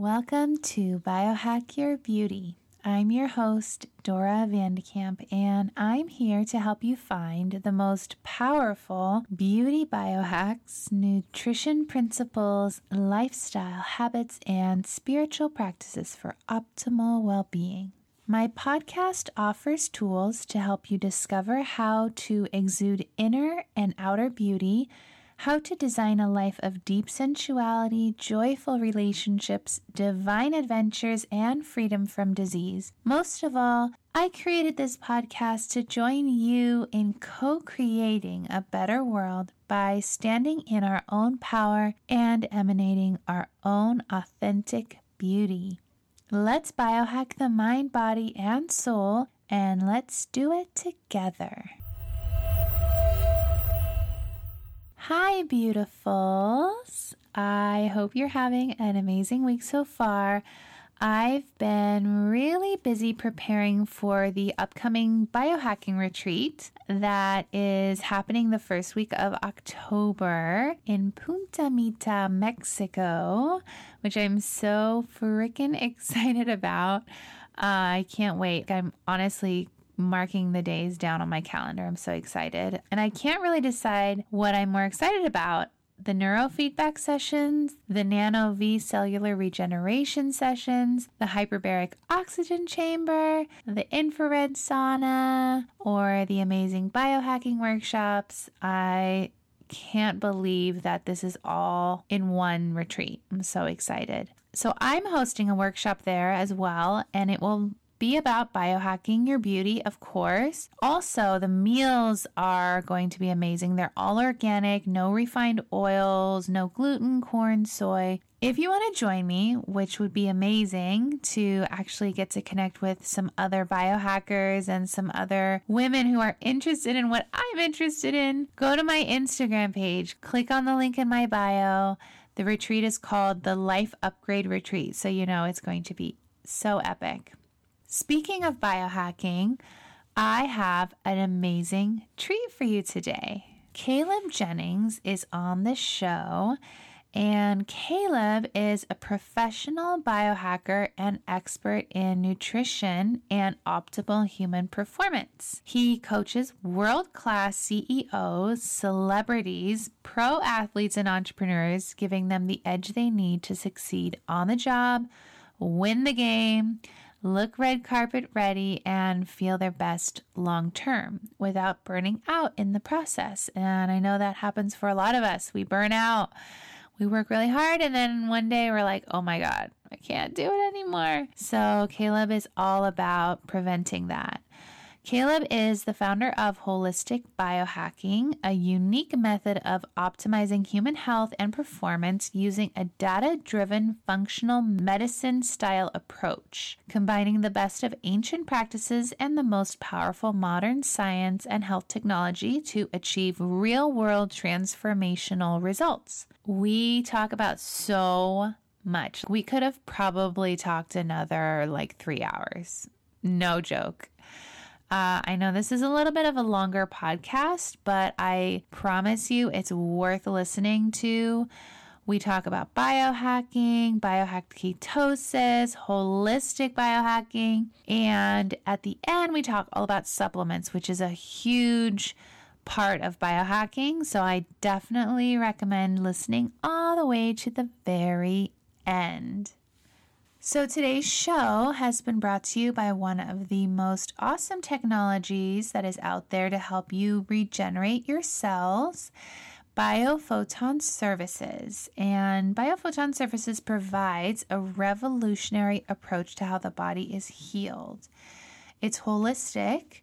Welcome to Biohack Your Beauty. I'm your host, Dora Vandekamp, and I'm here to help you find the most powerful beauty biohacks, nutrition principles, lifestyle habits, and spiritual practices for optimal well being. My podcast offers tools to help you discover how to exude inner and outer beauty how to design a life of deep sensuality, joyful relationships, divine adventures, and freedom from disease. Most of all, I created this podcast to join you in co creating a better world by standing in our own power and emanating our own authentic beauty. Let's biohack the mind, body, and soul, and let's do it together. Hi, beautifuls. I hope you're having an amazing week so far. I've been really busy preparing for the upcoming biohacking retreat that is happening the first week of October in Punta Mita, Mexico, which I'm so freaking excited about. Uh, I can't wait. I'm honestly marking the days down on my calendar. I'm so excited. And I can't really decide what I'm more excited about the neurofeedback sessions, the NanoVi cellular regeneration sessions, the hyperbaric oxygen chamber, the infrared sauna, or the amazing biohacking workshops. I can't believe that this is all in one retreat. I'm so excited. So, I'm hosting a workshop there as well, and it will be about biohacking your beauty, of course. Also, the meals are going to be amazing. They're all organic, no refined oils, no gluten, corn, soy. If you want to join me, which would be amazing to actually get to connect with some other biohackers and some other women who are interested in what I'm interested in, go to my Instagram page, click on the link in my bio. The retreat is called the Life Upgrade Retreat, so you know it's going to be so epic. Speaking of biohacking, I have an amazing treat for you today. Caleb Jennings is on the show, and Caleb is a professional biohacker and expert in nutrition and optimal human performance. He coaches world class CEOs, celebrities, pro athletes, and entrepreneurs, giving them the edge they need to succeed on the job, win the game look red carpet ready and feel their best long term without burning out in the process. And I know that happens for a lot of us. We burn out, we work really hard, and then one day we're like, oh my God, I can't do it anymore. So Caleb is all about preventing that. Caleb is the founder of Holistic Biohacking, a unique method of optimizing human health and performance using a data driven functional medicine style approach, combining the best of ancient practices and the most powerful modern science and health technology to achieve real world transformational results. We talk about so much. We could have probably talked another like three hours. No joke. Uh, I know this is a little bit of a longer podcast, but I promise you it's worth listening to. We talk about biohacking, biohacked ketosis, holistic biohacking, and at the end, we talk all about supplements, which is a huge part of biohacking. So I definitely recommend listening all the way to the very end. So, today's show has been brought to you by one of the most awesome technologies that is out there to help you regenerate your cells. Biophoton Services. And Biophoton Services provides a revolutionary approach to how the body is healed. It's holistic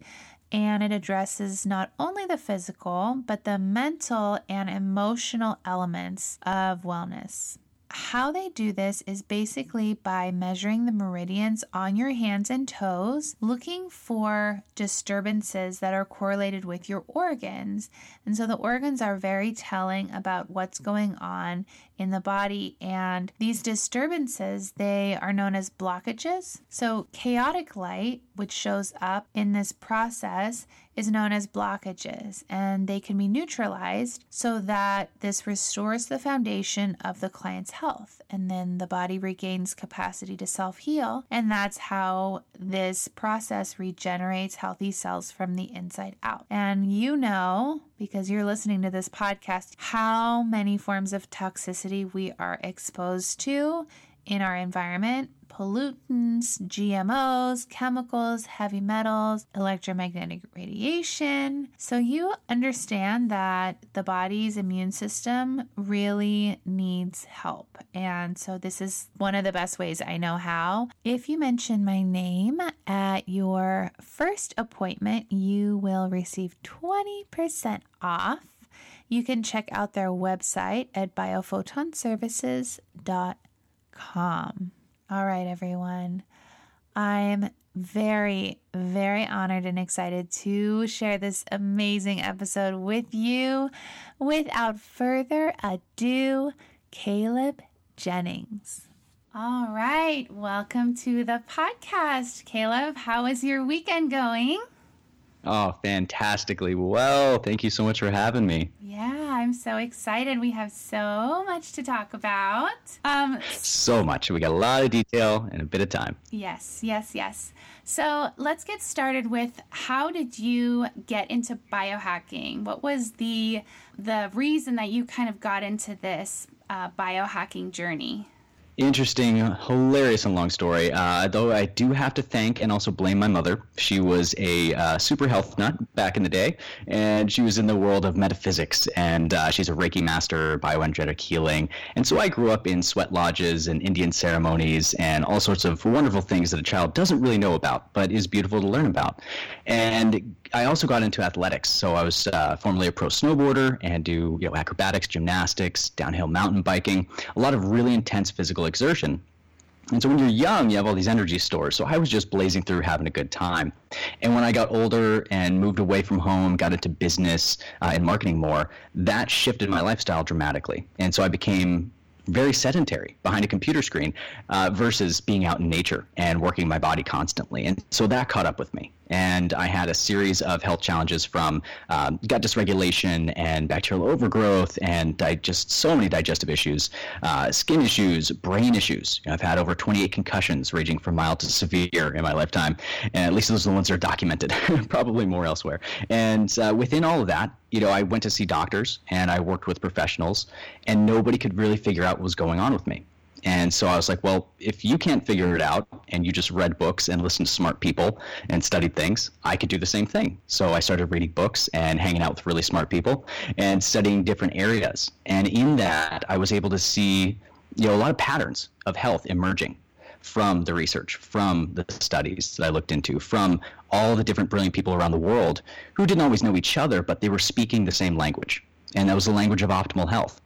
and it addresses not only the physical, but the mental and emotional elements of wellness how they do this is basically by measuring the meridians on your hands and toes, looking for disturbances that are correlated with your organs. And so the organs are very telling about what's going on in the body. And these disturbances, they are known as blockages. So chaotic light, which shows up in this process, is known as blockages, and they can be neutralized so that this restores the foundation of the client's health. And then the body regains capacity to self heal. And that's how this process regenerates healthy cells from the inside out. And you know, because you're listening to this podcast, how many forms of toxicity we are exposed to in our environment pollutants, GMOs, chemicals, heavy metals, electromagnetic radiation. So you understand that the body's immune system really needs help. And so this is one of the best ways I know how. If you mention my name at your first appointment, you will receive 20% off. You can check out their website at biophotonservices.com. All right, everyone. I'm very, very honored and excited to share this amazing episode with you. Without further ado, Caleb Jennings. All right, welcome to the podcast. Caleb, how is your weekend going? Oh, fantastically well. Thank you so much for having me. Yeah, I'm so excited. We have so much to talk about. Um, so much. We got a lot of detail and a bit of time. Yes, yes, yes. So let's get started with how did you get into biohacking? What was the the reason that you kind of got into this uh, biohacking journey? Interesting, hilarious, and long story. Uh, though I do have to thank and also blame my mother. She was a uh, super health nut back in the day, and she was in the world of metaphysics. And uh, she's a Reiki master, bioenergetic healing. And so I grew up in sweat lodges and Indian ceremonies and all sorts of wonderful things that a child doesn't really know about, but is beautiful to learn about. And I also got into athletics. So I was uh, formerly a pro snowboarder and do you know acrobatics, gymnastics, downhill mountain biking, a lot of really intense physical exertion. And so when you're young, you have all these energy stores. So I was just blazing through having a good time. And when I got older and moved away from home, got into business uh, and marketing more, that shifted my lifestyle dramatically. And so I became very sedentary behind a computer screen uh, versus being out in nature and working my body constantly. And so that caught up with me and I had a series of health challenges from um, gut dysregulation and bacterial overgrowth and di- just so many digestive issues, uh, skin issues, brain issues. I've had over 28 concussions, ranging from mild to severe in my lifetime, and at least those are the ones that are documented. Probably more elsewhere. And uh, within all of that, you know, I went to see doctors and I worked with professionals, and nobody could really figure out what was going on with me. And so I was like, well, if you can't figure it out and you just read books and listened to smart people and studied things, I could do the same thing. So I started reading books and hanging out with really smart people and studying different areas. And in that, I was able to see, you know, a lot of patterns of health emerging from the research, from the studies that I looked into, from all the different brilliant people around the world who didn't always know each other, but they were speaking the same language. And that was the language of optimal health.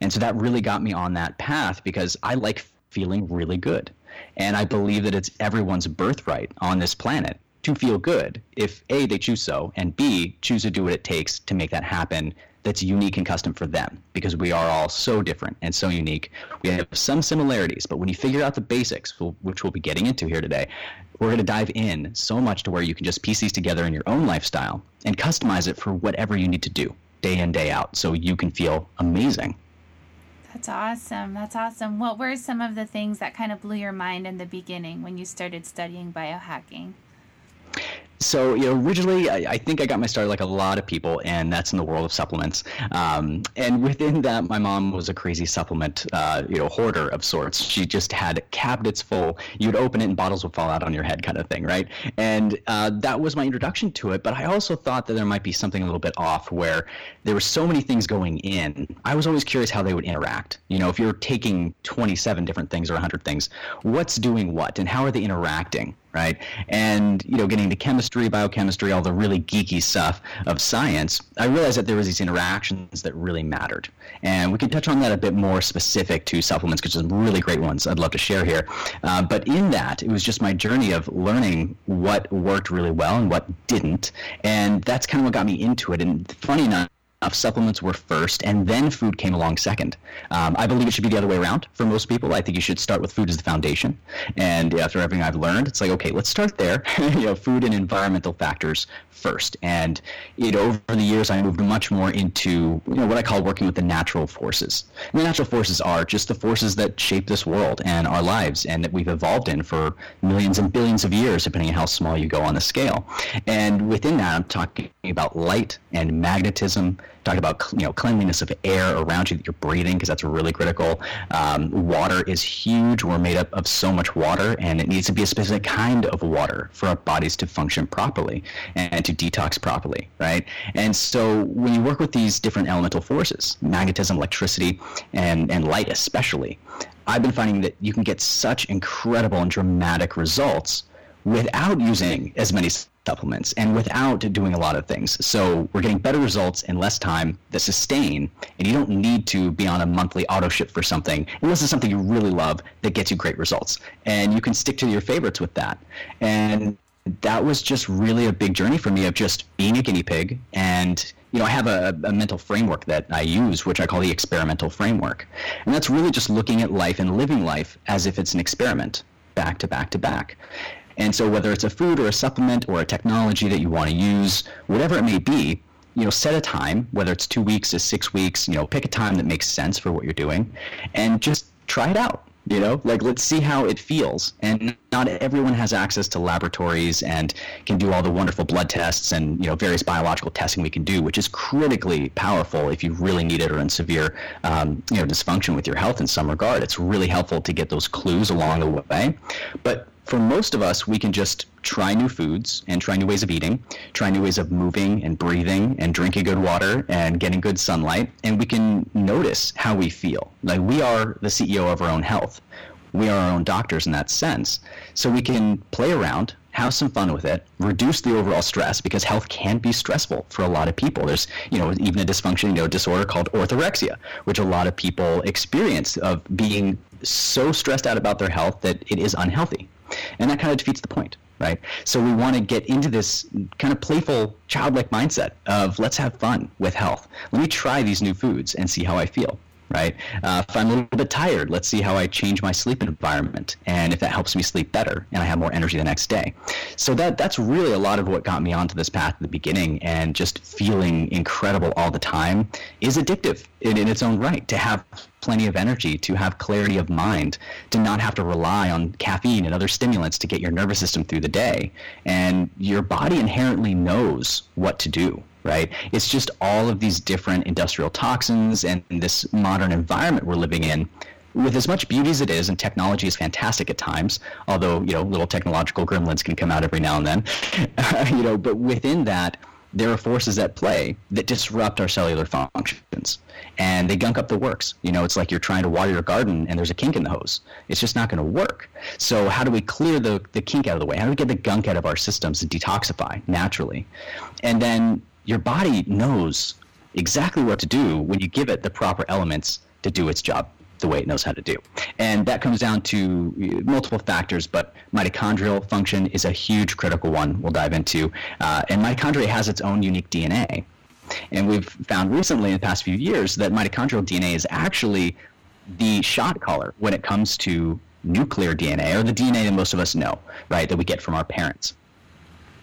And so that really got me on that path because I like feeling really good. And I believe that it's everyone's birthright on this planet to feel good if A, they choose so, and B, choose to do what it takes to make that happen that's unique and custom for them because we are all so different and so unique. We have some similarities, but when you figure out the basics, which we'll be getting into here today, we're going to dive in so much to where you can just piece these together in your own lifestyle and customize it for whatever you need to do day in, day out so you can feel amazing. That's awesome. That's awesome. What were some of the things that kind of blew your mind in the beginning when you started studying biohacking? So you know originally I, I, think i got my start like a lot of people and that's in the world of supplements. Um, and within that my mom was a crazy supplement uh, you know hoarder of sorts. She just had cabinets full. You'd open it and bottles would fall out on your head kind of thing right? And uh, that was my introduction to it but i also thought that there might be something a little bit off where there were so many things going in. I was always curious how they would interact. You know if you're taking 27 different things or 100 things what's doing what and how are they interacting right? And you know, getting to chemistry, biochemistry, all the really geeky stuff of science, I realized that there was these interactions that really mattered. And we can touch on that a bit more specific to supplements, because there's some really great ones I'd love to share here. Uh, but in that, it was just my journey of learning what worked really well and what didn't, and that's kind of what got me into it. And funny enough supplements were first, and then food came along second. Um, I believe it should be the other way around for most people. I think you should start with food as the foundation, and after everything I've learned, it's like okay, let's start there. you know, food and environmental factors first. And know, over the years, I moved much more into you know what I call working with the natural forces. And the natural forces are just the forces that shape this world and our lives, and that we've evolved in for millions and billions of years, depending on how small you go on the scale. And within that, I'm talking about light and magnetism talk about you know cleanliness of air around you that you're breathing because that's really critical. Um, water is huge. We're made up of so much water, and it needs to be a specific kind of water for our bodies to function properly and to detox properly, right? And so when you work with these different elemental forces, magnetism, electricity, and and light especially, I've been finding that you can get such incredible and dramatic results without using as many supplements and without doing a lot of things. So we're getting better results in less time that sustain, and you don't need to be on a monthly auto ship for something unless it's something you really love that gets you great results. And you can stick to your favorites with that. And that was just really a big journey for me of just being a guinea pig and you know i have a, a, mental framework that i use which i call the experimental framework and that's really just looking at life and living life as if it's an experiment back to back to back and so whether it's a food or a supplement or a technology that you want to use, whatever it may be, you know, set a time, whether it's two weeks to six weeks, you know, pick a time that makes sense for what you're doing and just try it out. You know, like let's see how it feels. And not everyone has access to laboratories and can do all the wonderful blood tests and you know various biological testing we can do, which is critically powerful if you really need it or in severe um, you know dysfunction with your health in some regard. It's really helpful to get those clues along the way. But for most of us, we can just try new foods and try new ways of eating, try new ways of moving and breathing and drinking good water and getting good sunlight, and we can notice how we feel. Like we are the CEO of our own health. We are our own doctors in that sense. So we can play around, have some fun with it, reduce the overall stress because health can be stressful for a lot of people. There's, you know, even a dysfunction, you know, disorder called orthorexia, which a lot of people experience of being so stressed out about their health that it is unhealthy. And that kind of defeats the point, right? So we want to get into this kind of playful, childlike mindset of let's have fun with health. Let me try these new foods and see how I feel right? Uh, if I'm a little bit tired, let's see how I change my sleep environment, and if that helps me sleep better, and I have more energy the next day. So that that's really a lot of what got me onto this path at the beginning, and just feeling incredible all the time is addictive in, in its own right. To have plenty of energy, to have clarity of mind, to not have to rely on caffeine and other stimulants to get your nervous system through the day, and your body inherently knows what to do right? It's just all of these different industrial toxins and this modern environment we're living in with as much beauty as it is, and technology is fantastic at times, although you know little technological gremlins can come out every now and then, you know. But within that, there are forces at play that disrupt our cellular functions, and they gunk up the works. You know, it's like you're trying to water your garden and there's a kink in the hose. It's just not going to work. So how do we clear the the kink out of the way? How do we get the gunk out of our systems and detoxify naturally? And then your body knows exactly what to do when you give it the proper elements to do its job the way it knows how to do. And that comes down to multiple factors, but mitochondrial function is a huge critical one we'll dive into. Uh, and mitochondria has its own unique DNA. And we've found recently in the past few years that mitochondrial DNA is actually the shot caller when it comes to nuclear DNA, or the DNA that most of us know, right, that we get from our parents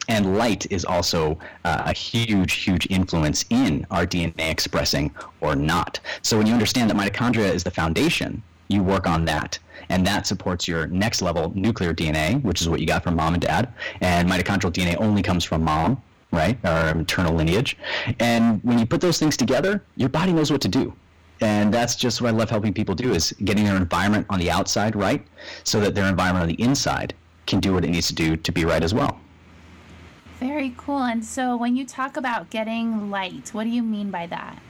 and light is also uh, a huge, huge influence in our DNA expressing or not. So when you understand that mitochondria is the foundation, you work on that. And that supports your next level nuclear DNA, which is what you got from mom and dad. And mitochondrial DNA only comes from mom, right? Our maternal lineage. And when you put those things together, your body knows what to do. And that's just what I love helping people do is getting their environment on the outside right so that their environment on the inside can do what it needs to do to be right as well. Very cool. And so when you talk about getting light, what do you mean by that?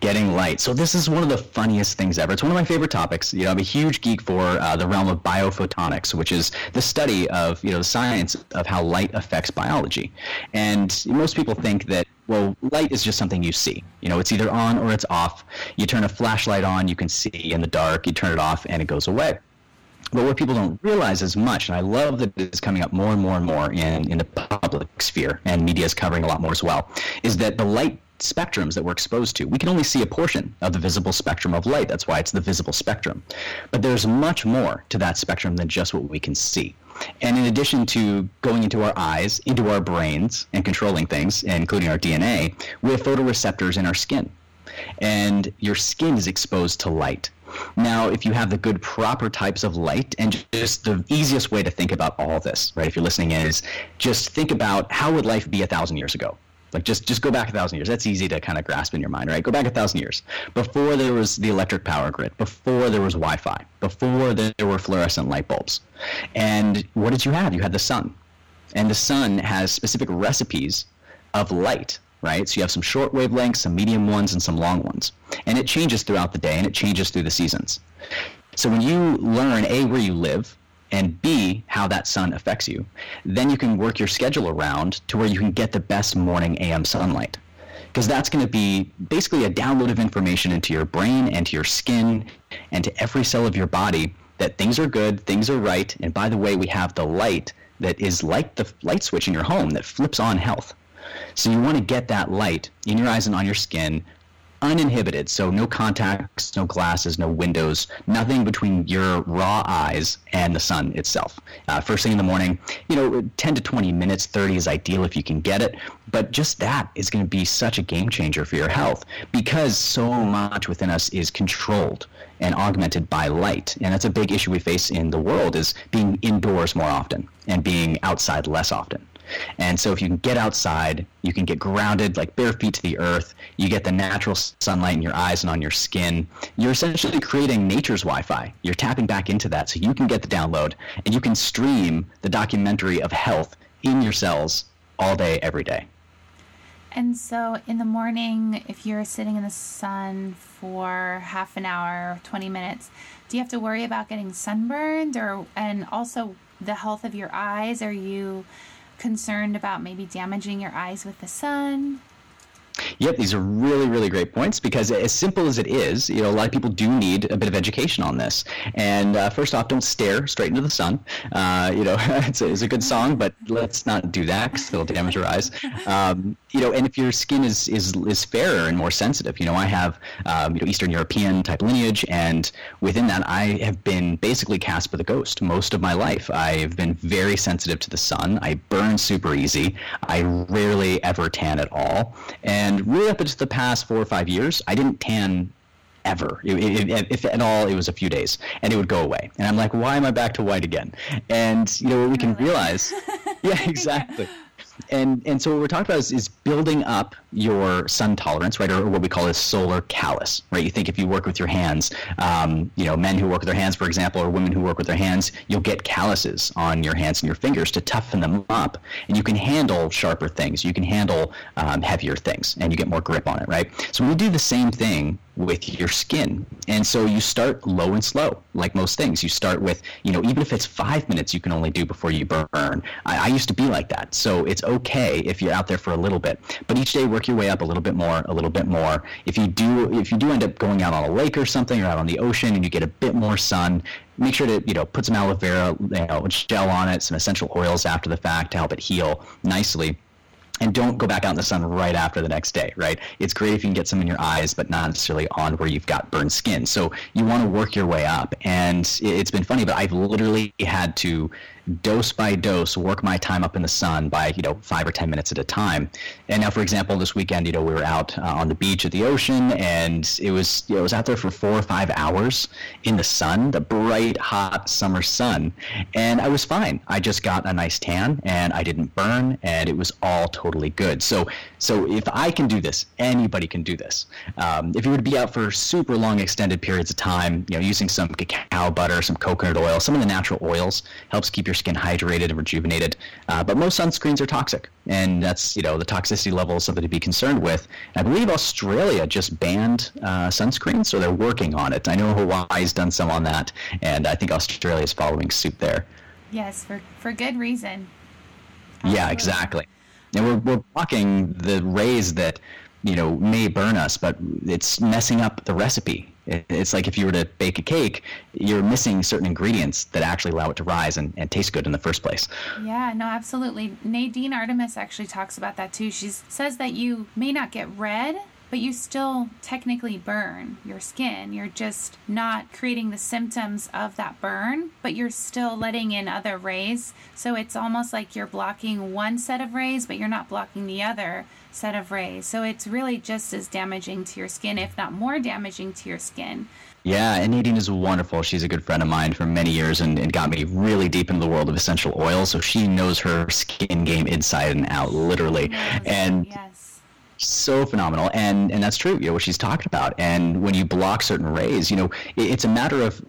Getting light. So this is one of the funniest things ever. It's one of my favorite topics. You know, I'm a huge geek for uh, the realm of biophotonics, which is the study of you know the science of how light affects biology. And most people think that well, light is just something you see. You know, it's either on or it's off. You turn a flashlight on, you can see in the dark. You turn it off, and it goes away. But what people don't realize as much, and I love that it's coming up more and more and more in, in the public sphere, and media is covering a lot more as well, is that the light spectrums that we're exposed to. We can only see a portion of the visible spectrum of light. That's why it's the visible spectrum. But there's much more to that spectrum than just what we can see. And in addition to going into our eyes, into our brains, and controlling things, including our DNA, we have photoreceptors in our skin. And your skin is exposed to light. Now, if you have the good proper types of light, and just the easiest way to think about all this, right, if you're listening in, is just think about how would life be a thousand years ago? Like just just go back a thousand years. That's easy to kind of grasp in your mind, right? Go back a thousand years before there was the electric power grid, before there was Wi-Fi, before there were fluorescent light bulbs. And what did you have? You had the sun, and the sun has specific recipes of light, right? So you have some short wavelengths, some medium ones, and some long ones, and it changes throughout the day, and it changes through the seasons. So when you learn a where you live and B, how that sun affects you, then you can work your schedule around to where you can get the best morning AM sunlight. Because that's going to be basically a download of information into your brain and to your skin and to every cell of your body that things are good, things are right, and by the way, we have the light that is like the light switch in your home that flips on health. So you want to get that light in your eyes and on your skin uninhibited. So no contacts, no glasses, no windows, nothing between your raw eyes and the sun itself. Uh, first thing in the morning, you know, 10 to 20 minutes, 30 is ideal if you can get it. But just that is going to be such a game changer for your health because so much within us is controlled and augmented by light. And that's a big issue we face in the world is being indoors more often and being outside less often. And so if you can get outside, you can get grounded like bare feet to the earth. You get the natural sunlight in your eyes and on your skin. You're essentially creating nature's Wi-Fi. You're tapping back into that so you can get the download and you can stream the documentary of health in your cells all day, every day. And so in the morning, if you're sitting in the sun for half an hour, 20 minutes, do you have to worry about getting sunburned or and also the health of your eyes? Are you concerned about maybe damaging your eyes with the sun? Yep, these are really, really great points because as simple as it is, you know, a lot of people do need a bit of education on this. And uh, first off, don't stare straight into the sun. Uh, you know, it's, a, it's a good song, but let's not do that because it'll damage your eyes. Um, you know, and if your skin is, is, is fairer and more sensitive, you know, I have, um, you know, Eastern European type lineage, and within that, I have been basically cast with a ghost most of my life. I've been very sensitive to the sun. I burn super easy. I rarely ever tan at all. And really up into the past four or five years, I didn't tan ever. if at all, it was a few days, and it would go away. And I'm like, why am I back to white again? And you know, what we can realize, yeah, exactly and and so what we're talking about is, is building up your sun tolerance, right, or, what we call a solar callus, right? You think if you work with your hands, um, you know, men who work with their hands, for example, or women who work with their hands, you'll get calluses on your hands and your fingers to toughen them up, and you can handle sharper things, you can handle um, heavier things, and you get more grip on it, right? So we do the same thing with your skin. And so you start low and slow, like most things. You start with, you know, even if it's five minutes you can only do before you burn. I, I, used to be like that. So it's okay if you're out there for a little bit. But each day work your way up a little bit more, a little bit more. If you do if you do end up going out on a lake or something or out on the ocean and you get a bit more sun, make sure to, you know, put some aloe vera you know, gel on it, some essential oils after the fact to help it heal nicely and don't go back out in the sun right after the next day, right? It's great if you can get some in your eyes, but not necessarily on where you've got burned skin. So you want to work your way up. And it's been funny, but I've literally had to dose by dose work my time up in the sun by you know five or ten minutes at a time. And now for example this weekend you know we were out uh, on the beach at the ocean and it was you know, it was out there for four or five hours in the sun the bright hot summer sun. And i was fine. I just got a nice tan and i didn't burn and it was all totally good. So so if i can do this anybody can do this. Um, if you were to be out for super long extended periods of time you know using some cacao butter some coconut oil some of the natural oils helps keep your skin hydrated and rejuvenated. Uh, but most sunscreens are toxic, and that's you know the toxicity level is something to be concerned with. I believe Australia just banned uh, sunscreen, so they're working on it. I know Hawaii's done some on that, and I think Australia is following suit there. Yes, for for good reason. Absolutely. Yeah, exactly. And we're we're blocking the rays that you know may burn us, but it's messing up the recipe It's like if you were to bake a cake, you're missing certain ingredients that actually allow it to rise and, and taste good in the first place. Yeah, no, absolutely. Nadine Artemis actually talks about that too. She says that you may not get red but you still technically burn your skin. You're just not creating the symptoms of that burn, but you're still letting in other rays. So it's almost like you're blocking one set of rays, but you're not blocking the other set of rays. So it's really just as damaging to your skin, if not more damaging to your skin. Yeah, and Nadine is wonderful. She's a good friend of mine for many years and, and got me really deep into the world of essential oils. So she knows her skin game inside and out, literally. And yes so phenomenal and and that's true you know what she's talked about. And when you block certain rays you know it, it's a matter of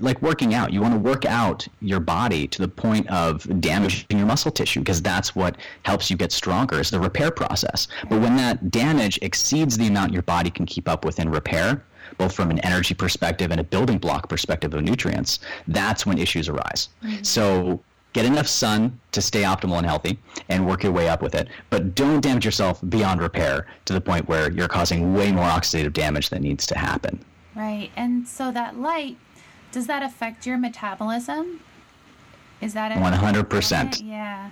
like working out. You want to work out your body to the point of damaging your muscle tissue because that's what helps you get stronger is the repair process. But when that damage exceeds the amount your body can keep up with in repair both from an energy perspective and a building block perspective of nutrients that's when issues arise. Mm-hmm. so get enough sun to stay optimal and healthy and work your way up with it. But don't damage yourself beyond repair to the point where you're causing way more oxidative damage than needs to happen. Right. And so that light, does that affect your metabolism? Is that a 100%? Yeah.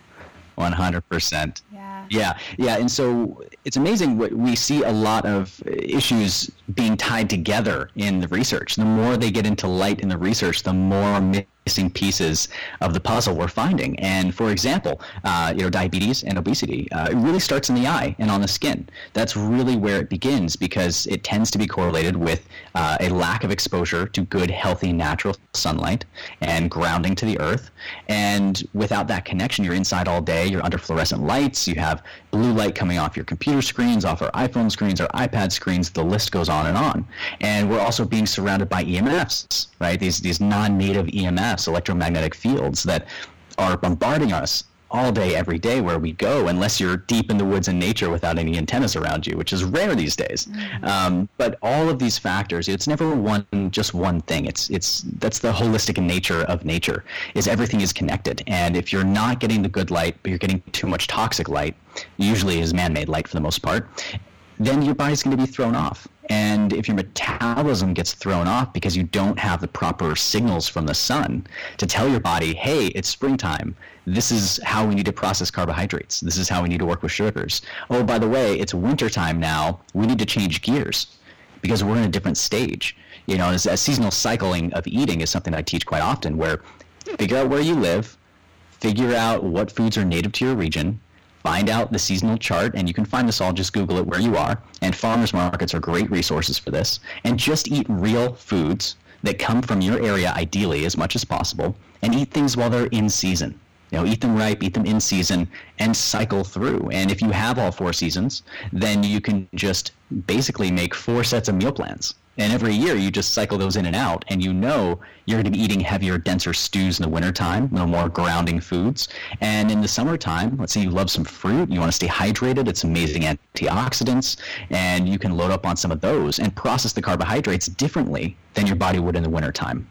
100%. Yeah. Yeah. Yeah. And so it's amazing what we see a lot of issues being tied together in the research. The more they get into light in the research, the more missing pieces of the puzzle we're finding. And for example, uh, you know, diabetes and obesity, uh, it really starts in the eye and on the skin. That's really where it begins because it tends to be correlated with uh, a lack of exposure to good, healthy, natural sunlight and grounding to the earth. And without that connection, you're inside all day. You're under fluorescent lights. You have blue light coming off your computer screens, off our iPhone screens, our iPad screens. The list goes on and on. And we're also being surrounded by EMFs, right? These these non-native EMFs, electromagnetic fields that are bombarding us all day, every day where we go, unless you're deep in the woods in nature without any antennas around you, which is rare these days. Mm-hmm. Um, but all of these factors, it's never one just one thing. It's it's that's the holistic nature of nature. Is everything is connected, and if you're not getting the good light, but you're getting too much toxic light, usually is man-made light for the most part, then your body's going to be thrown off. And if your metabolism gets thrown off because you don't have the proper signals from the sun to tell your body, hey, it's springtime. This is how we need to process carbohydrates. This is how we need to work with sugars. Oh, by the way, it's wintertime now. We need to change gears because we're in a different stage. You know, a seasonal cycling of eating is something I teach quite often where figure out where you live, figure out what foods are native to your region, find out the seasonal chart, and you can find this all, just Google it where you are. And farmers markets are great resources for this. And just eat real foods that come from your area, ideally, as much as possible, and eat things while they're in season. You know, eat them ripe, eat them in season, and cycle through. And if you have all four seasons, then you can just basically make four sets of meal plans and every year you just cycle those in and out, and you know you're going to be eating heavier, denser stews in the wintertime, no more grounding foods. And in the summertime, let's say you love some fruit, you want to stay hydrated, it's amazing antioxidants, and you can load up on some of those and process the carbohydrates differently than your body would in the wintertime.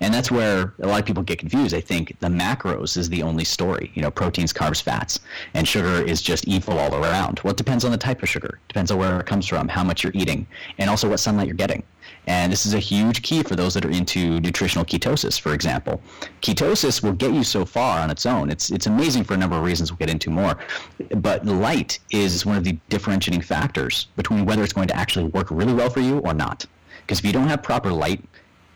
And that's where a lot of people get confused. They think the macros is the only story, you know, proteins, carbs, fats, and sugar is just evil all around. Well, it depends on the type of sugar, depends on where it comes from, how much you're eating, and also what sunlight you're getting. And this is a huge key for those that are into nutritional ketosis, for example. Ketosis will get you so far on its own. It's it's amazing for a number of reasons we'll get into more. But light is one of the differentiating factors between whether it's going to actually work really well for you or not. Because if you don't have proper light,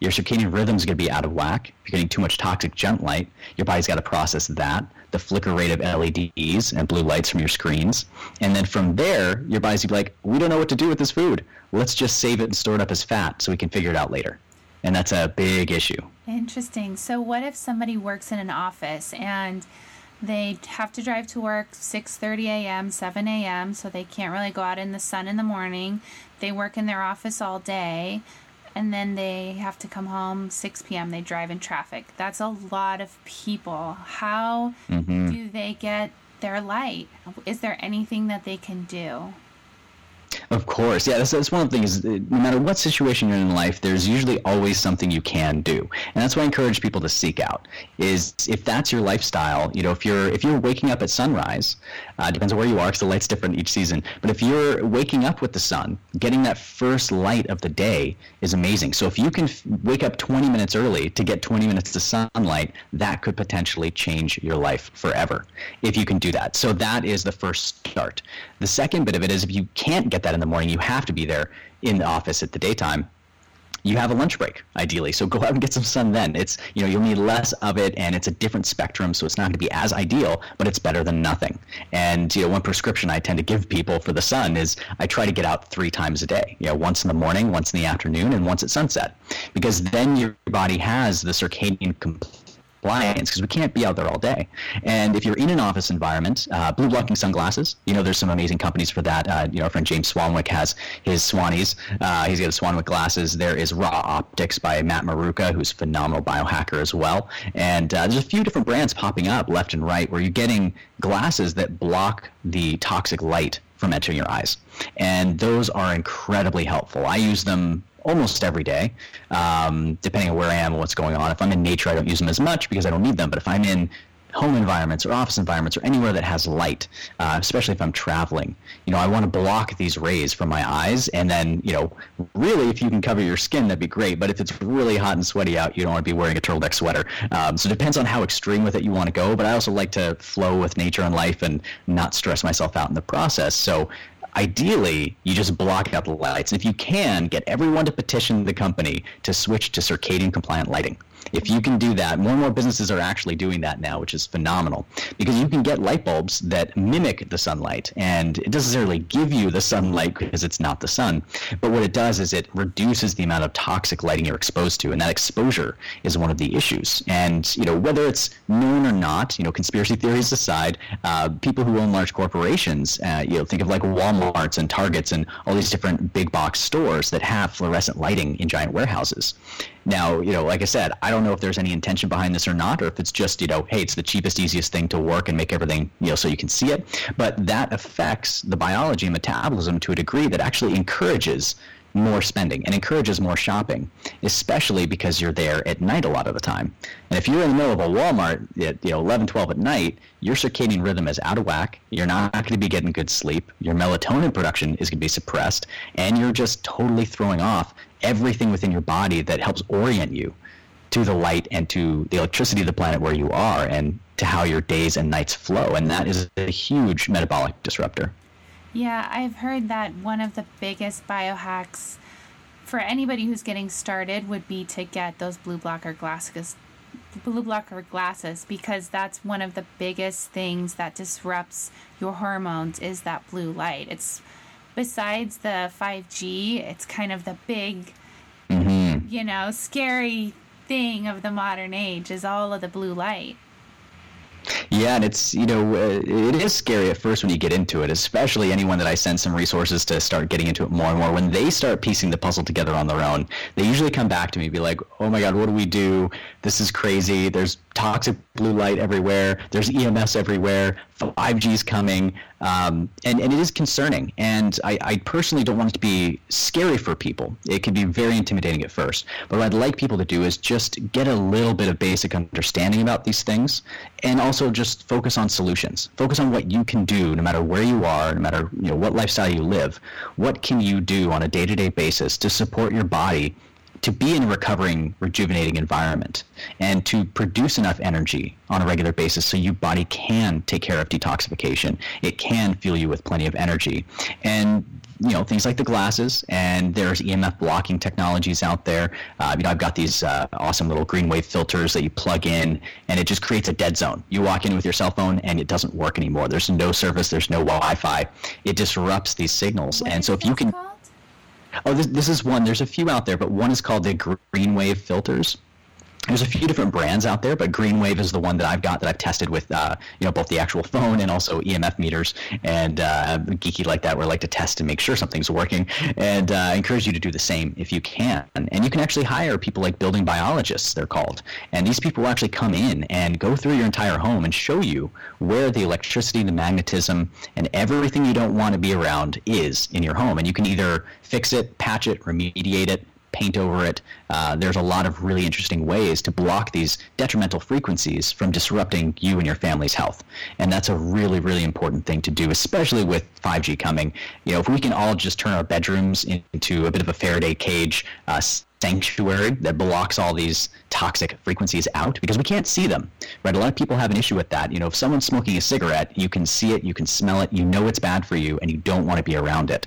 your circadian rhythm is going to be out of whack. If you're getting too much toxic junk light, your body's got to process that, the flicker rate of LEDs and blue lights from your screens. And then from there, your body's going to be like, we don't know what to do with this food. Let's just save it and store it up as fat so we can figure it out later. And that's a big issue. Interesting. So what if somebody works in an office and they have to drive to work 6:30 a.m., 7 a.m., so they can't really go out in the sun in the morning. They work in their office all day and then they have to come home 6 p.m. They drive in traffic. That's a lot of people. How mm-hmm. do they get their light? Is there anything that they can do? Of course, yeah. That's, that's one of the things. No matter what situation you're in life, there's usually always something you can do, and that's why I encourage people to seek out. Is if that's your lifestyle, you know, if you're if you're waking up at sunrise, uh, depends on where you are, because the light's different each season. But if you're waking up with the sun, getting that first light of the day is amazing. So if you can f- wake up 20 minutes early to get 20 minutes of sunlight, that could potentially change your life forever. If you can do that, so that is the first start. The second bit of it is if you can't get that in the morning, you have to be there in the office at the daytime. You have a lunch break ideally. So go out and get some sun then. It's you know you'll need less of it and it's a different spectrum so it's not going to be as ideal but it's better than nothing. And you know one prescription i tend to give people for the sun is i try to get out three times a day you know once in the morning once in the afternoon and once at sunset. Because then your body has the circadian compliance because we can't be out there all day. And if you're in an office environment, uh, blue blocking sunglasses, you know, there's some amazing companies for that. Uh, you know, our friend James Swanwick has his Swannies. Uh, he's got Swanwick glasses. There is Raw Optics by Matt Maruca, who's a phenomenal biohacker as well. And uh, there's a few different brands popping up left and right where you're getting glasses that block the toxic light from entering your eyes. And those are incredibly helpful. I use them almost every day, um, depending on where I am and what's going on. If I'm in nature, I don't use them as much because I don't need them. But if I'm in home environments or office environments or anywhere that has light, uh, especially if I'm traveling, you know, I want to block these rays from my eyes. And then, you know, really, if you can cover your skin, that'd be great. But if it's really hot and sweaty out, you don't want to be wearing a turtleneck sweater. Um, so it depends on how extreme with it you want to go. But I also like to flow with nature and life and not stress myself out in the process. So ideally, you just block out the lights. And if you can, get everyone to petition the company to switch to circadian compliant lighting. If you can do that, more and more businesses are actually doing that now, which is phenomenal because you can get light bulbs that mimic the sunlight and it doesn't necessarily give you the sunlight because it's not the sun. But what it does is it reduces the amount of toxic lighting you're exposed to, and that exposure is one of the issues. And you know whether it's known or not, you know conspiracy theories aside, uh, people who own large corporations, uh, you know think of like WalMarts and Targets and all these different big box stores that have fluorescent lighting in giant warehouses. Now, you know, like I said, I don't know if there's any intention behind this or not, or if it's just, you know, hey, it's the cheapest, easiest thing to work and make everything, you know, so you can see it. But that affects the biology and metabolism to a degree that actually encourages more spending and encourages more shopping, especially because you're there at night a lot of the time. And if you're in the middle of a Walmart at you know 11, 12 at night, your circadian rhythm is out of whack. You're not going to be getting good sleep. Your melatonin production is going to be suppressed, and you're just totally throwing off everything within your body that helps orient you to the light and to the electricity of the planet where you are and to how your days and nights flow. And that is a huge metabolic disruptor. Yeah, I've heard that one of the biggest biohacks for anybody who's getting started would be to get those blue blocker glasses blue blocker glasses because that's one of the biggest things that disrupts your hormones is that blue light. It's besides the 5G, it's kind of the big mm-hmm. you know, scary thing of the modern age is all of the blue light. Yeah, and it's you know uh, it is scary at first when you get into it, especially anyone that I send some resources to start getting into it more and more. When they start piecing the puzzle together on their own, they usually come back to me, be like, "Oh my God, what do we do? This is crazy. There's toxic blue light everywhere. There's EMS everywhere. 5G's coming, um, and and it is concerning. And I, I personally don't want it to be scary for people. It can be very intimidating at first. But what I'd like people to do is just get a little bit of basic understanding about these things, and also just focus on solutions. Focus on what you can do, no matter where you are, no matter you know what lifestyle you live. What can you do on a day-to-day basis to support your body to be in a recovering, rejuvenating environment and to produce enough energy on a regular basis so your body can take care of detoxification. It can fuel you with plenty of energy. And you know things like the glasses and there's EMF blocking technologies out there. Uh, you know I've got these uh, awesome little green wave filters that you plug in and it just creates a dead zone. You walk in with your cell phone and it doesn't work anymore. There's no service. There's no Wi-Fi. It disrupts these signals. What and so if you can. Called? Oh, this, this is one. There's a few out there, but one is called the green wave filters. There's a few different brands out there, but GreenWave is the one that I've got that I've tested with, uh, you know, both the actual phone and also EMF meters. And uh, geeky like that, where I like to test and make sure something's working. And uh, I encourage you to do the same if you can. And you can actually hire people like building biologists, they're called. And these people will actually come in and go through your entire home and show you where the electricity, the magnetism, and everything you don't want to be around is in your home. And you can either fix it, patch it, remediate it, paint over it. Uh, there's a lot of really interesting ways to block these detrimental frequencies from disrupting you and your family's health. And that's a really, really important thing to do, especially with 5G coming. You know, if we can all just turn our bedrooms into a bit of a Faraday cage, uh, sanctuary that blocks all these toxic frequencies out because we can't see them right a lot of people have an issue with that you know if someone's smoking a cigarette you can see it you can smell it you know it's bad for you and you don't want to be around it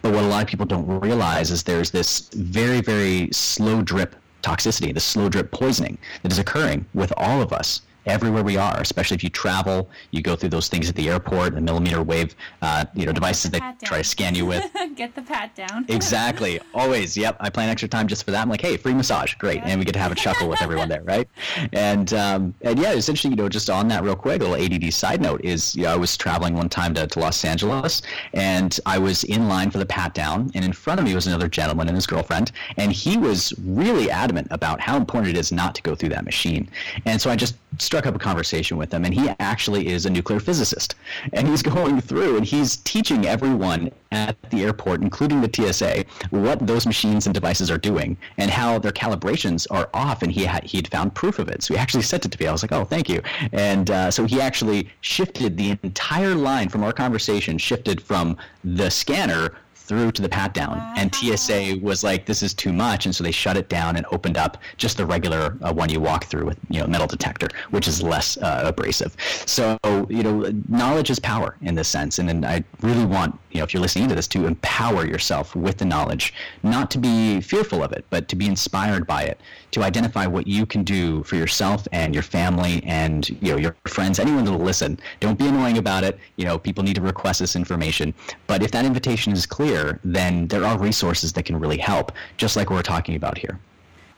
but what a lot of people don't realize is there's this very very slow drip toxicity the slow drip poisoning that is occurring with all of us everywhere we are, especially if you travel, you go through those things at the airport, the millimeter wave, uh, you know, devices that try to scan you with. get the pat down. exactly. Always. Yep. I plan extra time just for that. I'm like, hey, free massage. Great. And we get to have a chuckle with everyone there, right? And um, and yeah, essentially, you know, just on that real quick, a little ADD side note is, you know, I was traveling one time to, to Los Angeles and I was in line for the pat down and in front of me was another gentleman and his girlfriend and he was really adamant about how important it is not to go through that machine. And so I just struck up a conversation with him, and he actually is a nuclear physicist. And he's going through and he's teaching everyone at the airport, including the TSA, what those machines and devices are doing and how their calibrations are off. And he had he had found proof of it. So he actually sent it to me. I was like, oh, thank you. And uh, so he actually shifted the entire line from our conversation, shifted from the scanner through to the pat down. Wow. And TSA was like, this is too much. And so they shut it down and opened up just the regular uh, one you walk through with, you know, metal detector, which is less uh, abrasive. So, you know, knowledge is power in this sense. And, and I really want, you know, if you're listening to this, to empower yourself with the knowledge, not to be fearful of it, but to be inspired by it, to identify what you can do for yourself and your family and, you know, your friends, anyone that'll listen. Don't be annoying about it. You know, people need to request this information. But if that invitation is clear, then there are resources that can really help, just like we're talking about here.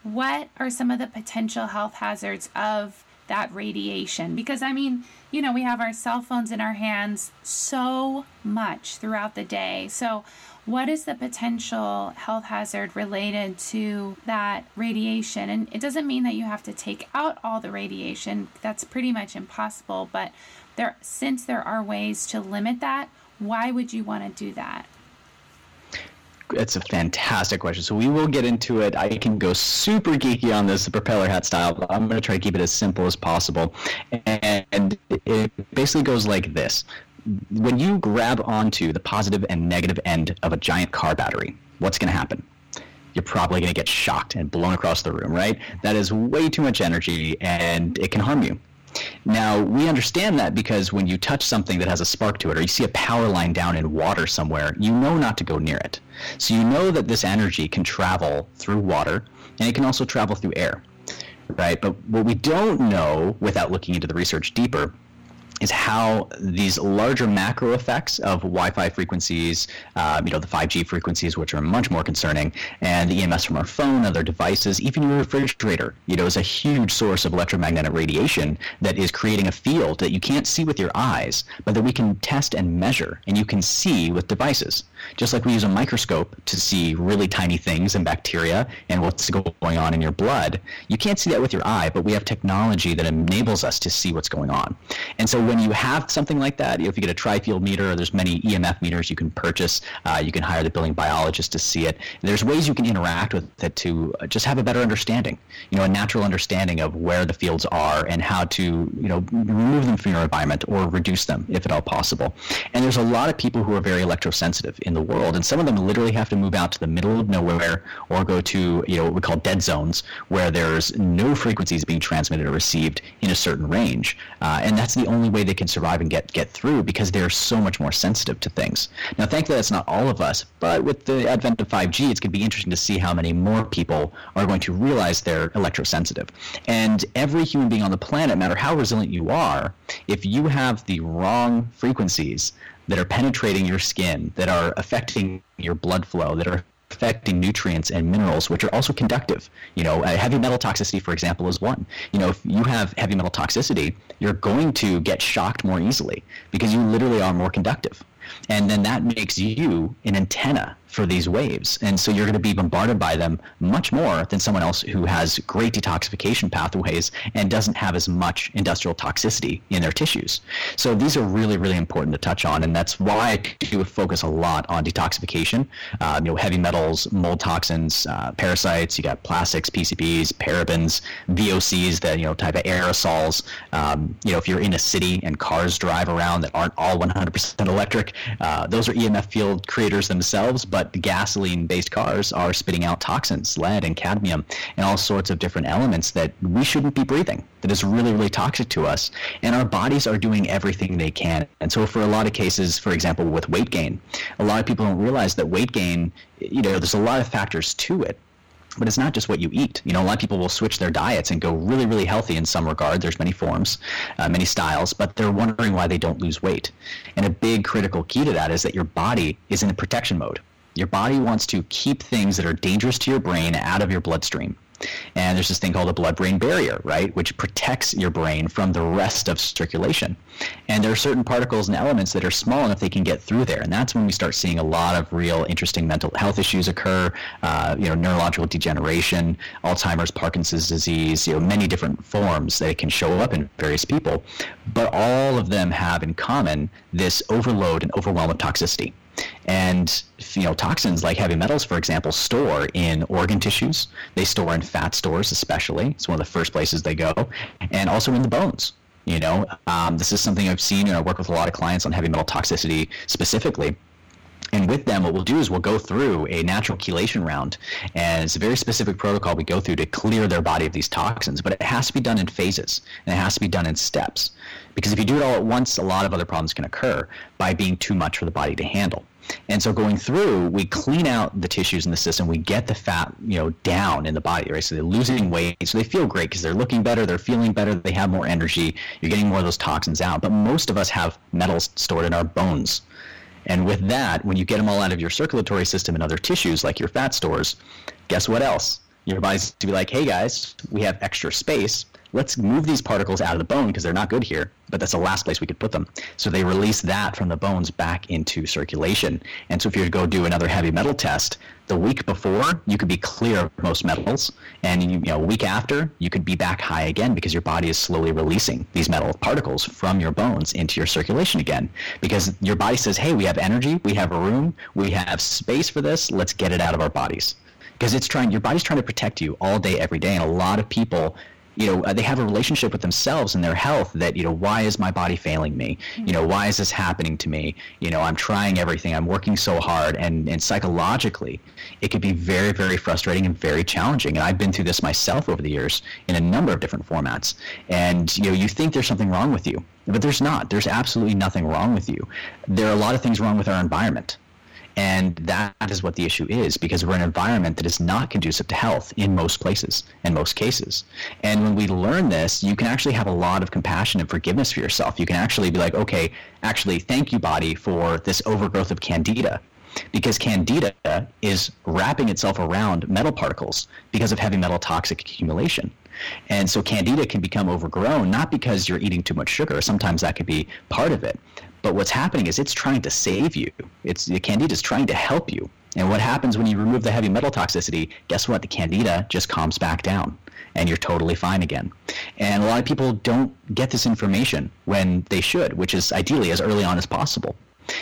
What are some of the potential health hazards of that radiation? Because, I mean, you know, we have our cell phones in our hands so much throughout the day. So, what is the potential health hazard related to that radiation? And it doesn't mean that you have to take out all the radiation, that's pretty much impossible. But there, since there are ways to limit that, why would you want to do that? It's a fantastic question. So we will get into it. I can go super geeky on this the propeller hat style, but I'm going to try to keep it as simple as possible. And it basically goes like this. When you grab onto the positive and negative end of a giant car battery, what's going to happen? You're probably going to get shocked and blown across the room, right? That is way too much energy and it can harm you. Now, we understand that because when you touch something that has a spark to it, or you see a power line down in water somewhere, you know not to go near it. So you know that this energy can travel through water, and it can also travel through air, right? But what we don't know, without looking into the research deeper, is how these larger macro effects of Wi-Fi frequencies, um, you know, the 5G frequencies, which are much more concerning, and the EMS from our phone, other devices, even your refrigerator, you know, is a huge source of electromagnetic radiation that is creating a field that you can't see with your eyes, but that we can test and measure, and you can see with devices. Just like we use a microscope to see really tiny things and bacteria and what's going on in your blood, you can't see that with your eye, but we have technology that enables us to see what's going on. And so when you have something like that, if you get a tri-field meter, there's many EMF meters you can purchase, uh, you can hire the building biologist to see it. There's ways you can interact with it to uh, just have a better understanding, you know, a natural understanding of where the fields are and how to, you know, remove them from your environment or reduce them if at all possible. And there's a lot of people who are very electrosensitive in the world, and some of them literally have to move out to the middle of nowhere or go to, you know, what we call dead zones where there's no frequencies being transmitted or received in a certain range. Uh, and that's the only way they can survive and get get through because they're so much more sensitive to things. Now, thankfully, that's not all of us, but with the advent of 5G, it's going to be interesting to see how many more people are going to realize they're electrosensitive. And every human being on the planet, no matter how resilient you are, if you have the wrong frequencies that are penetrating your skin, that are affecting your blood flow, that are affecting nutrients and minerals, which are also conductive. You know, uh, heavy metal toxicity, for example, is one. You know, if you have heavy metal toxicity, you're going to get shocked more easily because you literally are more conductive. And then that makes you an antenna for these waves. And so you're going to be bombarded by them much more than someone else who has great detoxification pathways and doesn't have as much industrial toxicity in their tissues. So these are really, really important to touch on. And that's why I do focus a lot on detoxification. Um, you know, heavy metals, mold toxins, uh, parasites, you got plastics, PCBs, parabens, VOCs, that, you know, type of aerosols. Um, you know, if you're in a city and cars drive around that aren't all 100% electric, uh, those are EMF field creators themselves, but gasoline based cars are spitting out toxins, lead and cadmium, and all sorts of different elements that we shouldn't be breathing, that is really, really toxic to us. And our bodies are doing everything they can. And so, for a lot of cases, for example, with weight gain, a lot of people don't realize that weight gain, you know, there's a lot of factors to it but it's not just what you eat. You know, a lot of people will switch their diets and go really, really healthy in some regard. There's many forms, uh, many styles, but they're wondering why they don't lose weight. And a big critical key to that is that your body is in a protection mode. Your body wants to keep things that are dangerous to your brain out of your bloodstream. And there's this thing called the blood brain barrier, right, which protects your brain from the rest of circulation. And there are certain particles and elements that are small enough they can get through there. And that's when we start seeing a lot of real interesting mental health issues occur, uh, you know, neurological degeneration, Alzheimer's, Parkinson's disease, you know, many different forms that can show up in various people. But all of them have in common this overload and overwhelm of toxicity. And you know, toxins like heavy metals, for example, store in organ tissues. They store in fat stores, especially. It's one of the first places they go, and also in the bones. You know, um, this is something I've seen. Know, I work with a lot of clients on heavy metal toxicity specifically. And with them, what we'll do is we'll go through a natural chelation round, and it's a very specific protocol we go through to clear their body of these toxins. But it has to be done in phases, and it has to be done in steps. Because if you do it all at once, a lot of other problems can occur by being too much for the body to handle. And so going through, we clean out the tissues in the system. We get the fat, you know, down in the body, right? So they're losing weight, so they feel great because they're looking better, they're feeling better, they have more energy. You're getting more of those toxins out. But most of us have metals stored in our bones. And with that, when you get them all out of your circulatory system and other tissues like your fat stores, guess what else? Your body's to be like, hey guys, we have extra space. Let's move these particles out of the bone because they're not good here, but that's the last place we could put them. So they release that from the bones back into circulation. And so if you were to go do another heavy metal test, the week before you could be clear of most metals, and you, you know, a week after you could be back high again because your body is slowly releasing these metal particles from your bones into your circulation again. Because your body says, "Hey, we have energy, we have room, we have space for this. Let's get it out of our bodies." Because it's trying, your body's trying to protect you all day, every day, and a lot of people you know, uh, they have a relationship with themselves and their health that, you know, why is my body failing me? You know, why is this happening to me? You know, I'm trying everything. I'm working so hard. And, and psychologically, it could be very, very frustrating and very challenging. And I've been through this myself over the years in a number of different formats. And, you know, you think there's something wrong with you, but there's not. There's absolutely nothing wrong with you. There are a lot of things wrong with our environment and that is what the issue is because we're in an environment that is not conducive to health in most places and most cases. And when we learn this, you can actually have a lot of compassion and forgiveness for yourself. You can actually be like, okay, actually, thank you, body, for this overgrowth of candida. Because candida is wrapping itself around metal particles because of heavy metal toxic accumulation. And so candida can become overgrown, not because you're eating too much sugar. Sometimes that could be part of it. But what's happening is it's trying to save you. It's the candida is trying to help you. And what happens when you remove the heavy metal toxicity? Guess what? The candida just calms back down and you're totally fine again. And a lot of people don't get this information when they should, which is ideally as early on as possible.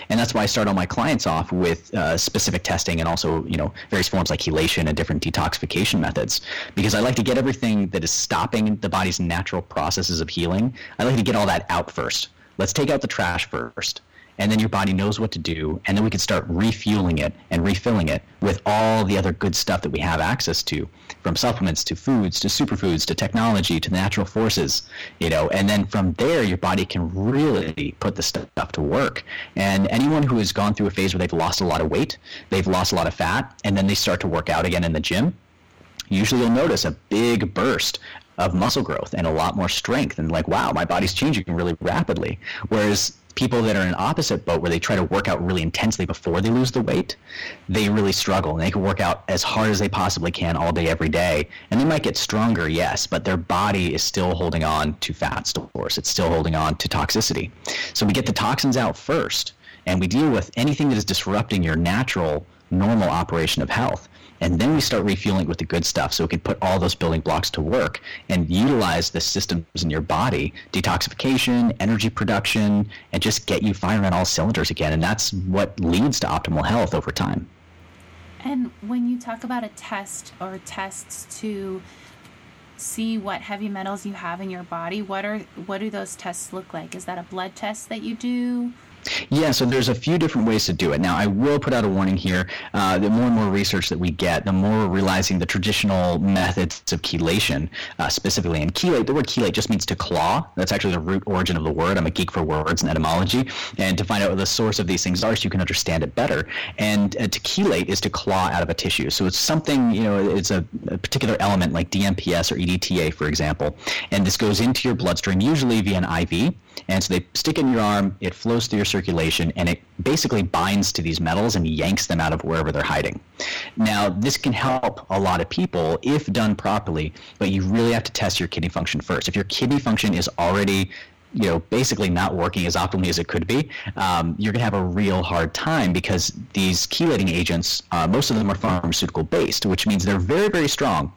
And that's why I start all my clients off with uh, specific testing and also, you know, various forms like chelation and different detoxification methods. Because I like to get everything that is stopping the body's natural processes of healing. I like to get all that out first let's take out the trash first and then your body knows what to do and then we can start refueling it and refilling it with all the other good stuff that we have access to from supplements to foods to superfoods to technology to natural forces you know? And then from there your body can really put the stuff to work. And anyone who has gone through a phase where they've lost a lot of weight they've lost a lot of fat and then they start to work out again in the gym usually you'll notice a big burst of muscle growth and a lot more strength and like wow my body's changing really rapidly whereas people that are in opposite boat where they try to work out really intensely before they lose the weight, they really struggle. And they can work out as hard as they possibly can all day, every day. And they might get stronger, yes, but their body is still holding on to fat stores. It's still holding on to toxicity. So we get the toxins out first and we deal with anything that is disrupting your natural, normal operation of health and then we start refueling with the good stuff so we can put all those building blocks to work and utilize the systems in your body detoxification energy production and just get you firing on all cylinders again. And that's what leads to optimal health over time. And when you talk about a test or tests to see what heavy metals you have in your body what are what do those tests look like? Is that a blood test that you do yeah, so there's a few different ways to do it. Now, I will put out a warning here. Uh, the more and more research that we get, the more we're realizing the traditional methods of chelation, uh, specifically. And chelate, the word chelate just means to claw. That's actually the root origin of the word. I'm a geek for words and etymology. And to find out what the source of these things are so you can understand it better. And uh, to chelate is to claw out of a tissue. So it's something, you know, it's a, a particular element like DMPS or EDTA, for example. And this goes into your bloodstream, usually via an IV. And so they stick it in your arm, it flows through your circulation, and it basically binds to these metals and yanks them out of wherever they're hiding. Now, this can help a lot of people if done properly, but you really have to test your kidney function first. If your kidney function is already you know, basically not working as optimally as it could be, um, you're going to have a real hard time because these chelating agents, uh, most of them are pharmaceutical based, which means they're very, very strong,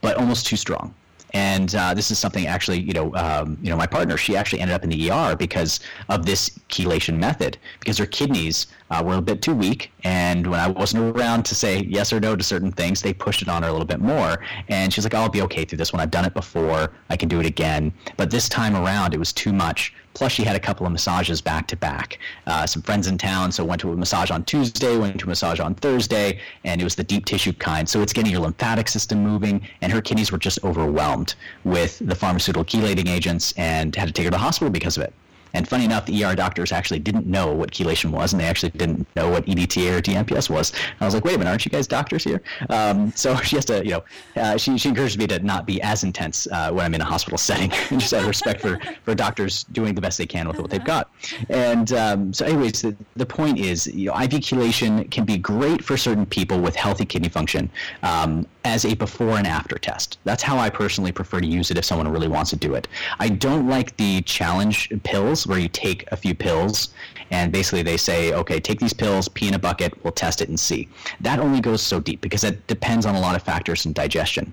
but almost too strong. And uh, this is something actually, you know, um, you know, my partner, she actually ended up in the ER because of this chelation method, because her kidneys uh, were a bit too weak. And when I wasn't around to say yes or no to certain things, they pushed it on her a little bit more. And she's like, I'll be okay through this one. I've done it before. I can do it again. But this time around, it was too much. Plus, she had a couple of massages back to back. Uh, some friends in town, so went to a massage on Tuesday, went to a massage on Thursday, and it was the deep tissue kind. So it's getting your lymphatic system moving, and her kidneys were just overwhelmed with the pharmaceutical chelating agents and had to take her to the hospital because of it. And funny enough, the ER doctors actually didn't know what chelation was, and they actually didn't know what EDTA or DMPS was. And I was like, wait a minute, aren't you guys doctors here? Um, so she has to, you know, uh, she, she encourages me to not be as intense uh, when I'm in a hospital setting, and just out of respect for, for doctors doing the best they can with what they've got. And um, so, anyways, the, the point is, you know, IV chelation can be great for certain people with healthy kidney function um, as a before and after test. That's how I personally prefer to use it if someone really wants to do it. I don't like the challenge pills where you take a few pills and basically they say, okay, take these pills, pee in a bucket, we'll test it and see. That only goes so deep because it depends on a lot of factors in digestion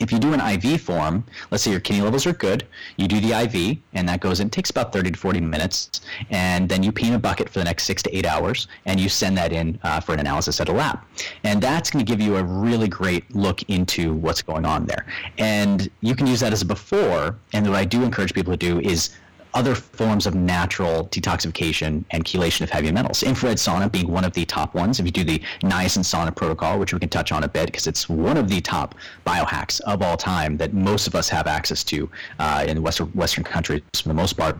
if you do an IV form, let's say your kidney levels are good, you do the IV, and that goes in, takes about 30 to 40 minutes, and then you pee in a bucket for the next six to eight hours, and you send that in uh, for an analysis at a lab. And that's going to give you a really great look into what's going on there. And you can use that as a before, and what I do encourage people to do is other forms of natural detoxification and chelation of heavy metals. Infrared sauna being one of the top ones. If you do the niacin sauna protocol, which we can touch on a bit because it's one of the top biohacks of all time that most of us have access to uh, in Western Western countries for the most part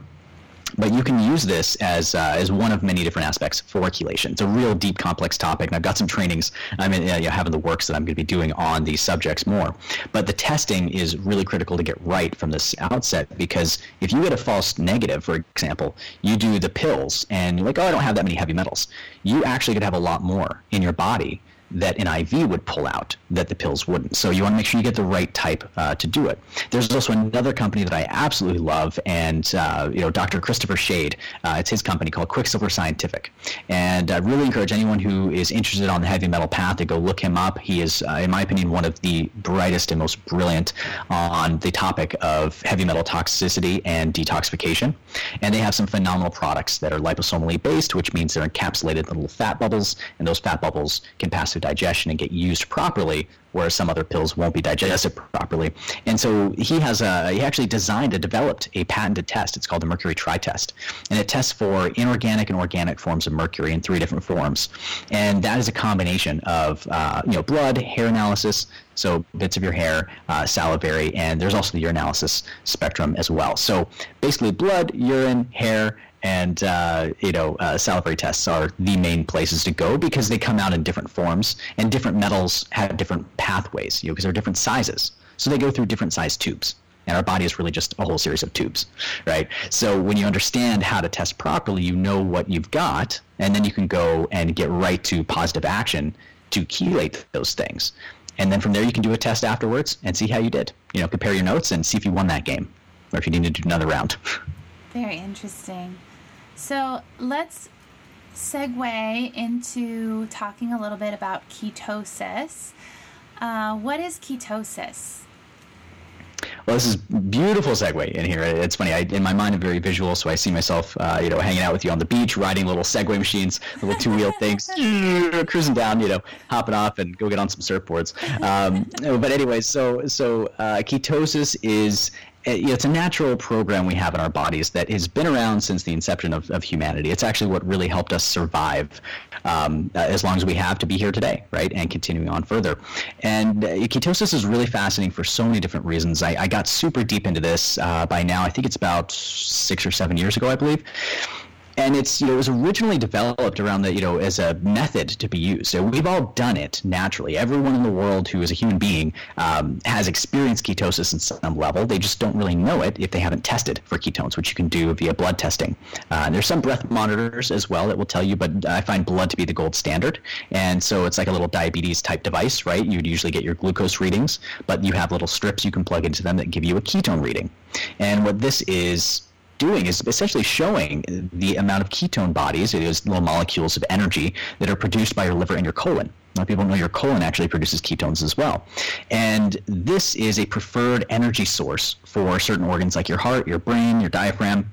but you can use this as uh, as one of many different aspects for chelation. It's a real deep, complex topic, and I've got some trainings I'm in, you know, having the works that I'm going to be doing on these subjects more. But the testing is really critical to get right from this outset because if you get a false negative, for example, you do the pills and you're like, oh, I don't have that many heavy metals. You actually could have a lot more in your body that an IV would pull out that the pills wouldn't. So you want to make sure you get the right type uh, to do it. There's also another company that I absolutely love, and uh, you know Dr. Christopher Shade. Uh, it's his company called Quicksilver Scientific, and I really encourage anyone who is interested on the heavy metal path to go look him up. He is, uh, in my opinion, one of the brightest and most brilliant on the topic of heavy metal toxicity and detoxification. And they have some phenomenal products that are liposomally based, which means they're encapsulated in little fat bubbles, and those fat bubbles can pass through digestion and get used properly, whereas some other pills won't be digested properly. And so he has a he actually designed and developed a patented test. It's called the Mercury Tri Test, and it tests for inorganic and organic forms of mercury in three different forms. And that is a combination of uh, you know blood, hair analysis, so bits of your hair, uh, salivary, and there's also the urinalysis spectrum as well. So basically, blood, urine, hair, and uh, you know uh, salivary tests are the main places to go because they come out in different forms and different metals have different pathways you know because they're different sizes so they go through different size tubes and our body is really just a whole series of tubes, right? So when you understand how to test properly, you know what you've got, and then you can go and get right to positive action to chelate those things. And then from there, you can do a test afterwards and see how you did. You know, compare your notes and see if you won that game, or if you need to do another round. Very interesting. So let's segue into talking a little bit about ketosis. Uh, what is ketosis? Well, this is beautiful segue in here. It's funny. I, in my mind, I'm very visual, so I see myself, uh, you know, hanging out with you on the beach, riding little Segway machines, little two-wheel things, cruising down, you know, hopping off and go get on some surfboards. Um, but anyways, so so uh, ketosis is it's a natural program we have in our bodies that has been around since the inception of, of humanity. It's actually what really helped us survive um, as long as we have to be here today, right? And continuing on further. And uh, ketosis is really fascinating for so many different reasons. I, I got super deep into this uh, by now. I think it's about six or seven years ago, I believe and it's you know it was originally developed around the you know as a method to be used. So we've all done it naturally. Everyone in the world who is a human being um, has experienced ketosis in some level. They just don't really know it if they haven't tested for ketones, which you can do via blood testing. Uh, there's some breath monitors as well that will tell you, but I find blood to be the gold standard. And so it's like a little diabetes type device, right? You'd usually get your glucose readings, but you have little strips you can plug into them that give you a ketone reading. And what this is doing is essentially showing the amount of ketone bodies, it is little molecules of energy that are produced by your liver and your colon. A lot of people know your colon actually produces ketones as well. And this is a preferred energy source for certain organs like your heart, your brain, your diaphragm,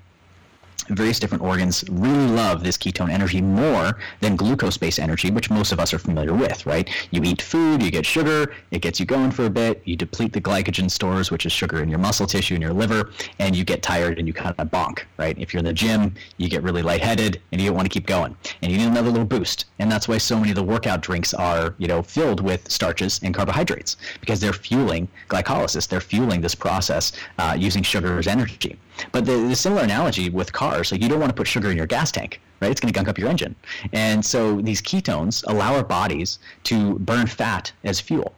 various different organs really love this ketone energy more than glucose-based energy, which most of us are familiar with, right? You eat food, you get sugar, it gets you going for a bit, you deplete the glycogen stores, which is sugar in your muscle tissue and your liver, and you get tired and you kind of bonk, right? If you're in the gym, you get really lightheaded and you don't want to keep going, and you need another little boost. And that's why so many of the workout drinks are, you know, filled with starches and carbohydrates because they're fueling glycolysis. They're fueling this process uh, using sugar as energy. But the, the similar analogy with cars, like you don't want to put sugar in your gas tank, right? It's going to gunk up your engine. And so these ketones allow our bodies to burn fat as fuel.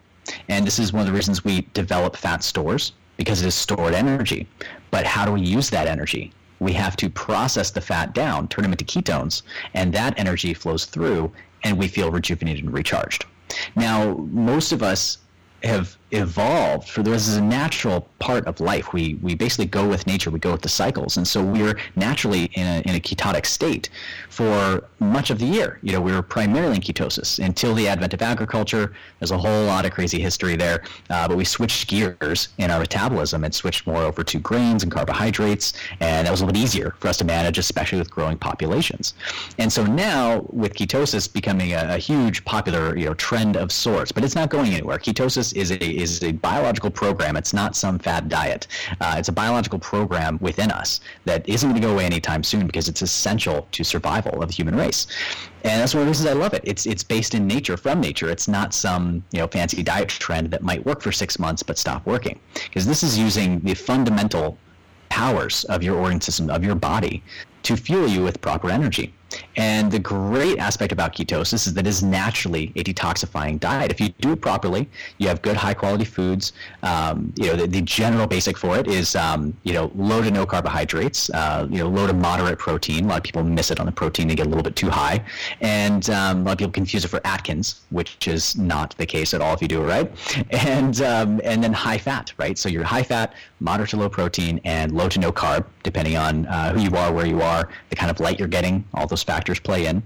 And this is one of the reasons we develop fat stores because it is stored energy. But how do we use that energy? We have to process the fat down, turn them into ketones, and that energy flows through, and we feel rejuvenated and recharged. Now, most of us have evolved for this is a natural part of life. We we basically go with nature. We go with the cycles, and so we're naturally in a, in a ketotic state for much of the year. You know, we were primarily in ketosis until the advent of agriculture. There's a whole lot of crazy history there, uh, but we switched gears in our metabolism and switched more over to grains and carbohydrates, and that was a little bit easier for us to manage, especially with growing populations. And so now, with ketosis becoming a, a huge popular you know trend of sorts, but it's not going anywhere. Ketosis is a is a biological program. It's not some fad diet. Uh, it's a biological program within us that isn't going to go away anytime soon because it's essential to survival of the human race. And that's one of the reasons I love it. It's it's based in nature, from nature. It's not some you know fancy diet trend that might work for six months but stop working. Because this is using the fundamental powers of your organ system, of your body, to fuel you with proper energy. And the great aspect about ketosis is that it is naturally a detoxifying diet. If you do it properly, you have good high quality foods. Um, you know, the, the, general basic for it is, um, you know, low to no carbohydrates, uh, you know, low to moderate protein. A lot of people miss it on the protein. They get a little bit too high. And um, a lot of people confuse it for Atkins, which is not the case at all if you do it right. And, um, and then high fat, right? So you're high fat, moderate to low protein, and low to no carb, depending on uh, who you are, where you are, the kind of light you're getting, all those factors play in.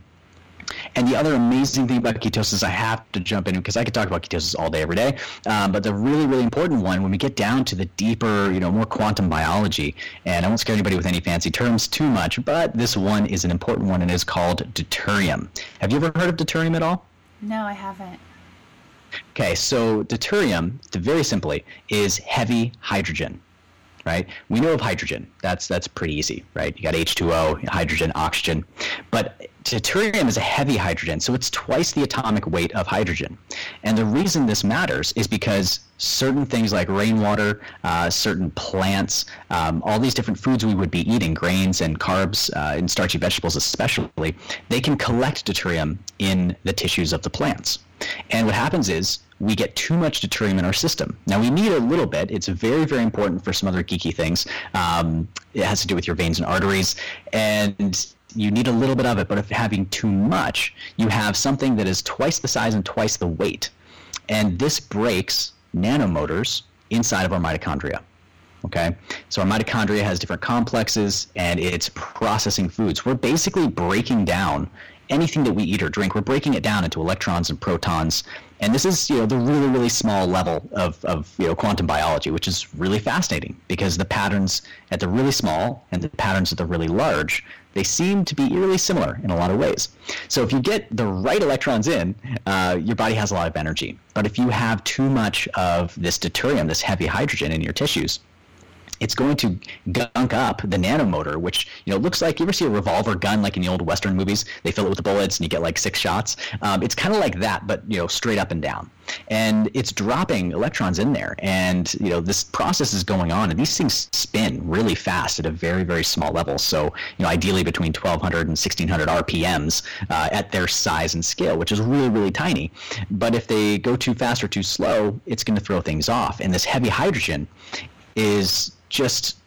And the other amazing thing about ketosis, I have to jump in because I could talk about ketosis all day, every day. Um, but the really, really important one, when we get down to the deeper, you know, more quantum biology, and I won't scare anybody with any fancy terms too much, but this one is an important one and is called deuterium. Have you ever heard of deuterium at all? No, I haven't. Okay, so deuterium, very simply, is heavy hydrogen right? We know of hydrogen. That's that's pretty easy, right? You got H2O, hydrogen, oxygen. But deuterium is a heavy hydrogen, so it's twice the atomic weight of hydrogen. And the reason this matters is because certain things like rainwater, uh, certain plants, um, all these different foods we would be eating, grains and carbs uh, and starchy vegetables especially, they can collect deuterium in the tissues of the plants. And what happens is we get too much deuterium in our system. Now, we need a little bit. It's very, very important for some other geeky things. Um, it has to do with your veins and arteries. And you need a little bit of it, but if having too much, you have something that is twice the size and twice the weight. And this breaks nanomotors inside of our mitochondria. Okay, so our mitochondria has different complexes and it's processing foods. We're basically breaking down anything that we eat or drink, we're breaking it down into electrons and protons. And this is, you know, the really, really small level of, of you know, quantum biology, which is really fascinating because the patterns at the really small and the patterns at the really large, they seem to be eerily similar in a lot of ways. So if you get the right electrons in, uh, your body has a lot of energy. But if you have too much of this deuterium, this heavy hydrogen in your tissues, it's going to gunk up the nanomotor, which you know looks like you ever see a revolver gun like in the old Western movies? They fill it with bullets and you get like six shots. Um, it's kind of like that, but you know straight up and down, and it's dropping electrons in there, and you know this process is going on, and these things spin really fast at a very very small level. So you know ideally between 1200 and 1600 RPMs uh, at their size and scale, which is really really tiny. But if they go too fast or too slow, it's going to throw things off, and this heavy hydrogen is just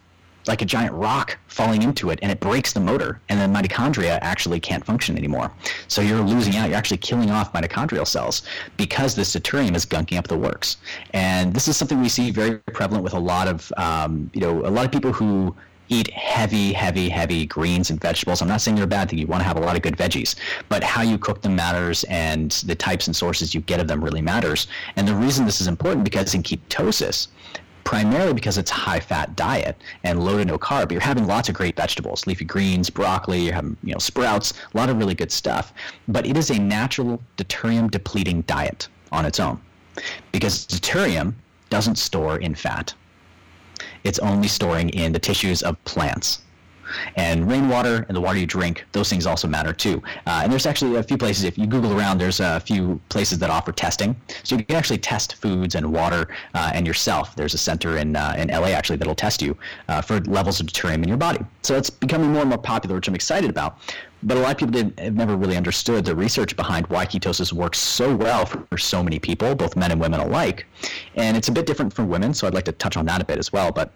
like a giant rock falling into it and it breaks the motor and then mitochondria actually can't function anymore so you're losing out you're actually killing off mitochondrial cells because this deuterium is gunking up the works and this is something we see very prevalent with a lot of um, you know a lot of people who eat heavy, heavy, heavy greens and vegetables. I'm not saying they're a bad thing. You want to have a lot of good veggies, but how you cook them matters, and the types and sources you get of them really matters. And the reason this is important because in ketosis, primarily because it's a high fat diet and low to no carb. You're having lots of great vegetables, leafy greens, broccoli, you're having you know sprouts, a lot of really good stuff. But it is a natural deuterium depleting diet on its own. Because deuterium doesn't store in fat. It's only storing in the tissues of plants. And rainwater and the water you drink, those things also matter too. Uh, and there's actually a few places, if you Google around, there's a few places that offer testing. So you can actually test foods and water uh, and yourself. There's a center in, uh, in LA actually that'll test you uh, for levels of deuterium in your body. So it's becoming more and more popular, which I'm excited about. But a lot of people didn't, have never really understood the research behind why ketosis works so well for so many people, both men and women alike. And it's a bit different for women, so I'd like to touch on that a bit as well. But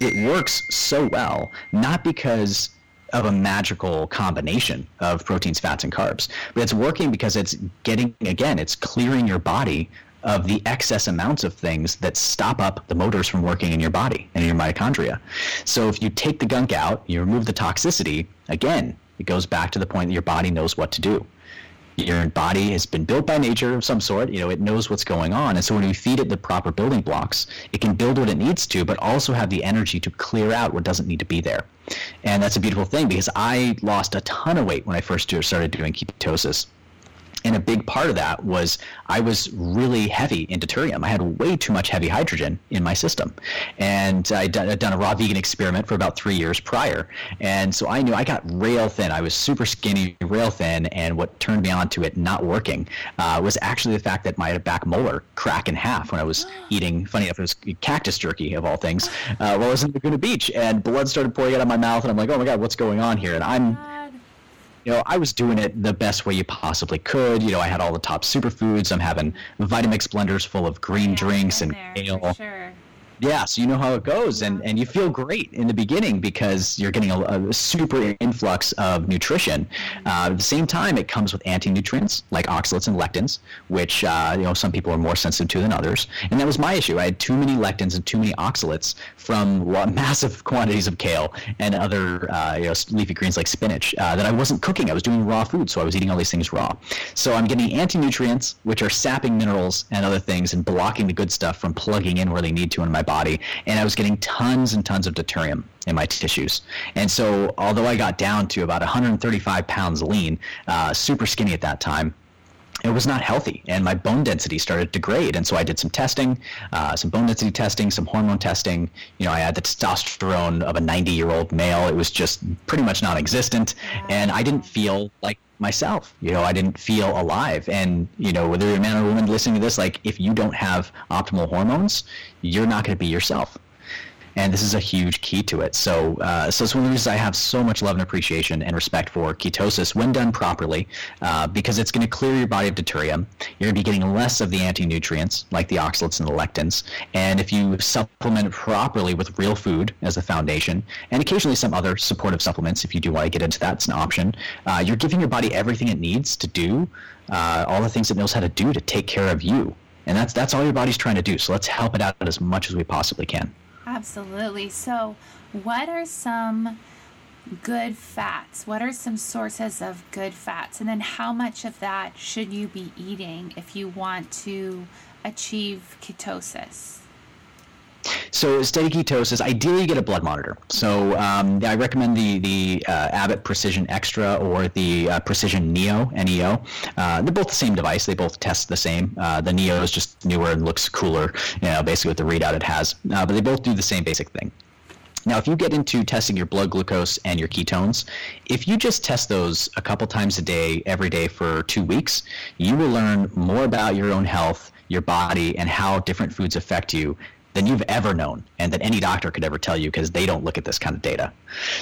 it works so well, not because of a magical combination of proteins, fats, and carbs, but it's working because it's getting, again, it's clearing your body of the excess amounts of things that stop up the motors from working in your body and in your mitochondria. So if you take the gunk out, you remove the toxicity, again, it goes back to the point that your body knows what to do your body has been built by nature of some sort. You know, it knows what's going on. And so when we feed it the proper building blocks, it can build what it needs to, but also have the energy to clear out what doesn't need to be there. And that's a beautiful thing because I lost a ton of weight when I first started doing ketosis. And a big part of that was I was really heavy in deuterium. I had way too much heavy hydrogen in my system. And I'd done, I'd done a raw vegan experiment for about three years prior. And so I knew I got rail thin. I was super skinny, rail thin. And what turned me on to it not working uh, was actually the fact that my back molar cracked in half when I was eating, funny enough, it was cactus jerky of all things, uh, while I was in Laguna Beach. And blood started pouring out of my mouth. And I'm like, oh my God, what's going on here? And I'm you know, I was doing it the best way you possibly could. You know, I had all the top superfoods. I'm having Vitamix blenders full of green yeah, drinks and kale. Sure yeah, so you know how it goes, and, and you feel great in the beginning because you're getting a, a super influx of nutrition. Uh, at the same time, it comes with anti-nutrients like oxalates and lectins, which uh, you know some people are more sensitive to than others. And that was my issue. I had too many lectins and too many oxalates from massive quantities of kale and other uh, you know, leafy greens like spinach uh, that I wasn't cooking. I was doing raw food, so I was eating all these things raw. So I'm getting anti-nutrients, which are sapping minerals and other things, and blocking the good stuff from plugging in where they need to in my body, and I was getting tons and tons of deuterium in my tissues. And so, although I got down to about 135 pounds lean, uh, super skinny at that time, it was not healthy and my bone density started to degrade and so i did some testing uh, some bone density testing some hormone testing you know i had the testosterone of a 90 year old male it was just pretty much non-existent and i didn't feel like myself. You know, I didn't feel alive. And, you know, whether you're a man or a woman listening to this, like if you don't have optimal hormones, you're not going to be yourself. And this is a huge key to it. So, uh, so it's one of the reasons I have so much love and appreciation and respect for ketosis when done properly, uh, because it's going to clear your body of deuterium. You're going to be getting less of the anti-nutrients like the oxalates and the lectins, and if you supplement properly with real food as a foundation, and occasionally some other supportive supplements, if you do want to get into that, it's an option. Uh, you're giving your body everything it needs to do uh, all the things it knows how to do to take care of you. And that's that's all your body's trying to do. So let's help it out as much as we possibly can. Absolutely. So, what are some good fats? What are some sources of good fats? And then how much of that should you be eating if you want to achieve ketosis? So steady ketosis, ideally you get a blood monitor. So um, I recommend the the uh, Abbott Precision Extra or the uh, Precision Neo NEO. Uh, they're both the same device. They both test the same. Uh, the Neo is just newer and looks cooler, you know, basically with the readout it has. Uh, but they both do the same basic thing. Now, if you get into testing your blood glucose and your ketones, if you just test those a couple times a day, every day for two weeks, you will learn more about your own health, your body, and how different foods affect you than you've ever known and that any doctor could ever tell you because they don't look at this kind of data.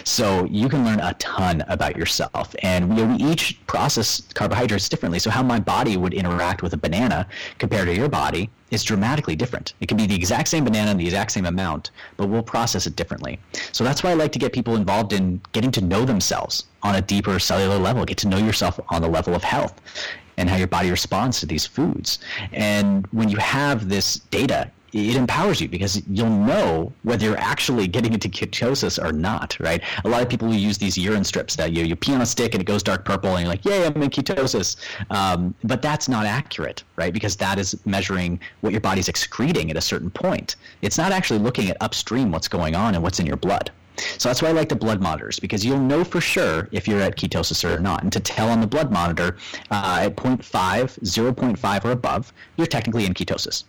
So you can learn a ton about yourself. And we, each process carbohydrates differently. So how my body would interact with a banana compared to your body is dramatically different. It can be the exact same banana and the exact same amount, but we'll process it differently. So that's why I like to get people involved in getting to know themselves on a deeper cellular level, get to know yourself on the level of health and how your body responds to these foods. And when you have this data, it empowers you because you'll know whether you're actually getting into ketosis or not, right? A lot of people will use these urine strips that you, you pee on a stick and it goes dark purple and you're like, yay, I'm in ketosis. Um, but that's not accurate, right? Because that is measuring what your body's excreting at a certain point. It's not actually looking at upstream what's going on and what's in your blood. So that's why I like the blood monitors because you'll know for sure if you're at ketosis or not. And to tell on the blood monitor uh, at 0.5, 0.5 or above, you're technically in ketosis.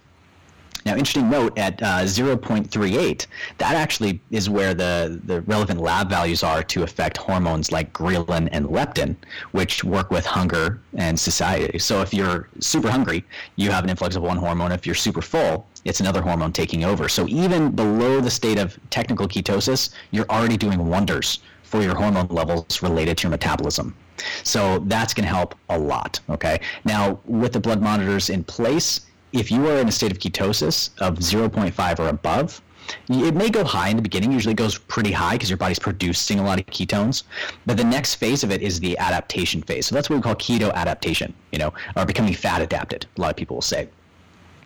Now, interesting note at uh, 0.38, that actually is where the, the relevant lab values are to affect hormones like ghrelin and leptin, which work with hunger and satiety. So if you're super hungry, you have an influx of one hormone. If you're super full, it's another hormone taking over. So even below the state of technical ketosis, you're already doing wonders for your hormone levels related to your metabolism. So that's going to help a lot. Okay. Now, with the blood monitors in place, if you are in a state of ketosis of 0.5 or above, it may go high in the beginning. Usually goes pretty high because your body's producing a lot of ketones. But the next phase of it is the adaptation phase. So that's what we call keto adaptation, you know, or becoming fat adapted, a lot of people will say.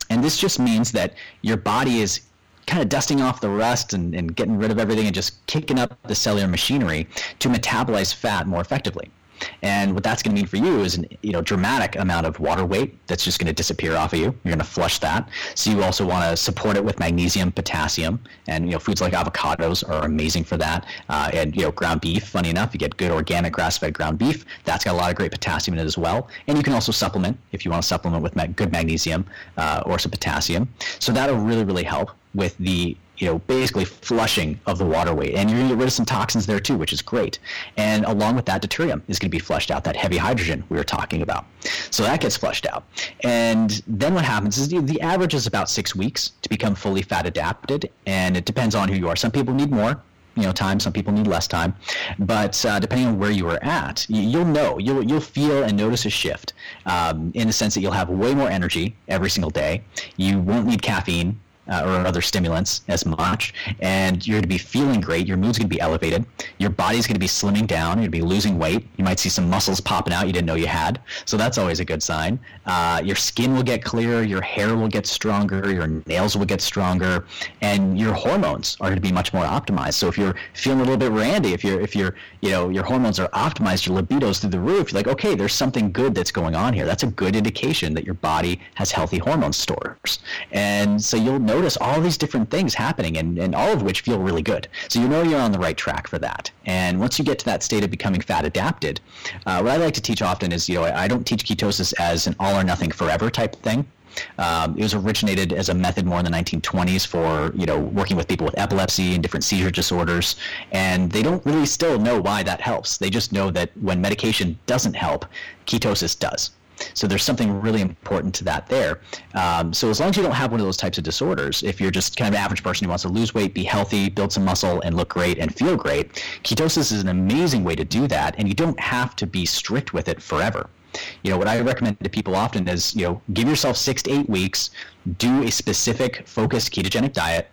And this just means that your body is kind of dusting off the rust and, and getting rid of everything and just kicking up the cellular machinery to metabolize fat more effectively. And what that's going to mean for you is an you know dramatic amount of water weight that's just going to disappear off of you. You're going to flush that. So you also want to support it with magnesium, potassium, and you know foods like avocados are amazing for that. Uh, and you know ground beef. Funny enough, you get good organic grass-fed ground beef. That's got a lot of great potassium in it as well. And you can also supplement if you want to supplement with good magnesium uh, or some potassium. So that'll really really help with the you know, basically flushing of the water weight. And you're going to get rid of some toxins there too, which is great. And along with that, deuterium is going to be flushed out, that heavy hydrogen we were talking about. So that gets flushed out. And then what happens is the, average is about six weeks to become fully fat adapted. And it depends on who you are. Some people need more, you know time some people need less time but uh, depending on where you are at you'll know you'll you'll feel and notice a shift um, in the sense that you'll have way more energy every single day you won't need caffeine uh, or other stimulants as much, and you're going to be feeling great. Your mood's going to be elevated. Your body's going to be slimming down. You're going to be losing weight. You might see some muscles popping out you didn't know you had. So that's always a good sign. Uh, your skin will get clearer. Your hair will get stronger. Your nails will get stronger, and your hormones are going to be much more optimized. So if you're feeling a little bit randy, if you're if you're you know your hormones are optimized, your libido's through the roof. You're like, okay, there's something good that's going on here. That's a good indication that your body has healthy hormone stores, and so you'll know notice all these different things happening and, and all of which feel really good. So you know you're on the right track for that. And once you get to that state of becoming fat adapted, uh, what I like to teach often is, you know, I don't teach ketosis as an all or nothing forever type thing. Um, it was originated as a method more in the 1920s for you know working with people with epilepsy and different seizure disorders, and they don't really still know why that helps. They just know that when medication doesn't help, ketosis does. So there's something really important to that there. Um, so as long as you don't have one of those types of disorders, if you're just kind of average person who wants to lose weight, be healthy, build some muscle, and look great and feel great, ketosis is an amazing way to do that, and you don't have to be strict with it forever. You know, what I recommend to people often is, you know, give yourself six to eight weeks, do a specific focused ketogenic diet,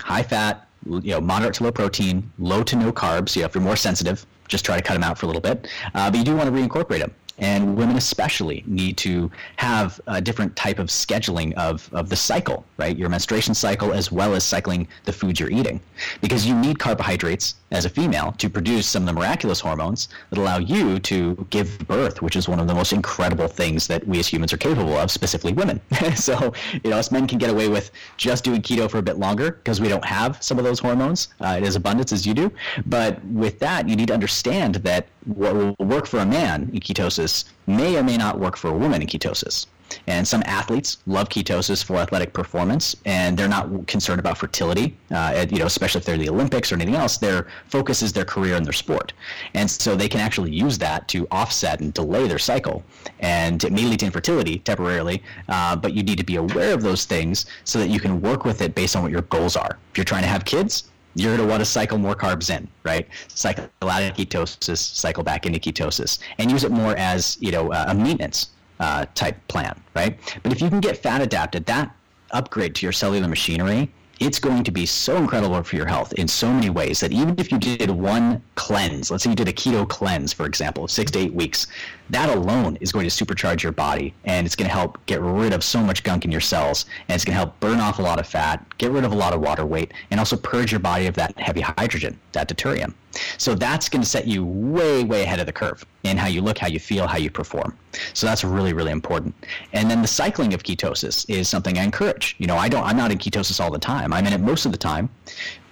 high fat, you know, moderate to low protein, low to no carbs. You know, if you're more sensitive, just try to cut them out for a little bit. Uh, but you do want to reincorporate them and women especially need to have a different type of scheduling of, of the cycle right? Your menstruation cycle as well as cycling the foods you're eating. Because you need carbohydrates as a female to produce some of the miraculous hormones that allow you to give birth which is one of the most incredible things that we as humans are capable of specifically women. So you know us men can get away with just doing keto for a bit longer because we don't have some of those hormones. Uh, in as abundance as you do. But with that you need to understand that what will work for a man in ketosis may or may not work for a woman in ketosis. And some athletes love ketosis for athletic performance, and they're not concerned about fertility. Uh, you know, especially if they're the Olympics or anything else, their focus is their career and their sport, and so they can actually use that to offset and delay their cycle. And it may lead to infertility temporarily, uh, but you need to be aware of those things so that you can work with it based on what your goals are. If you're trying to have kids, you're going to want to cycle more carbs in, right? Cycle out of ketosis, cycle back into ketosis, and use it more as you know a maintenance uh, type plan, right? But if you can get fat adapted, that upgrade to your cellular machinery it's going to be so incredible for your health in so many ways that even if you did one cleanse, let's say you did a keto cleanse, for example, six to eight weeks, that alone is going to supercharge your body and it's going to help get rid of so much gunk in your cells and it's going to help burn off a lot of fat, get rid of a lot of water weight, and also purge your body of that heavy hydrogen, that deuterium. So that's going to set you way, way ahead of the curve in how you look, how you feel, how you perform. So that's really, really important. And then the cycling of ketosis is something I encourage. You know, I don't, I'm not in ketosis all the time. I'm in it most of the time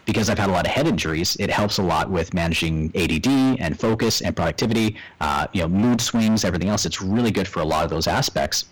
because I've had a lot of head injuries, it helps a lot with managing ADD and focus and productivity, uh, you know, mood swings, everything else. It's really good for a lot of those aspects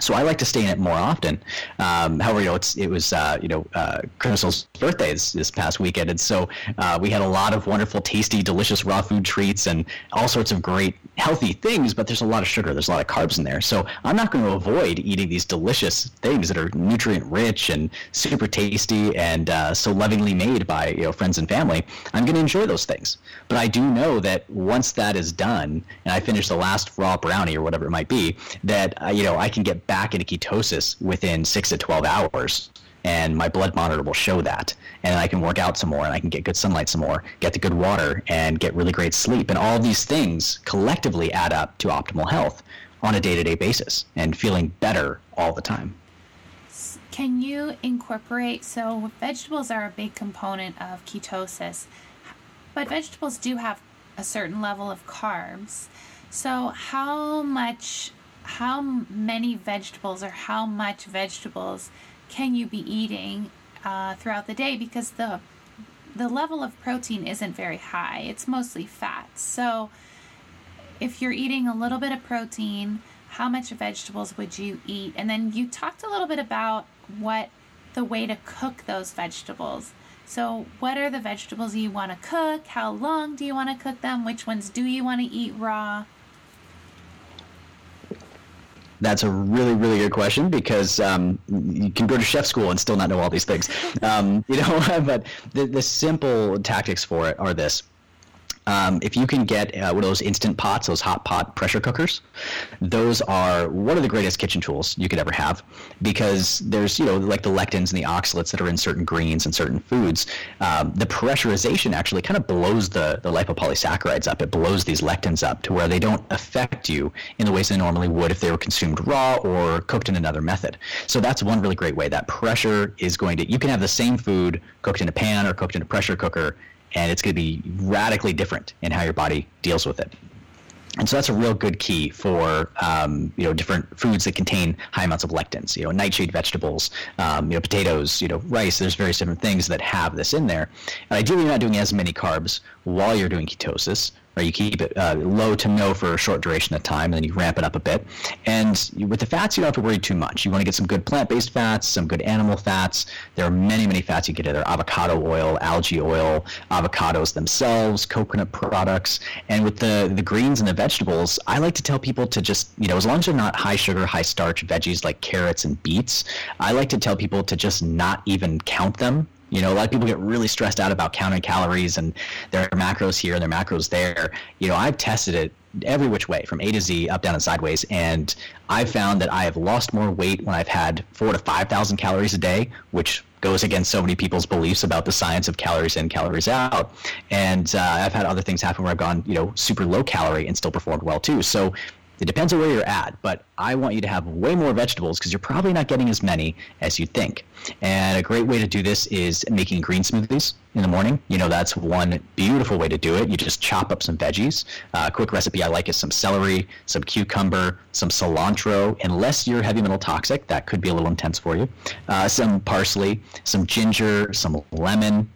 so I like to stay in it more often. Um, however, you know, it's, it was uh, you know uh, Crystal's birthday this, this, past weekend, and so uh, we had a lot of wonderful, tasty, delicious raw food treats and all sorts of great healthy things. But there's a lot of sugar, there's a lot of carbs in there. So I'm not going to avoid eating these delicious things that are nutrient rich and super tasty and uh, so lovingly made by you know friends and family. I'm going to enjoy those things. But I do know that once that is done, and I finish the last raw brownie or whatever it might be, that uh, you know I can get back into ketosis within six to 12 hours. And my blood monitor will show that. And I can work out some more and I can get good sunlight some more, get the good water, and get really great sleep. And all these things collectively add up to optimal health on a day to day basis and feeling better all the time. Can you incorporate? So, vegetables are a big component of ketosis, but vegetables do have a certain level of carbs. So, how much how many vegetables or how much vegetables can you be eating uh, throughout the day because the the level of protein isn't very high. It's mostly fat. So if you're eating a little bit of protein, how much vegetables would you eat? And then you talked a little bit about what the way to cook those vegetables. So, what are the vegetables you want to cook? How long do you want to cook them? Which ones do you want to eat raw? That's a really, really good question because um, you can go to chef school and still not know all these things. Um, you know, but the, the simple tactics for it are this. Um, if you can get uh, one of those instant pots, those hot pot pressure cookers, those are one of the greatest kitchen tools you could ever have because there's, you know, like the lectins and the oxalates that are in certain greens and certain foods. Um, the pressurization actually kind of blows the, the lipopolysaccharides up. It blows these lectins up to where they don't affect you in the ways they normally would if they were consumed raw or cooked in another method. So that's one really great way. That pressure is going to, you can have the same food cooked in a pan or cooked in a pressure cooker and it's going to be radically different in how your body deals with it. And so that's a real good key for um, you know different foods that contain high amounts of lectins. You know, nightshade vegetables, um, you know, potatoes, you know, rice. There's various different things that have this in there. And ideally, you're not doing as many carbs while you're doing ketosis, or you keep it uh, low to no for a short duration of time, and then you ramp it up a bit. And with the fats, you don't have to worry too much. You want to get some good plant-based fats, some good animal fats. There are many, many fats you can get there: avocado oil, algae oil, avocados themselves, coconut products, and with the the greens and the vegetables, I like to tell people to just you know as long as they're not high sugar, high starch veggies like carrots and beets, I like to tell people to just not even count them you know, a lot of people get really stressed out about counting calories and their macros here and their macros there. You know, I've tested it every which way from A to Z, up, down, and sideways. And I've found that I have lost more weight when I've had four to 5,000 calories a day, which goes against so many people's beliefs about the science of calories in, calories out. And uh, I've had other things happen where I've gone, you know, super low calorie and still performed well too. So it depends on where you're at, but I want you to have way more vegetables because you're probably not getting as many as you think. And a great way to do this is making green smoothies in the morning. You know, that's one beautiful way to do it. You just chop up some veggies. Uh, a quick recipe I like is some celery, some cucumber, some cilantro. Unless you're heavy metal toxic, that could be a little intense for you. Uh, some parsley, some ginger, some lemon,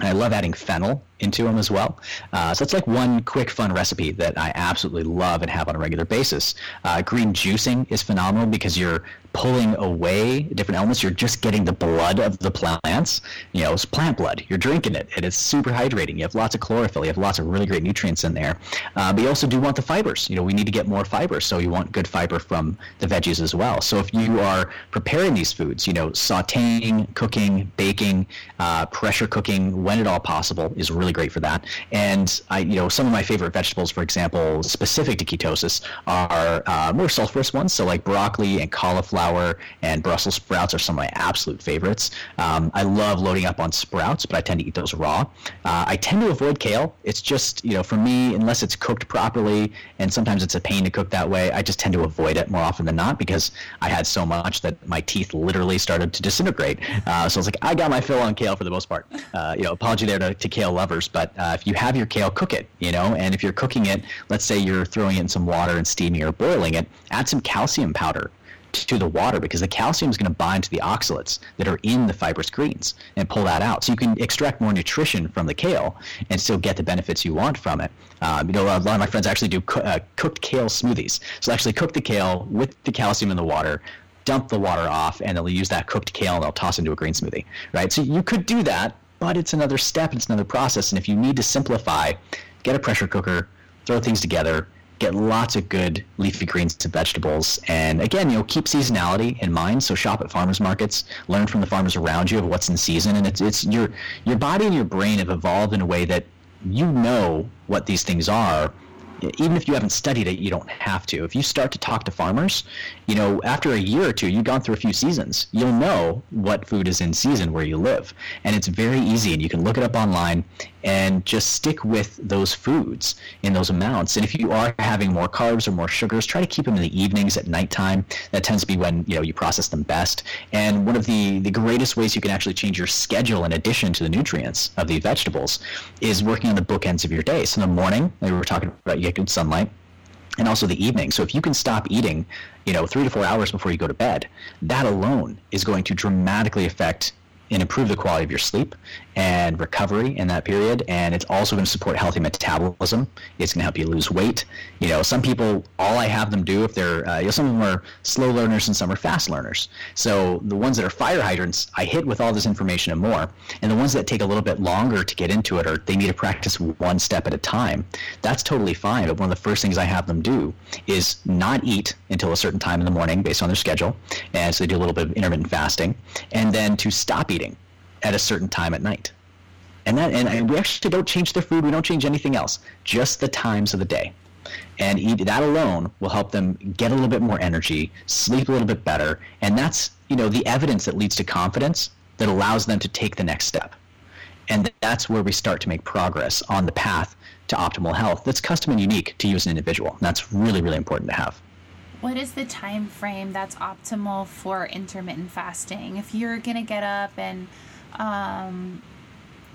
I love adding fennel into them as well. Uh, so it's like one quick, fun recipe that I absolutely love and have on a regular basis. Uh, green juicing is phenomenal because you're pulling away different elements. You're just getting the blood of the plants. You know, it's plant blood. You're drinking it, and it's super hydrating. You have lots of chlorophyll. You have lots of really great nutrients in there. Uh, but you also do want the fibers. You know, we need to get more fiber, so you want good fiber from the veggies as well. So if you are preparing these foods, you know, sautéing, cooking, baking, uh, pressure cooking, when at all possible, is really great for that. And I, you know, some of my favorite vegetables, for example, specific to ketosis, are uh, more sulfurous ones. So like broccoli and cauliflower cauliflower and Brussels sprouts are some of my absolute favorites. Um, I love loading up on sprouts, but I tend to eat those raw. Uh, I tend to avoid kale. It's just, you know, for me, unless it's cooked properly, and sometimes it's a pain to cook that way, I just tend to avoid it more often than not because I had so much that my teeth literally started to disintegrate. Uh, so I was like, I got my fill on kale for the most part. Uh, you know, apology there to, to kale lovers, but uh, if you have your kale, cook it, you know, and if you're cooking it, let's say you're throwing it in some water and steaming or boiling it, add some calcium powder to the water because the calcium is going to bind to the oxalates that are in the fibrous greens and pull that out. So you can extract more nutrition from the kale and still get the benefits you want from it. Um, you know, a lot of my friends actually do co- uh, cooked kale smoothies. So actually cook the kale with the calcium in the water, dump the water off, and they'll use that cooked kale and they'll toss into a green smoothie, right? So you could do that, but it's another step, it's another process. And if you need to simplify, get a pressure cooker, throw things together, get lots of good leafy greens and vegetables. And again, you know, keep seasonality in mind. So shop at farmers markets, learn from the farmers around you of what's in season. And it's it's your your body and your brain have evolved in a way that you know what these things are even if you haven't studied it, you don't have to. If you start to talk to farmers, you know, after a year or two, you've gone through a few seasons, you'll know what food is in season where you live. And it's very easy, and you can look it up online and just stick with those foods in those amounts. And if you are having more carbs or more sugars, try to keep them in the evenings at nighttime. That tends to be when, you know, you process them best. And one of the, the greatest ways you can actually change your schedule in addition to the nutrients of the vegetables is working on the bookends of your day. So in the morning, like we were talking about, you get good sunlight and also the evening. So if you can stop eating, you know, three to four hours before you go to bed, that alone is going to dramatically affect and improve the quality of your sleep and recovery in that period. And it's also going to support healthy metabolism. It's going to help you lose weight. You know, some people, all I have them do if they're, uh, you know, some of them are slow learners and some are fast learners. So the ones that are fire hydrants, I hit with all this information and more. And the ones that take a little bit longer to get into it or they need to practice one step at a time, that's totally fine. But one of the first things I have them do is not eat until a certain time in the morning based on their schedule. And so they do a little bit of intermittent fasting. And then to stop eating at a certain time at night. And that and we actually don't change their food. We don't change anything else. Just the times of the day. And eat, that alone will help them get a little bit more energy, sleep a little bit better, and that's you know the evidence that leads to confidence that allows them to take the next step. And that's where we start to make progress on the path to optimal health. That's custom and unique to you as an individual. And that's really really important to have. What is the time frame that's optimal for intermittent fasting? If you're gonna get up and um,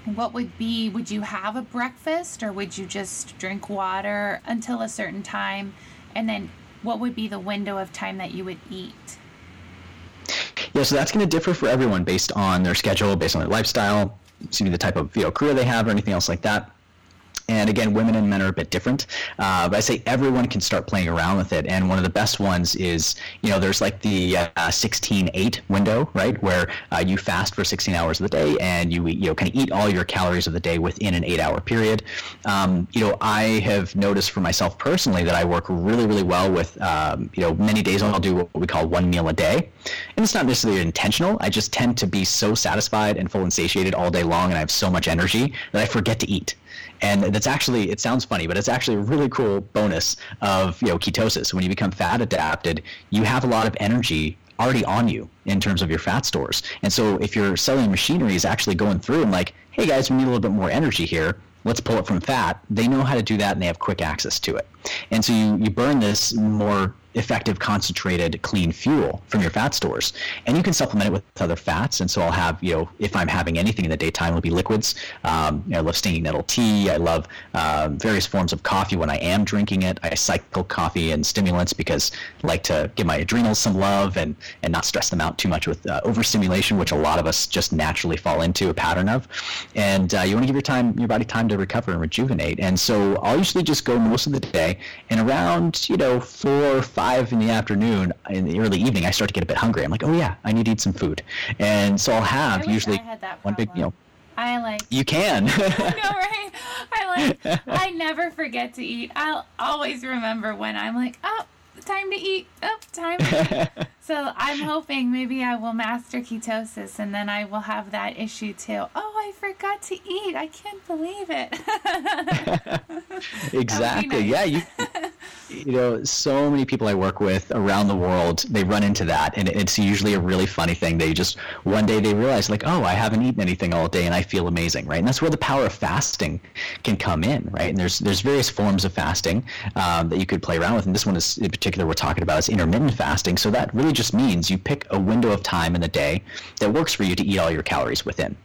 what would be would you have a breakfast or would you just drink water until a certain time? And then what would be the window of time that you would eat? Yeah so that's going to differ for everyone based on their schedule based on their lifestyle excuse me the type of you know career they have or anything else like that And again, women and men are a bit different. Uh, but I say everyone can start playing around with it. And one of the best ones is, you know, there's like the uh, 16-8 window, right, where uh, you fast for 16 hours of the day and you, you know, kind of eat all your calories of the day within an eight-hour period. Um, you know, I have noticed for myself personally that I work really, really well with, um, you know, many days I'll do what we call one meal a day. And it's not necessarily intentional. I just tend to be so satisfied and full and satiated all day long and I have so much energy that I forget to eat and that's actually it sounds funny but it's actually a really cool bonus of you know ketosis. When you become fat adapted you have a lot of energy already on you in terms of your fat stores. And so if your cellular machinery is actually going through and like hey guys we need a little bit more energy here. Let's pull it from fat they know how to do that and they have quick access to it and so you, you burn this more effective concentrated clean fuel from your fat stores. And you can supplement it with other fats. And so i'll have you know if i'm having anything in the daytime it'll be liquids. Um, i love stinging nettle tea. I love um, various forms of coffee when i am drinking it. I cycle coffee and stimulants because i like to give my adrenals some love and and not stress them out too much with uh, overstimulation which a lot of us just naturally fall into a pattern of. And uh, you want to give your time your body time to recover and rejuvenate. And so i'll usually just go most of the day and around you know four or five in the afternoon in the early evening, I start to get a bit hungry. I'm like, oh yeah, I need to eat some food, and so I'll have usually one big, you know. I like. You can. I know, right? I like. I never forget to eat. I'll always remember when I'm like, oh, time to eat. Oh, time. so I'm hoping maybe I will master ketosis, and then I will have that issue too. Oh, I forgot to eat. I can't believe it. exactly. Nice. Yeah. You. You know, so many people I work with around the world, they run into that, and it's usually a really funny thing. They just one day they realize, like, oh, I haven't eaten anything all day, and I feel amazing, right? And that's where the power of fasting can come in, right? And there's there's various forms of fasting um, that you could play around with, and this one is in particular we're talking about is intermittent fasting. So that really just means you pick a window of time in the day that works for you to eat all your calories within.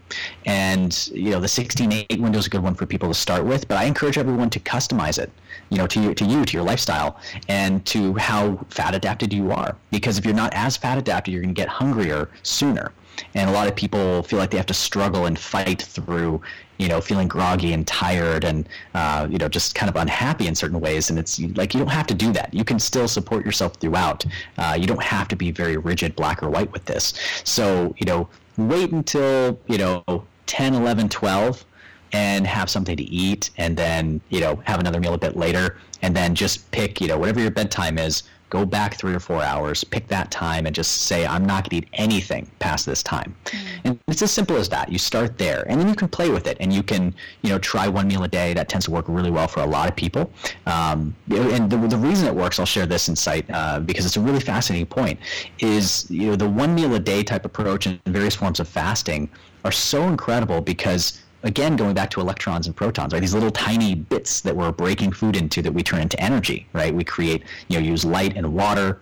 And you know, the 16-8 window is a good one for people to start with, but I encourage everyone to customize it you know, to you, to you, to your lifestyle, and to how fat adapted you are. Because if you're not as fat adapted, you're going to get hungrier sooner. And a lot of people feel like they have to struggle and fight through, you know, feeling groggy and tired and, uh, you know, just kind of unhappy in certain ways. And it's like you don't have to do that. You can still support yourself throughout. Uh, you don't have to be very rigid, black or white with this. So, you know, wait until, you know, 10, 11, 12 and have something to eat and then you know have another meal a bit later. And then just pick you know whatever your bedtime is go back three or four hours pick that time and just say i'm not going to eat anything past this time. Mm-hmm. and it's as simple as that. You start there. And then you can play with it. And you can you know try one meal a day. That tends to work really well for a lot of people. Um, and the, the reason it works i'll share this insight uh, because it's a really fascinating point is you know the one meal a day type approach and various forms of fasting are so incredible because again going back to electrons and protons right these little tiny bits that we're breaking food into that we turn into energy right we create you know use light and water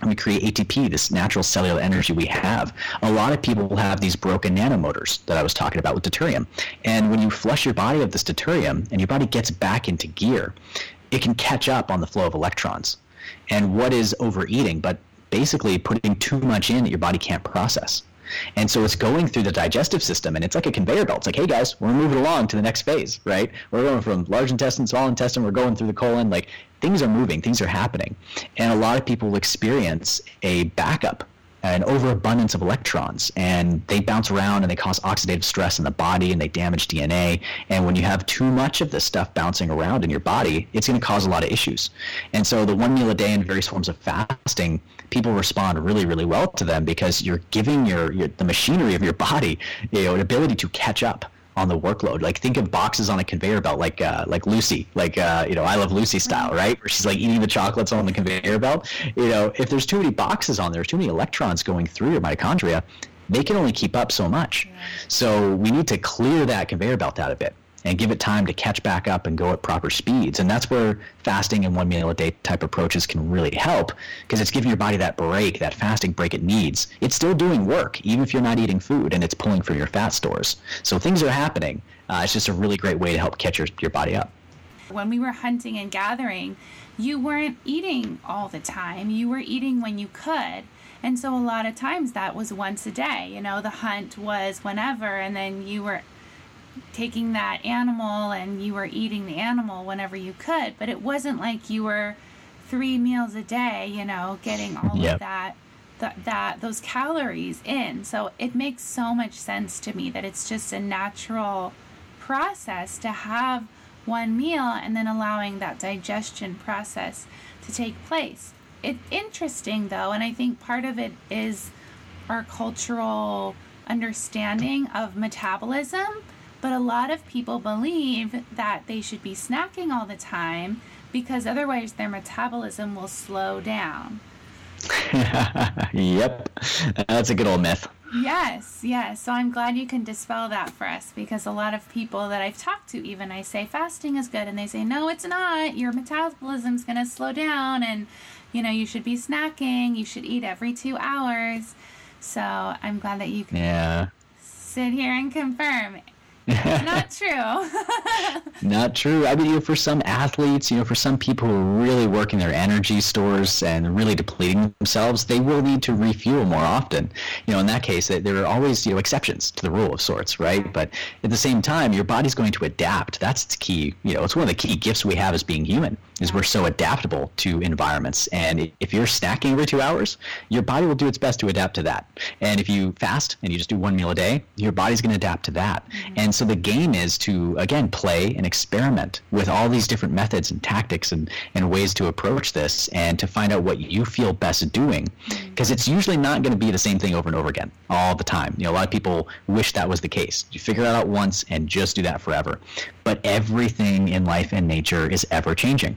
and we create ATP, this natural cellular energy we have. A lot of people have these broken nanomotors that I was talking about with deuterium. And when you flush your body of this deuterium and your body gets back into gear, it can catch up on the flow of electrons. And what is overeating? But basically putting too much in that your body can't process. And so it's going through the digestive system and it's like a conveyor belt. It's like, hey guys, we're moving along to the next phase, right? We're going from large intestine, small intestine, we're going through the colon. Like things are moving, things are happening. And a lot of people will experience a backup an overabundance of electrons and they bounce around and they cause oxidative stress in the body and they damage DNA. And when you have too much of this stuff bouncing around in your body, it's going to cause a lot of issues. And so the one meal a day and various forms of fasting, people respond really, really well to them because you're giving your, your the machinery of your body you know, an ability to catch up on the workload. Like think of boxes on a conveyor belt, like uh, like Lucy, like uh, you know I Love Lucy style, mm-hmm. right? Where she's like eating the chocolates on the conveyor belt. You know, if there's too many boxes on there, too many electrons going through your mitochondria, they can only keep up so much. So we need to clear that conveyor belt out a bit and give it time to catch back up and go at proper speeds. And that's where fasting and one meal a day type approaches can really help because it's giving your body that break, that fasting break it needs. It's still doing work, even if you're not eating food and it's pulling from your fat stores. So things are happening. Uh, it's just a really great way to help catch your, your body up. When we were hunting and gathering, you weren't eating all the time. You were eating when you could. And so a lot of times that was once a day. You know, the hunt was whenever, and then you were taking that animal and you were eating the animal whenever you could, but it wasn't like you were three meals a day, you know, getting all yep. of that that that those calories in. So it makes so much sense to me that it's just a natural process to have one meal and then allowing that digestion process to take place. It's interesting though, and I think part of it is our cultural understanding of metabolism, but a lot of people believe that they should be snacking all the time because otherwise their metabolism will slow down. yep, that's a good old myth. Yes, yes. So I'm glad you can dispel that for us because a lot of people that I've talked to, even I say fasting is good, and they say, no, it's not. Your metabolism's going to slow down, and you know, you should be snacking, you should eat every two hours. So I'm glad that you can yeah. sit here and confirm not true. Not true. I mean, you know, for some athletes, you know, for some people who are really working their energy stores and really depleting themselves, they will need to refuel more often. You know, in that case, there are always you know exceptions to the rule of sorts, right? But at the same time, your body's going to adapt. That's the key. You know, it's one of the key gifts we have as being human is we're so adaptable to environments. And if you're snacking every two hours, your body will do its best to adapt to that. And if you fast and you just do one meal a day, your body's going to adapt to that. Mm-hmm. And so the game is to again play and experiment with all these different methods and tactics and, and ways to approach this and to find out what you feel best doing because it's usually not going to be the same thing over and over again all the time you know a lot of people wish that was the case you figure it out once and just do that forever but everything in life and nature is ever changing.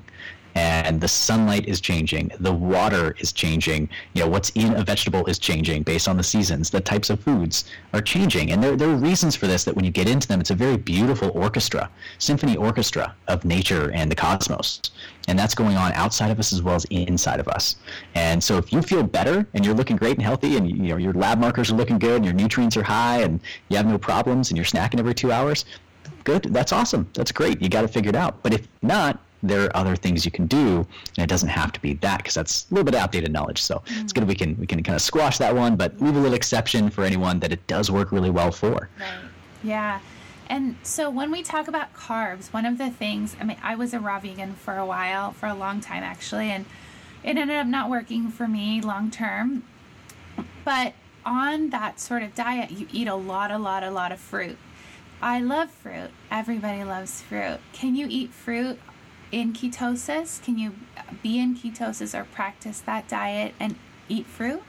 And the sunlight is changing the water is changing you know what's in a vegetable is changing based on the seasons the types of foods are changing. And there, there are reasons for this that when you get into them it's a very beautiful orchestra symphony orchestra of nature and the cosmos. And that's going on outside of us as well as inside of us. And so if you feel better and you're looking great and healthy and you know your lab markers are looking good and your nutrients are high and you have no problems and you're snacking every two hours good that's awesome that's great you got to figure it out but if not there are other things you can do, and it doesn't have to be that because that's a little bit outdated knowledge. So mm-hmm. it's good we can we can kind of squash that one, but leave a little exception for anyone that it does work really well for. Right. Yeah. And so when we talk about carbs, one of the things I mean, I was a raw vegan for a while, for a long time actually, and it ended up not working for me long term. But on that sort of diet, you eat a lot, a lot, a lot of fruit. I love fruit. Everybody loves fruit. Can you eat fruit in ketosis? Can you be in ketosis or practice that diet and eat fruit?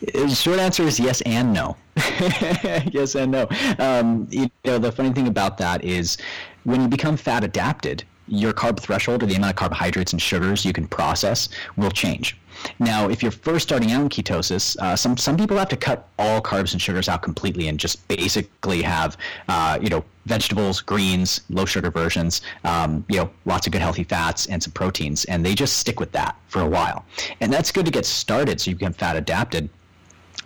The short answer is yes and no. yes and no. Um, you know, the funny thing about that is when you become fat adapted, your carb threshold or the amount of carbohydrates and sugars you can process will change. Now, if you're first starting out in ketosis, uh, some some people have to cut all carbs and sugars out completely and just basically have uh, you know vegetables, greens, low sugar versions, um, you know lots of good healthy fats and some proteins, and they just stick with that for a while. And that's good to get started so you become fat adapted.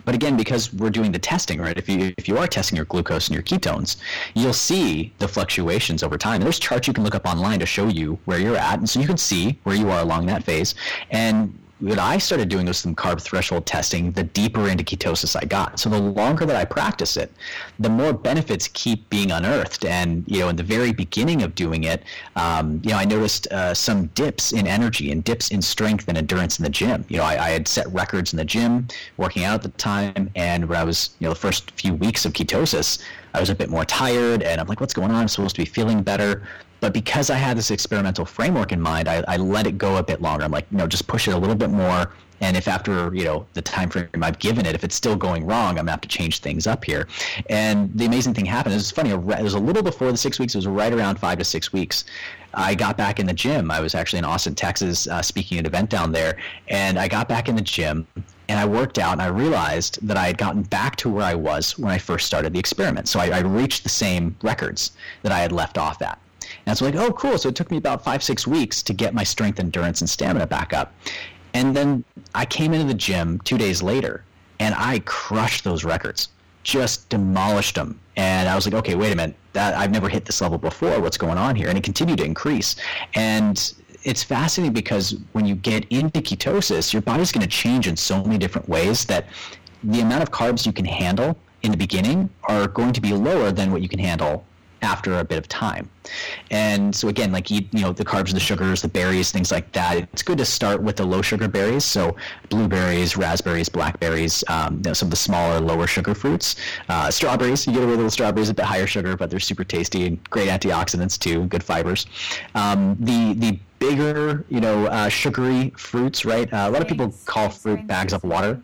But again, because we're doing the testing, right? If you if you are testing your glucose and your ketones, you'll see the fluctuations over time. And there's charts you can look up online to show you where you're at, and so you can see where you are along that phase. And what I started doing was some carb threshold testing, the deeper into ketosis I got. So the longer that I practice it, the more benefits keep being unearthed. And, you know, in the very beginning of doing it, um, you know, I noticed uh, some dips in energy and dips in strength and endurance in the gym. You know, I, I, had set records in the gym, working out at the time. And when I was, you know, the first few weeks of ketosis, I was a bit more tired and I'm like, what's going on? I'm supposed to be feeling better. But because I had this experimental framework in mind, I, I let it go a bit longer. I'm like, you know, just push it a little bit more. And if after you know the time frame I've given it, if it's still going wrong, I'm gonna have to change things up here. And the amazing thing happened. It was funny. It was a little before the six weeks. It was right around five to six weeks. I got back in the gym. I was actually in Austin, Texas, uh, speaking at an event down there, and I got back in the gym and I worked out and I realized that I had gotten back to where I was when I first started the experiment. So I, I reached the same records that I had left off at. And it's like, oh, cool. So it took me about five, six weeks to get my strength, endurance, and stamina back up. And then I came into the gym two days later and I crushed those records, just demolished them. And I was like, okay, wait a minute. That I've never hit this level before. What's going on here? And it continued to increase. And it's fascinating because when you get into ketosis, your body's going to change in so many different ways that the amount of carbs you can handle in the beginning are going to be lower than what you can handle after a bit of time. And so again, like eat, you know, the carbs, and the sugars, the berries, things like that. It's good to start with the low sugar berries. So blueberries, raspberries, blackberries, um, you know, some of the smaller, lower sugar fruits. Uh, strawberries, you get away with little strawberries, a bit higher sugar, but they're super tasty and great antioxidants too, good fibers. Um, the the bigger, you know, uh, sugary fruits, right? Uh, a lot of people call fruit bags of water.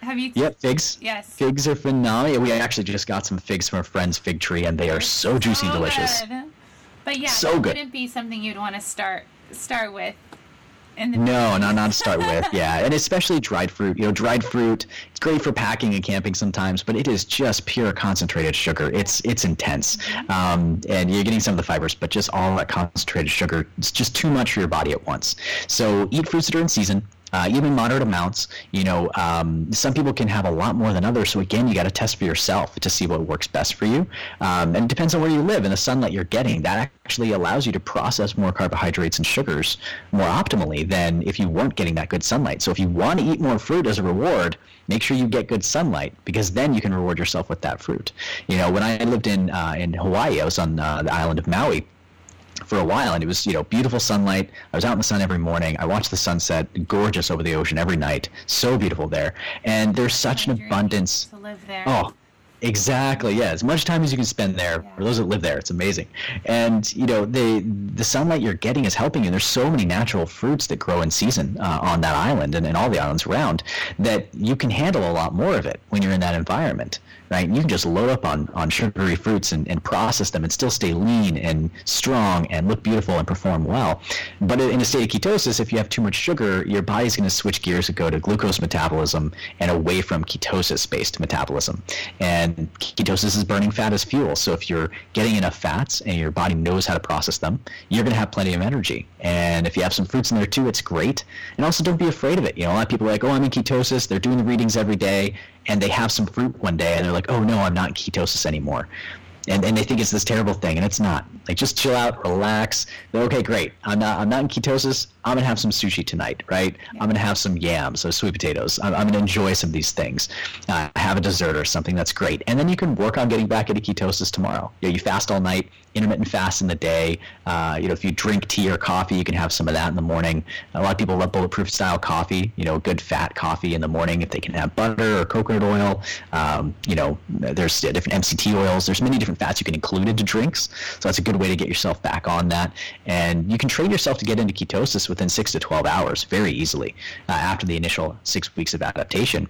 Have you? Yep, figs. Yes. Figs are phenomenal. We actually just got some figs from a friend's fig tree, and they are so juicy and delicious. Good. But yeah, So that good. wouldn't be something you'd want to start start with. In the No, not not to start with. Yeah, and especially dried fruit. You know, dried fruit. It's great for packing and camping sometimes, but it is just pure concentrated sugar. It's it's intense, um, and you're getting some of the fibers, but just all that concentrated sugar. It's just too much for your body at once. So eat fruits that are in season. Uh, even moderate amounts. You know, um, some people can have a lot more than others. So again, you got to test for yourself to see what works best for you. Um, and it depends on where you live and the sunlight you're getting. That actually allows you to process more carbohydrates and sugars more optimally than if you weren't getting that good sunlight. So if you want to eat more fruit as a reward, make sure you get good sunlight because then you can reward yourself with that fruit. You know, when I lived in uh, in Hawaii, I was on uh, the island of Maui for a while and it was you know beautiful sunlight i was out in the sun every morning i watched the sunset gorgeous over the ocean every night so beautiful there and there's such an abundance to live there. Oh, exactly. Yeah, as much time as you can spend there. For those that live there, it's amazing. And you know, the the sunlight you're getting is helping you. There's so many natural fruits that grow in season uh, on that island and, and all the islands around that you can handle a lot more of it when you're in that environment. Right? You can just load up on, on sugary fruits and, and process them and still stay lean and strong and look beautiful and perform well. But in a state of ketosis, if you have too much sugar, your body's going to switch gears and go to glucose metabolism and away from ketosis based metabolism. And ketosis is burning fat as fuel. So if you're getting enough fats and your body knows how to process them, you're going to have plenty of energy. And if you have some fruits in there too, it's great. And also don't be afraid of it. You know, a lot of people are like, oh, I'm in ketosis. They're doing the readings every day and they have some fruit one day and they're like, oh no, I'm not in ketosis anymore. And, and they think it's this terrible thing, and it's not. Like just chill out, relax. Okay, great. I'm not I'm not in ketosis. I'm gonna have some sushi tonight, right? I'm gonna have some yams, or sweet potatoes. I'm, I'm gonna enjoy some of these things. Uh, have a dessert or something that's great, and then you can work on getting back into ketosis tomorrow. You know, you fast all night, intermittent fast in the day. Uh, you know, if you drink tea or coffee, you can have some of that in the morning. A lot of people love bulletproof style coffee. You know, good fat coffee in the morning. If they can have butter or coconut oil, um, you know, there's different MCT oils. There's many different fats you can include into drinks. So that's a good way to get yourself back on that. And you can train yourself to get into ketosis within six to 12 hours very easily uh, after the initial six weeks of adaptation.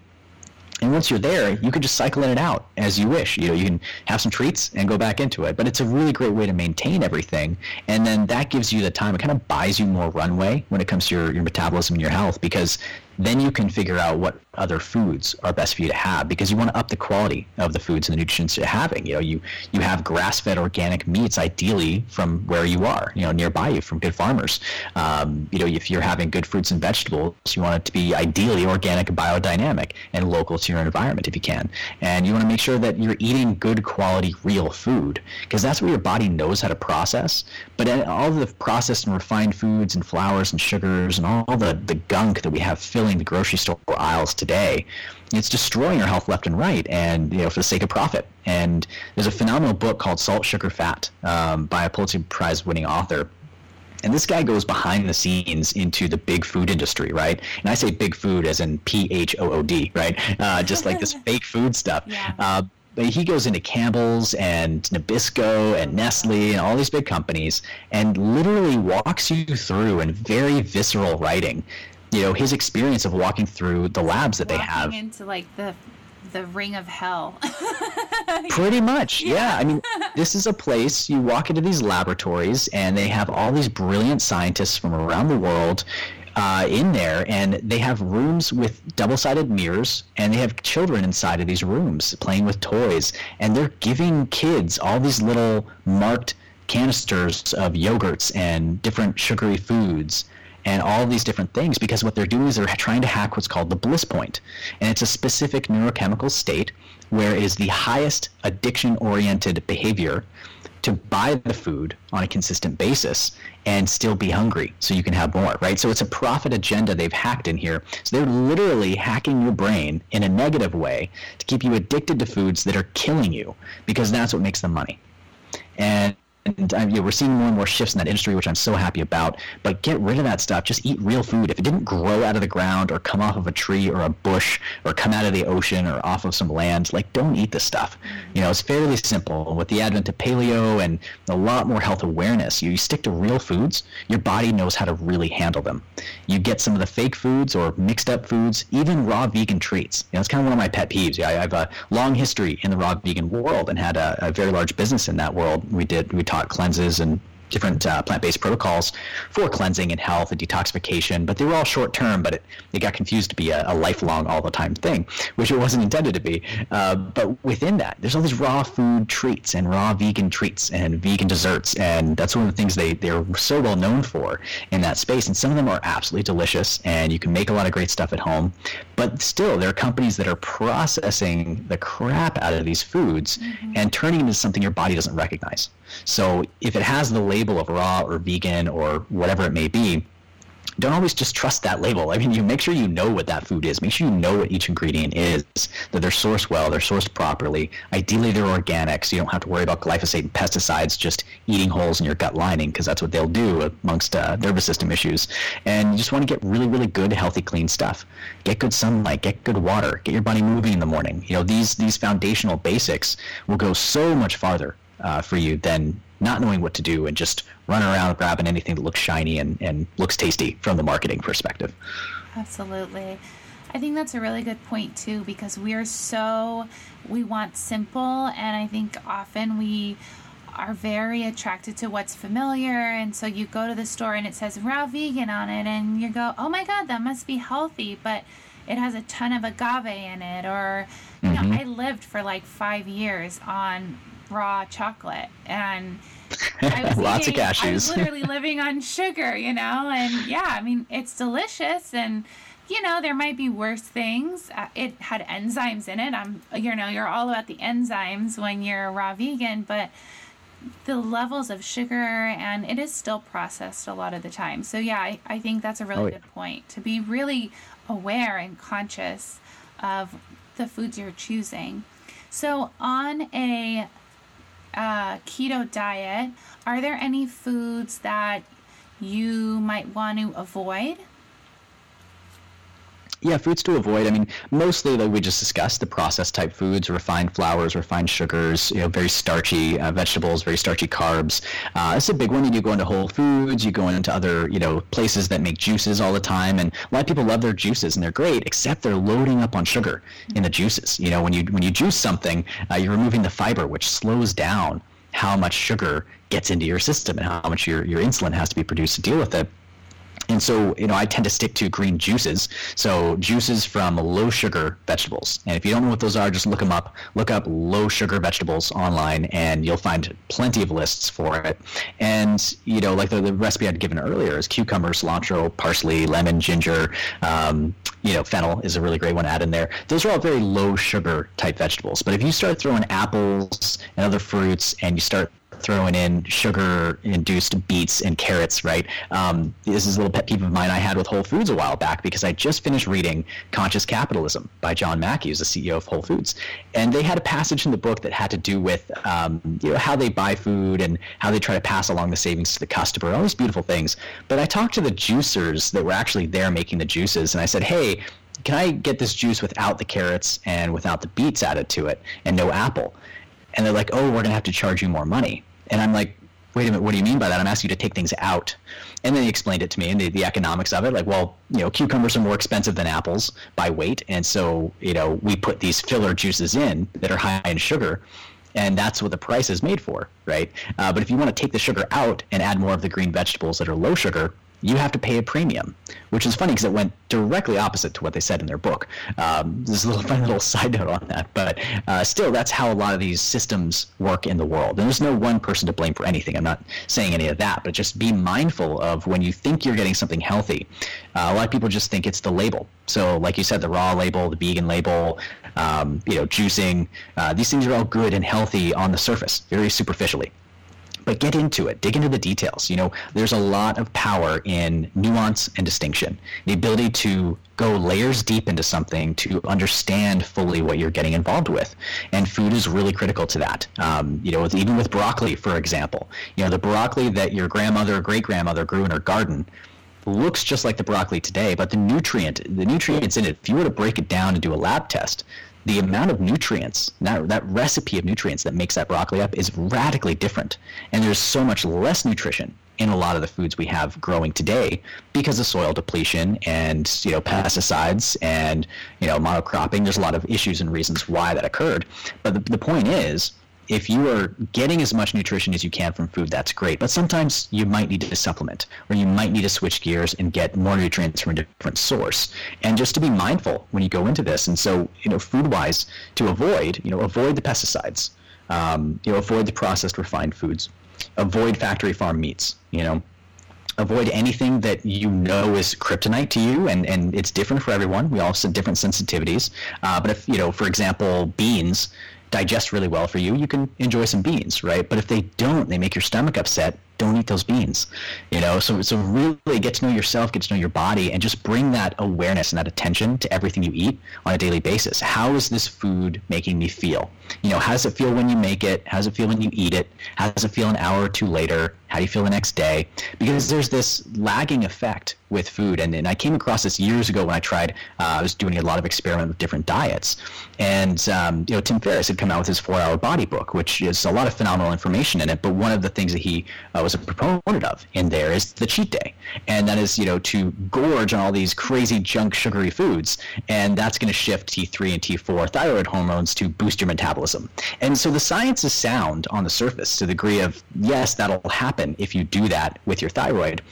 And once you're there, you can just cycle in and out as you wish. You know, you can have some treats and go back into it. But it's a really great way to maintain everything. And then that gives you the time. It kind of buys you more runway when it comes to your, your metabolism and your health because then you can figure out what other foods are best for you to have because you want to up the quality of the foods and the nutrients you're having. You know, you you have grass-fed organic meats ideally from where you are, you know, nearby you from good farmers. Um, you know, if you're having good fruits and vegetables, you want it to be ideally organic, biodynamic, and local to your environment if you can. And you want to make sure that you're eating good quality, real food because that's what your body knows how to process. But all the processed and refined foods and flours and sugars and all the, the gunk that we have filling the grocery store aisles today, it's destroying our health left and right, and you know for the sake of profit. And there's a phenomenal book called Salt, Sugar, Fat um, by a Pulitzer Prize-winning author. And this guy goes behind the scenes into the big food industry, right? And I say big food as in P H O O D, right? Uh, just like this fake food stuff. Yeah. Uh, but he goes into Campbell's and Nabisco and Nestle and all these big companies and literally walks you through in very visceral writing, you know, his experience of walking through the labs that they have. into like the the ring of hell. Pretty much, yeah. I mean, this is a place you walk into these laboratories, and they have all these brilliant scientists from around the world uh, in there, and they have rooms with double-sided mirrors, and they have children inside of these rooms playing with toys, and they're giving kids all these little marked canisters of yogurts and different sugary foods and all these different things because what they're doing is they're trying to hack what's called the bliss point and it's a specific neurochemical state where it is the highest addiction oriented behavior to buy the food on a consistent basis and still be hungry so you can have more, right? So it's a profit agenda they've hacked in here. So they're literally hacking your brain in a negative way to keep you addicted to foods that are killing you because that's what makes them money. And and um, you know, we're seeing more and more shifts in that industry, which I'm so happy about. But get rid of that stuff. Just eat real food. If it didn't grow out of the ground or come off of a tree or a bush or come out of the ocean or off of some land, like don't eat this stuff. You know, it's fairly simple. With the advent of paleo and a lot more health awareness, you, you stick to real foods, your body knows how to really handle them. You get some of the fake foods or mixed up foods, even raw vegan treats. You know, it's kind of one of my pet peeves. Yeah, I have a long history in the raw vegan world and had a, a very large business in that world. We did we taught cleanses and different uh, plant-based protocols for cleansing and health and detoxification, but they were all short-term. But it, it got confused to be a, a lifelong, all-the-time thing, which it wasn't intended to be. Uh, but within that, there's all these raw food treats and raw vegan treats and vegan desserts, and that's one of the things they they're so well known for in that space. And some of them are absolutely delicious, and you can make a lot of great stuff at home. But still, there are companies that are processing the crap out of these foods mm-hmm. and turning it into something your body doesn't recognize. So if it has the label of raw or vegan or whatever it may be, don't always just trust that label. I mean, you make sure you know what that food is. Make sure you know what each ingredient is, that they're sourced well, they're sourced properly. Ideally, they're organic, so you don't have to worry about glyphosate and pesticides just eating holes in your gut lining, because that's what they'll do amongst uh, nervous system issues. And you just want to get really, really good, healthy, clean stuff. Get good sunlight, get good water, get your body moving in the morning. You know, these these foundational basics will go so much farther uh, for you than not knowing what to do and just running around grabbing anything that looks shiny and, and looks tasty from the marketing perspective. Absolutely. I think that's a really good point too because we're so we want simple and I think often we are very attracted to what's familiar and so you go to the store and it says raw vegan on it and you go, "Oh my god, that must be healthy," but it has a ton of agave in it or you mm-hmm. know, I lived for like 5 years on raw chocolate and I was lots eating, of cashews. I was literally living on sugar, you know, and yeah, I mean it's delicious and you know there might be worse things. Uh, it had enzymes in it. I'm you know you're all about the enzymes when you're raw vegan, but the levels of sugar and it is still processed a lot of the time. So yeah, I, I think that's a really oh, yeah. good point to be really aware and conscious of the foods you're choosing. So on a uh, keto diet, are there any foods that you might want to avoid? Yeah, foods to avoid. I mean, mostly like we just discussed, the processed type foods, refined flours, refined sugars, you know, very starchy uh, vegetables, very starchy carbs. Uh, it's a big one. You go into Whole Foods, you go into other, you know, places that make juices all the time, and a lot of people love their juices and they're great, except they're loading up on sugar in the juices. You know, when you when you juice something, uh, you're removing the fiber, which slows down how much sugar gets into your system and how much your, your insulin has to be produced to deal with it. And so, you know, I tend to stick to green juices. So juices from low sugar vegetables. And if you don't know what those are, just look them up. Look up low sugar vegetables online and you'll find plenty of lists for it. And, you know, like the, the recipe I'd given earlier is cucumber, cilantro, parsley, lemon, ginger, um, you know, fennel is a really great one to add in there. Those are all very low sugar type vegetables. But if you start throwing apples and other fruits and you start throwing in sugar-induced beets and carrots, right? Um, this is a little pet peeve of mine I had with Whole Foods a while back because I just finished reading Conscious Capitalism by John Mackey, who's the CEO of Whole Foods, and they had a passage in the book that had to do with um, you know how they buy food and how they try to pass along the savings to the customer, all these beautiful things. But I talked to the juicers that were actually there making the juices, and I said, hey can I get this juice without the carrots and without the beets added to it and no apple? And they're like, oh, we're going to have to charge you more money. And I'm like, wait a minute, what do you mean by that? I'm asking you to take things out. And then he explained it to me and the, the economics of it. Like, well, you know, cucumbers are more expensive than apples by weight. And so, you know, we put these filler juices in that are high in sugar. And that's what the price is made for, right? Uh, but if you want to take the sugar out and add more of the green vegetables that are low sugar, you have to pay a premium, which is funny because it went directly opposite to what they said in their book. Um, there's a little funny little side note on that, but uh, still, that's how a lot of these systems work in the world. And there's no one person to blame for anything. I'm not saying any of that, but just be mindful of when you think you're getting something healthy. Uh, a lot of people just think it's the label. So, like you said, the raw label, the vegan label, um, you know, juicing. Uh, these things are all good and healthy on the surface, very superficially but get into it. Dig into the details. You know there's a lot of power in nuance and distinction. The ability to go layers deep into something to understand fully what you're getting involved with. And food is really critical to that. Um, you know even with broccoli for example you know the broccoli that your grandmother or great grandmother grew in her garden looks just like the broccoli today but the nutrient the nutrients in it if you were to break it down and do a lab test the amount of nutrients, that, that recipe of nutrients that makes that broccoli up is radically different. And there's so much less nutrition in a lot of the foods we have growing today because of soil depletion and you know pesticides and you know monocropping there's a lot of issues and reasons why that occurred but the, the point is if you are getting as much nutrition as you can from food, that's great. But sometimes you might need to supplement, or you might need to switch gears and get more nutrients from a different source. And just to be mindful when you go into this. And so, you know, food-wise, to avoid, you know, avoid the pesticides. Um, you know, avoid the processed refined foods. Avoid factory farm meats. You know, avoid anything that you know is kryptonite to you and, and it's different for everyone we all have different sensitivities uh, but if you know for example beans digest really well for you, you can enjoy some beans, right? But if they don't, they make your stomach upset, don't eat those beans. You know, so so really get to know yourself, get to know your body, and just bring that awareness and that attention to everything you eat on a daily basis. How is this food making me feel? You know, how does it feel when you make it? How does it feel when you eat it? How does it feel an hour or two later? How do you feel the next day? Because there's this lagging effect with food, and, and I came across this years ago when I tried. Uh, I was doing a lot of experiment with different diets, and um, you know, Tim Ferriss had come out with his Four-Hour Body Book, which is a lot of phenomenal information in it. But one of the things that he uh, was a proponent of in there is the cheat day, and that is you know to gorge on all these crazy junk sugary foods, and that's going to shift T3 and T4 thyroid hormones to boost your metabolism. And so the science is sound on the surface to the degree of yes, that'll happen if you do that with your thyroid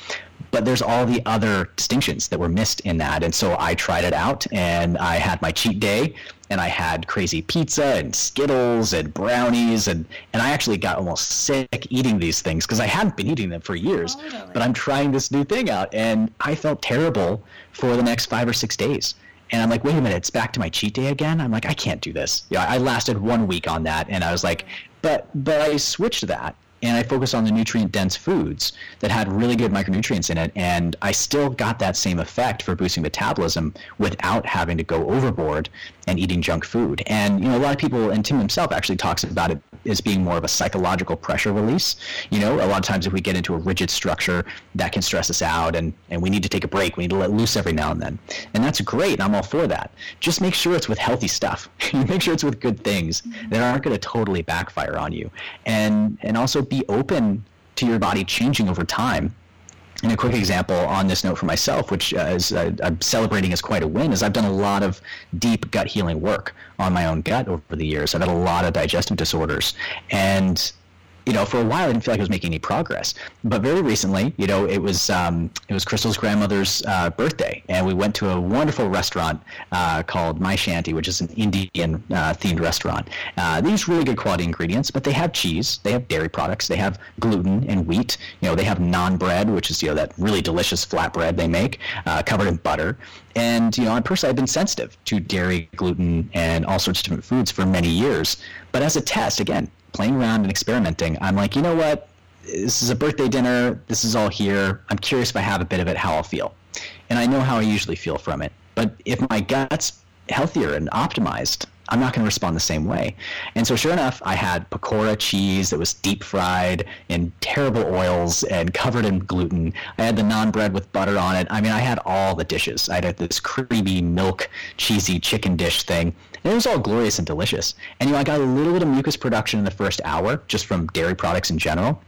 but there's all the other distinctions that were missed in that. And so I tried it out and I had my cheat day and I had crazy pizza and Skittles and brownies and, and I actually got almost sick eating these things because I hadn't been eating them for years. Oh, But I'm trying this new thing out and I felt terrible for the next five or six days. And I'm like, wait a minute, it's back to my cheat day again. I'm like, I can't do this. Yeah, I lasted one week on that, and I was like, but but I switched that and I focused on the nutrient dense foods that had really good micronutrients in it. And I still got that same effect for boosting metabolism without having to go overboard and eating junk food. And, you know, a lot of people, and Tim himself actually talks about it as being more of a psychological pressure release. You know, a lot of times if we get into a rigid structure, that can stress us out and, and we need to take a break. We need to let loose every now and then. And that's great. And I'm all for that. Just make sure it's with healthy stuff. make sure it's with good things mm-hmm. that aren't going to totally backfire on you. And, and also be open to your body changing over time. And a quick example on this note for myself, which uh, is, uh, I'm celebrating as quite a win, is I've done a lot of deep gut healing work on my own gut over the years. I've had a lot of digestive disorders, and you know, for a while I didn't feel like I was making any progress. But very recently, you know, it was um, it was Crystal's grandmother's uh, birthday, and we went to a wonderful restaurant uh, called My Shanty, which is an Indian uh, themed restaurant. Uh, they use really good quality ingredients, but they have cheese, they have dairy products, they have gluten and wheat. You know, they have naan bread, which is you know that really delicious flat bread they make, uh, covered in butter. And you know, I personally, I've been sensitive to dairy, gluten, and all sorts of different foods for many years. But as a test, again, playing around and experimenting, I'm like, you know what? This is a birthday dinner. This is all here. I'm curious if I have a bit of it, how I'll feel. And I know how I usually feel from it. But if my gut's healthier and optimized, I'm not going to respond the same way. And so, sure enough, I had pakora cheese that was deep fried in terrible oils and covered in gluten. I had the naan bread with butter on it. I mean, I had all the dishes. I had this creamy milk, cheesy chicken dish thing. And it was all glorious and delicious. And you know, I got a little bit of mucus production in the first hour just from dairy products in general.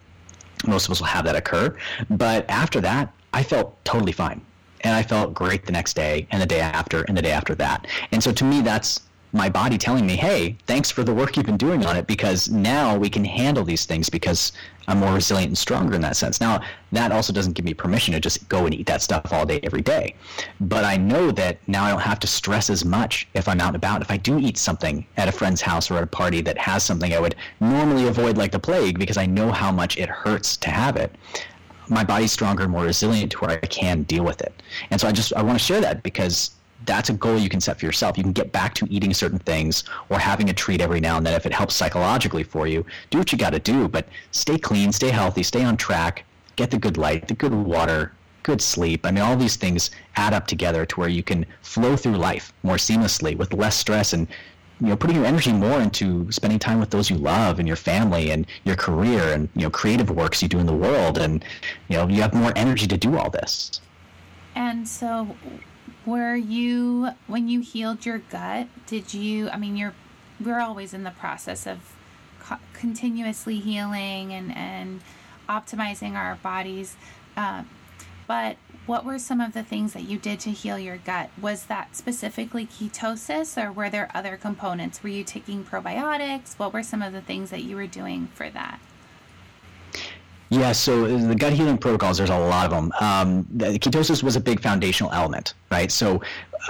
Most of us will have that occur. But after that, I felt totally fine. And I felt great the next day and the day after and the day after that. And so to me, that's my body telling me, hey, thanks for the work you've been doing on it because now we can handle these things because I'm more resilient and stronger in that sense. Now, that also doesn't give me permission to just go and eat that stuff all day, every day. But I know that now I don't have to stress as much if I'm out and about. If I do eat something at a friend's house or at a party that has something I would normally avoid like the plague because I know how much it hurts to have it, my body's stronger and more resilient to where I can deal with it. And so I just I want to share that because that's a goal you can set for yourself. You can get back to eating certain things or having a treat every now and then if it helps psychologically for you. Do what you got to do, but stay clean, stay healthy, stay on track, get the good light, the good water, good sleep. I mean, all these things add up together to where you can flow through life more seamlessly with less stress and you know putting your energy more into spending time with those you love and your family and your career and you know creative works you do in the world and you know you have more energy to do all this and so were you when you healed your gut did you i mean you're we're always in the process of co- continuously healing and and optimizing our bodies uh, but what were some of the things that you did to heal your gut? Was that specifically ketosis or were there other components? Were you taking probiotics? What were some of the things that you were doing for that? Yeah, so the gut healing protocols, there's a lot of them. Um, the ketosis was a big foundational element, right? So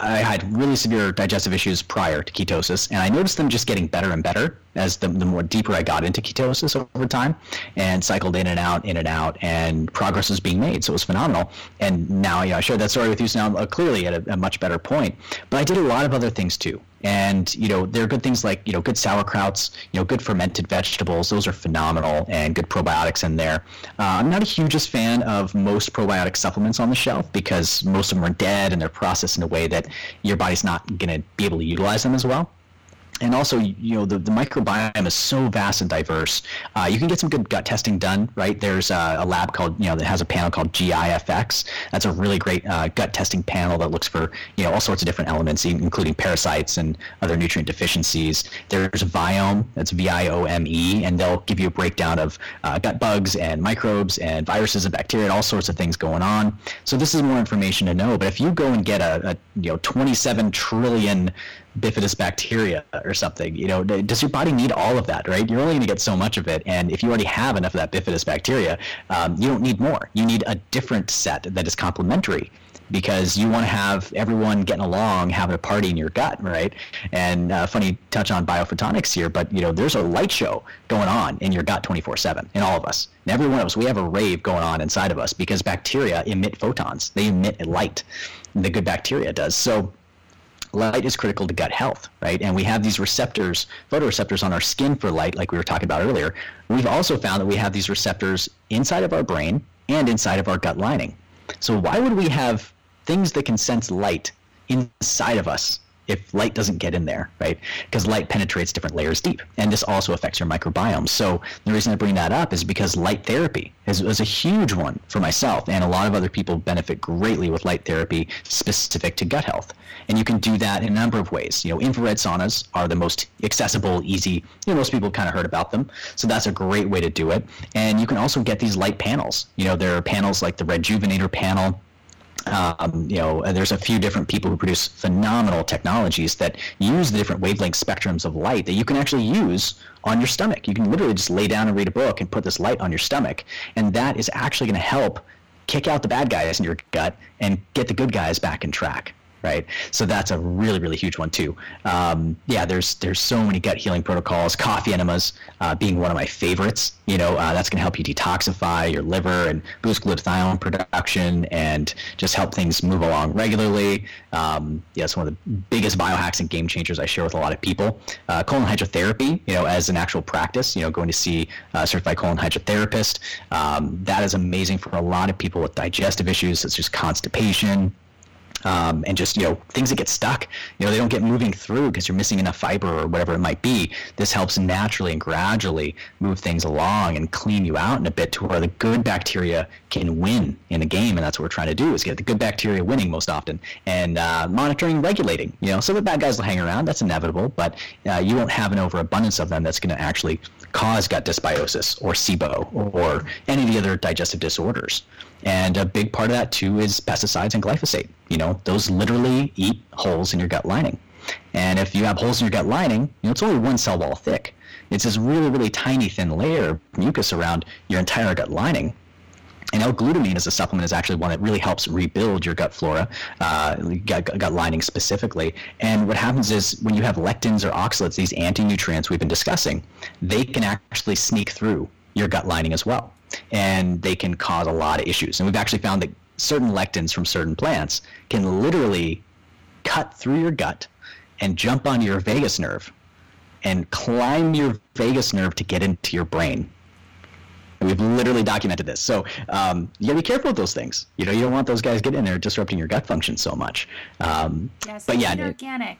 I had really severe digestive issues prior to ketosis, and I noticed them just getting better and better as the, the more deeper I got into ketosis over time and cycled in and out, in and out, and progress was being made. So it was phenomenal. And now, yeah, I shared that story with you so now I'm uh, clearly at a, a much better point. But I did a lot of other things too. And, you know, there are good things like, you know, good sauerkrauts, you know, good fermented vegetables. Those are phenomenal and good probiotics in there. Uh, I'm not a hugest fan of most probiotic supplements on the shelf because most of them are dead and they're processed in a way that your body's not going to be able to utilize them as well and also you know the, the microbiome is so vast and diverse. Uh, you can get some good gut testing done right? There's a, a, lab called you know that has a panel called GI Effects that's a really great uh, gut testing panel that looks for you know all sorts of different elements including parasites and other nutrient deficiencies. There's a Viome that's v-i-o-m-e and they'll give you a breakdown of uh, gut bugs and microbes and viruses and bacteria and all sorts of things going on. So this is more information to know but if you go and get a, a you know 27 trillion bifidus bacteria or something. You know, does your body need all of that, right? You're only going to get so much of it, and if you already have enough of that bifidus bacteria, um, you don't need more. You need a different set that is complementary because you want to have everyone getting along, having a party in your gut, right? And uh, funny touch on biophotonics here, but you know, there's a light show going on in your gut 24/7 in all of us. In every one of us, we have a rave going on inside of us because bacteria emit photons. They emit light. The good bacteria does. So light is critical to gut health, right? And we have these receptors, photoreceptors on our skin for light, like we were talking about earlier. We've also found that we have these receptors inside of our brain and inside of our gut lining. So why would we have things that can sense light inside of us if light doesn't get in there, right? Because light penetrates different layers deep, and this also affects your microbiome. So the reason I bring that up is because light therapy is, a huge one for myself, and a lot of other people benefit greatly with light therapy specific to gut health. And you can do that in a number of ways. You know, infrared saunas are the most accessible, easy. You know, most people kind of heard about them, so that's a great way to do it. And you can also get these light panels. You know, there are panels like the Rejuvenator panel um, you know, there's a few different people who produce phenomenal technologies that use the different wavelength spectrums of light that you can actually use on your stomach. You can literally just lay down and read a book and put this light on your stomach, and that is actually going to help kick out the bad guys in your gut and get the good guys back in track right? So that's a really, really huge one too. Um, yeah, there's there's so many gut healing protocols. Coffee enemas uh, being one of my favorites. You know, uh, that's going to help you detoxify your liver and boost glutathione production and just help things move along regularly. Um, yeah, it's one of the biggest biohacks and game changers I share with a lot of people. Uh, colon hydrotherapy, you know, as an actual practice, you know, going to see a certified colon hydrotherapist. Um, that is amazing for a lot of people with digestive issues. It's just constipation, um, and just you know things that get stuck you know they don't get moving through because you're missing enough fiber or whatever it might be. This helps naturally and gradually move things along and clean you out in a bit to where the good bacteria can win in a game and that's what we're trying to do is get the good bacteria winning most often and uh, monitoring regulating you know. So the bad guys will hang around that's inevitable but uh, you won't have an overabundance of them that's going to actually cause gut dysbiosis or SIBO or any of the other digestive disorders and a big part of that too is pesticides and glyphosate. You know, those literally eat holes in your gut lining. And if you have holes in your gut lining, you know, it's only one cell wall thick. It's this really, really tiny thin layer of mucus around your entire gut lining. And L-glutamine as a supplement is actually one that really helps rebuild your gut flora, uh, gut, gut lining specifically. And what happens is when you have lectins or oxalates, these anti-nutrients we've been discussing, they can actually sneak through your gut lining as well and they can cause a lot of issues. And we've actually found that certain lectins from certain plants can literally cut through your gut and jump onto your vagus nerve and climb your vagus nerve to get into your brain. And we've literally documented this. So um, you gotta be careful with those things. You know, you don't want those guys getting in there disrupting your gut function so much. Um, Yes, but yeah, organic.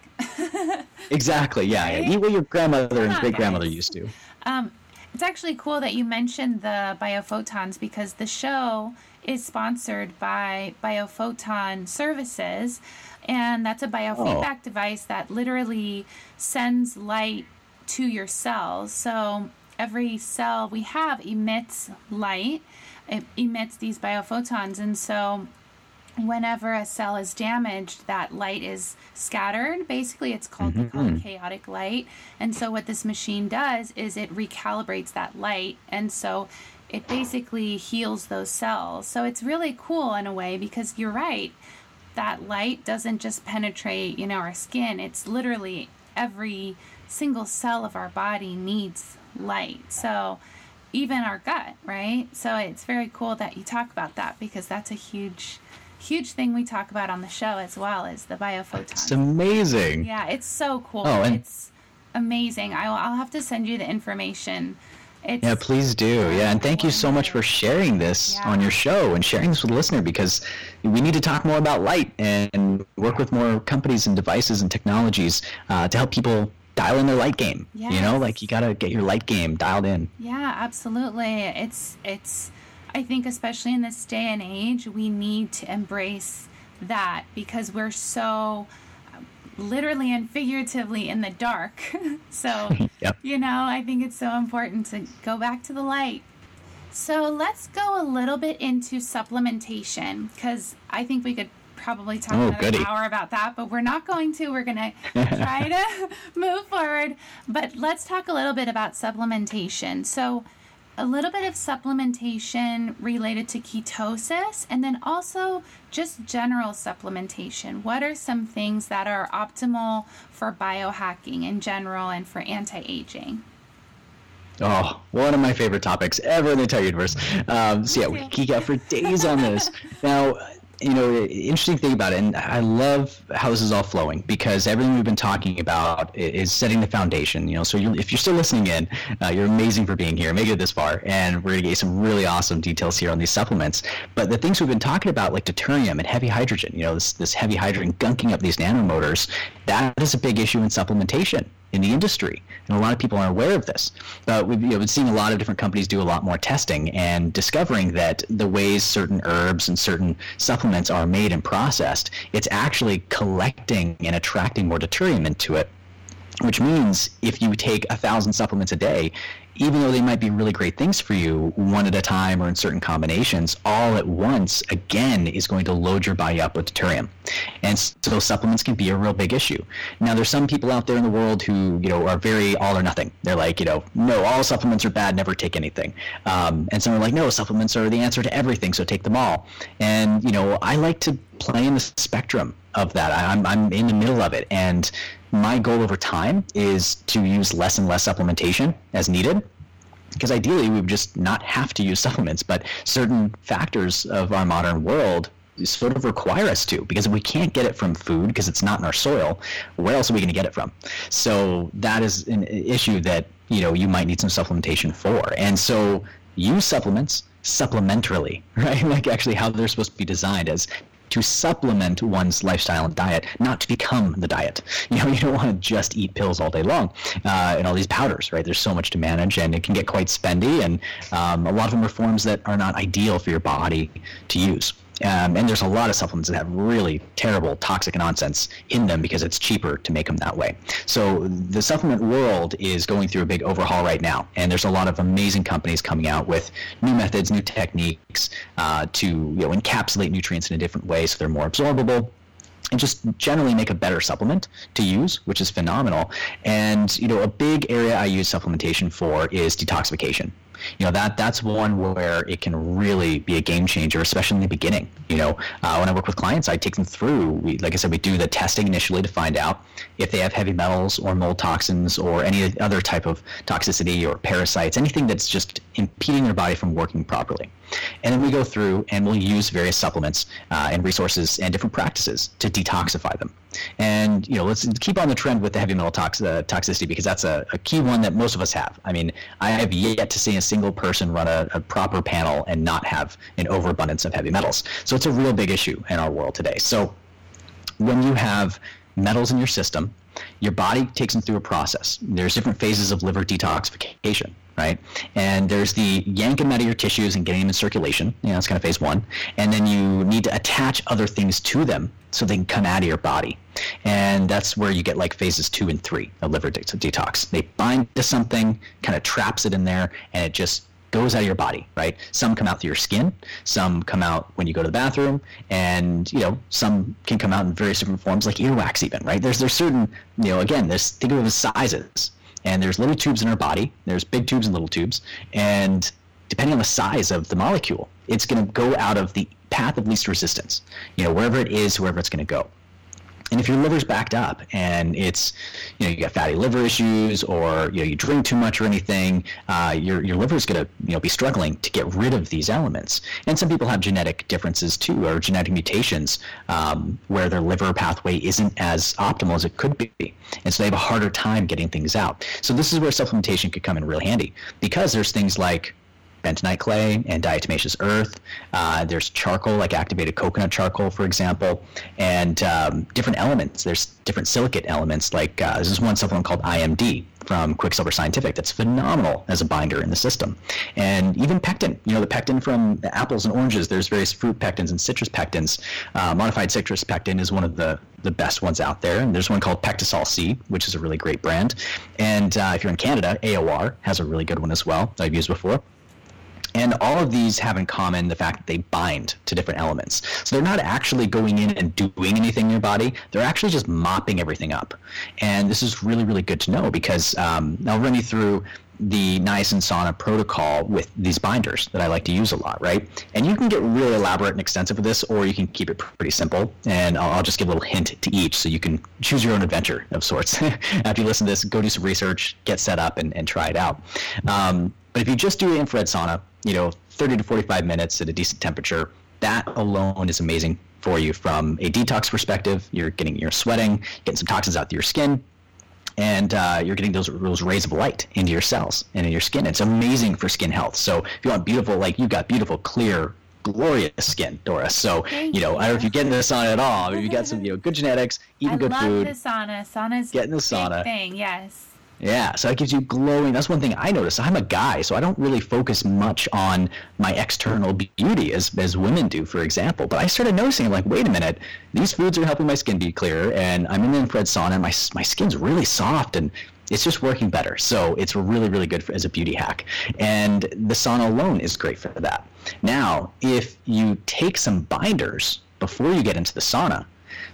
exactly. Yeah, Right? eat what your grandmother and great grandmother used to. Um, it's actually cool that you mentioned the biophotons because the show is sponsored by Biophoton Services, and that's a biofeedback device that literally sends light to your cells. So every cell we have emits light, it emits these biophotons, and so whenever a cell is damaged, that light is scattered. Basically, it's called call it mm-hmm. chaotic light. And so, what this machine does is it recalibrates that light, and so it basically heals those cells. So it's really cool in a way because you're right. That light doesn't just penetrate, you know, our skin. It's literally every single cell of our body needs light. So even our gut, right? So it's very cool that you talk about that because that's a huge, huge thing we talk about on the show as well as the biophoton. It's amazing. Yeah, it's so cool. Oh, and- it's amazing. I'll, I'll have to send you the information. It's, Yeah, please do. Yeah, and thank you so much for sharing this Yeah. on your show and sharing this with the listener because we need to talk more about light and work with more companies and devices and technologies uh, to help people dial in their light game. You know, like you got to get your light game dialed in. Yeah, absolutely. It's it's I think especially in this day and age, we need to embrace that because we're so um, literally and figuratively in the dark. so, Yep. you know, I think it's so important to go back to the light. So, let's go a little bit into supplementation cuz I think we could probably talk Oh, another goody. hour about that, but we're not going to. We're going to try to move forward. But let's talk a little bit about supplementation. So, a little bit of supplementation related to ketosis, and then also just general supplementation. What are some things that are optimal for biohacking in general and for anti aging? Oh, one of my favorite topics ever in the entire universe. Um, so yeah, we geek out for days on this. Now, you know, interesting thing about it, and I love how this is all flowing because everything we've been talking about is setting the foundation. You know, so you if you're still listening in, uh, you're amazing for being here. Make it this far, and we're gonna get some really awesome details here on these supplements. But the things we've been talking about, like deuterium and heavy hydrogen, you know, this this heavy hydrogen gunking up these nanomotors, that is a big issue in supplementation in the industry, and a lot of people aren't aware of this. But we've you know, seeing a lot of different companies do a lot more testing and discovering that the ways certain herbs and certain supplements are made and processed, it's actually collecting and attracting more deuterium into it which means if you take a thousand supplements a day, even though they might be really great things for you one at a time or in certain combinations, all at once, again, is going to load your body up with deuterium. And so supplements can be a real big issue. Now, there's some people out there in the world who, you know, are very all or nothing. They're like, you know, no, all supplements are bad, never take anything. Um, and some are like, no, supplements are the answer to everything, so take them all. And, you know, I like to play in the spectrum of that. I'm, I'm in the middle of it. And my goal over time is to use less and less supplementation as needed because ideally we would just not have to use supplements but certain factors of our modern world sort of require us to because if we can't get it from food because it's not in our soil. Where else are we going to get it from? So that is an issue that you know you might need some supplementation for. And so use supplements supplementarily right? Like actually how they're supposed to be designed as to supplement one's lifestyle and diet, not to become the diet. You know, you don't want to just eat pills all day long uh, and all these powders, right? There's so much to manage, and it can get quite spendy, and um, a lot of them are forms that are not ideal for your body to use. Um, and there's a lot of supplements that have really terrible toxic nonsense in them because it's cheaper to make them that way. So the supplement world is going through a big overhaul right now, and there's a lot of amazing companies coming out with new methods, new techniques uh, to you know encapsulate nutrients in a different way so they're more absorbable and just generally make a better supplement to use, which is phenomenal. And you know, a big area I use supplementation for is detoxification. You know that that's one where it can really be a game changer, especially in the beginning. You know, uh, when I work with clients, I take them through. We, like I said, we do the testing initially to find out if they have heavy metals or mold toxins or any other type of toxicity or parasites, anything that's just impeding their body from working properly. And then we go through and we'll use various supplements uh, and resources and different practices to detoxify them. And you know, let's keep on the trend with the heavy metal tox- uh, toxicity because that's a, a, key one that most of us have. I mean, I have yet to see a single person run a, a proper panel and not have an overabundance of heavy metals. So it's a real big issue in our world today. So when you have metals in your system, your body takes them through a process. There's different phases of liver detoxification, right? And there's the yanking them out of your tissues and getting them in circulation. You know, that's kind of phase one. And then you need to attach other things to them so they can come out of your body. And that's where you get like phases two and three of liver de- detox. They bind to something, kind of traps it in there, and it just goes out of your body, right? Some come out through your skin, some come out when you go to the bathroom, and you know, some can come out in various different forms, like earwax, even, right? There's there's certain, you know, again, there's think of it as sizes, and there's little tubes in our body, there's big tubes and little tubes, and depending on the size of the molecule, it's going to go out of the path of least resistance, you know, wherever it is, wherever it's going to go. And if your liver's backed up and it's, you know, you got fatty liver issues or you know you drink too much or anything, uh, your your liver's going to you know be struggling to get rid of these elements. And some people have genetic differences too, or genetic mutations um, where their liver pathway isn't as optimal as it could be, and so they have a harder time getting things out. So this is where supplementation could come in real handy because there's things like bentonite clay and diatomaceous earth. Uh, there's charcoal, like activated coconut charcoal, for example, and um, different elements. There's different silicate elements, like uh, this is one supplement called IMD from Quicksilver Scientific that's phenomenal as a binder in the system. And even pectin, you know, the pectin from apples and oranges, there's various fruit pectins and citrus pectins. Uh, modified citrus pectin is one of the, the best ones out there. And there's one called PectaSol-C, which is a really great brand. And uh, if you're in Canada, AOR has a really good one as well that I've used before. And all of these have in common the fact that they bind to different elements. So they're not actually going in and doing anything in your body. They're actually just mopping everything up. And this is really, really good to know because um, I'll run you through the niacin sauna protocol with these binders that I like to use a lot, right? And you can get really elaborate and extensive with this, or you can keep it pretty simple. And I'll, I'll just give a little hint to each so you can choose your own adventure of sorts. After you listen to this, go do some research, get set up, and, and try it out. Um, but if you just do infrared sauna, you know, 30 to 45 minutes at a decent temperature, that alone is amazing for you from a detox perspective. You're getting, you're sweating, getting some toxins out through your skin, and uh, you're getting those those rays of light into your cells and in your skin. It's amazing for skin health. So if you want beautiful, like you've got beautiful, clear, glorious skin, Doris. So Thank you know, you. I don't know if you get in the sauna at all. If you got some, you know, good genetics, eating I good love food. the sauna. Sauna's Get in the big sauna. thing. Yes. Yeah, so that gives you glowing. That's one thing I notice. I'm a guy, so I don't really focus much on my external beauty as as women do, for example. But I started noticing, like, wait a minute, these foods are helping my skin be clearer, and I'm in the infrared sauna, and my my skin's really soft, and it's just working better. So it's really really good for, as a beauty hack, and the sauna alone is great for that. Now, if you take some binders before you get into the sauna,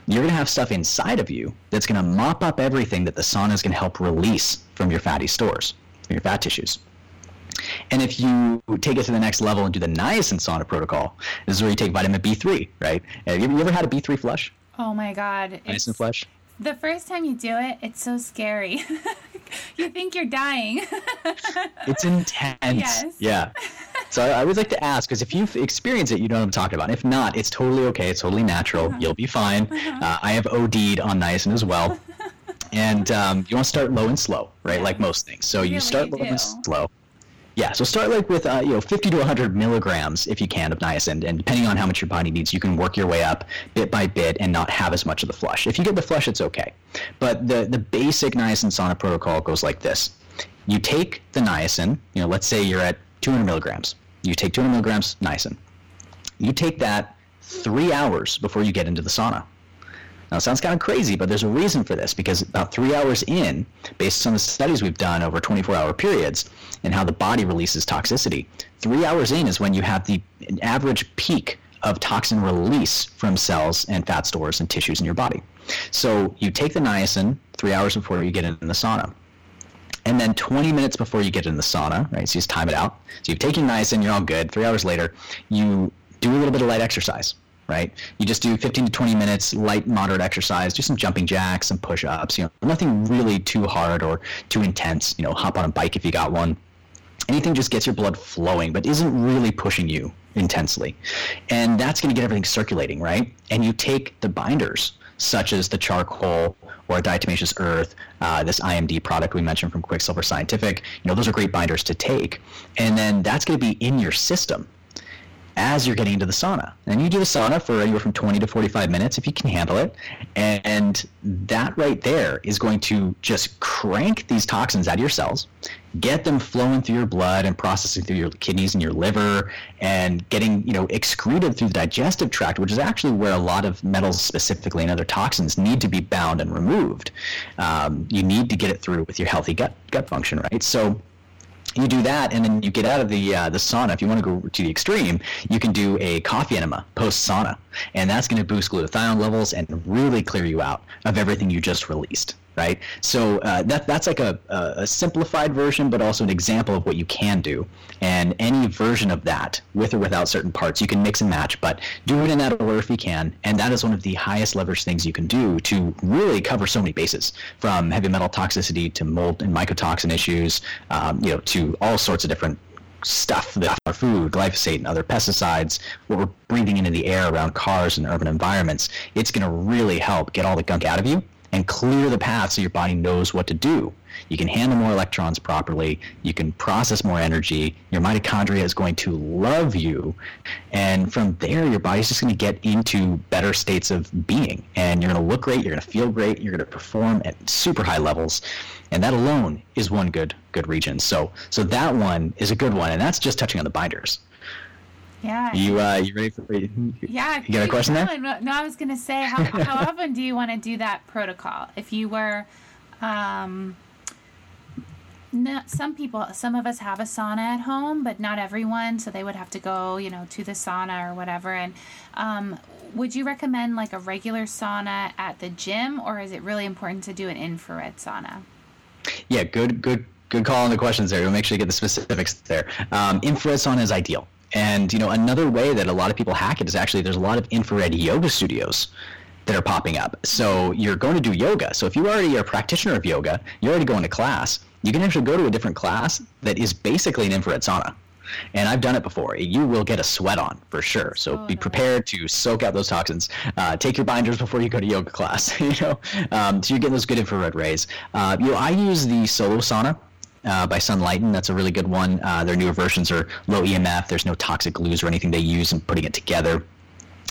you're going to have stuff inside of you that's going to mop up everything that the sauna is going to help release from your fatty stores, from your fat tissues. And if you take it to the next level and do the niacin sauna protocol, this is where you take vitamin B3, right? Have you, ever had a B3 flush? Oh my God. It's, Niacin flush? the first time you do it, it's so scary. you think you're dying. It's intense. Yes. Yeah. So I, I always like to ask because if you've experienced it, you know what I'm talking about. If not, it's totally okay. It's totally natural. You'll be fine. Uh, I have OD'd on niacin as well. And um, you want to start low and slow, right? Like most things. So you Really start low do. and slow. Yeah, so start like with uh, you know 50 to 100 milligrams if you can of niacin, and depending on how much your body needs, you can work your way up bit by bit and not have as much of the flush. If you get the flush, it's okay. But the the basic niacin sauna protocol goes like this: you take the niacin, you know, let's say you're at 200 milligrams. You take 200 milligrams niacin. You take that three hours before you get into the sauna. Now, it sounds kind of crazy, but there's a reason for this because about three hours in, based on the studies we've done over 24 hour periods and how the body releases toxicity, three hours in is when you have the average peak of toxin release from cells and fat stores and tissues in your body. So you take the niacin three hours before you get in the sauna. And then 20 minutes before you get in the sauna, right? So you just time it out. So you've taken niacin, you're all good. Three hours later, you do a little bit of light exercise, right? You just do 15 to 20 minutes light, moderate exercise, do some jumping jacks, some push-ups, you know, nothing really too hard or too intense. You know, hop on a bike if you got one. Anything just gets your blood flowing, but isn't really pushing you intensely. And that's going to get everything circulating, right? And you take the binders such as the charcoal or diatomaceous earth, uh, this IMD product we mentioned from Quicksilver Scientific. You know, those are great binders to take, and then that's going to be in your system as you're getting into the sauna. And you do the sauna for anywhere from 20 to 45 minutes if you can handle it. And that right there is going to just crank these toxins out of your cells, get them flowing through your blood and processing through your kidneys and your liver and getting, you know, excreted through the digestive tract, which is actually where a lot of metals specifically and other toxins need to be bound and removed. Um, you need to get it through with your healthy gut gut function, right? So you do that and then you get out of the uh, the sauna. If you want to go to the extreme you can do a coffee enema post sauna and that's going to boost glutathione levels and really clear you out of everything you just released right? So uh, that that's like a, a simplified version, but also an example of what you can do. And any version of that, with or without certain parts, you can mix and match. But do it in that order if you can, and that is one of the highest leverage things you can do to really cover so many bases, from heavy metal toxicity to mold and mycotoxin issues, um, you know, to all sorts of different stuff that our food, glyphosate and other pesticides, what we're breathing into the air around cars and urban environments, it's going to really help get all the gunk out of you and clear the path so your body knows what to do. You can handle more electrons properly. You can process more energy. Your mitochondria is going to love you. And from there, your body's just going to get into better states of being. And you're going to look great. You're going to feel great. You're going to perform at super high levels. And that alone is one good good region. So so that one is a good one. And that's just touching on the binders. Yeah. You uh, you ready for? Yeah. You got a question there? No, I was gonna say, how, how often do you want to do that protocol? If you were, um, no, some people, some of us have a sauna at home, but not everyone, so they would have to go, you know, to the sauna or whatever. And um, would you recommend like a regular sauna at the gym, or is it really important to do an infrared sauna? Yeah, good, good, good call on the questions there. We'll make sure you get the specifics there. Um, infrared sauna is ideal. And you know, another way that a lot of people hack it is actually there's a lot of infrared yoga studios that are popping up. So you're going to do yoga. So if you already are a practitioner of yoga, you're already going to class. You can actually go to a different class that is basically an infrared sauna. And I've done it before. You will get a sweat on for sure. So be prepared to soak out those toxins. Uh, take your binders before you go to yoga class. you know, um, so you're getting those good infrared rays. Uh, you know, I use the solo sauna uh, by Sunlighten. That's a really good one. Uh, their newer versions are low EMF. There's no toxic glues or anything they use in putting it together.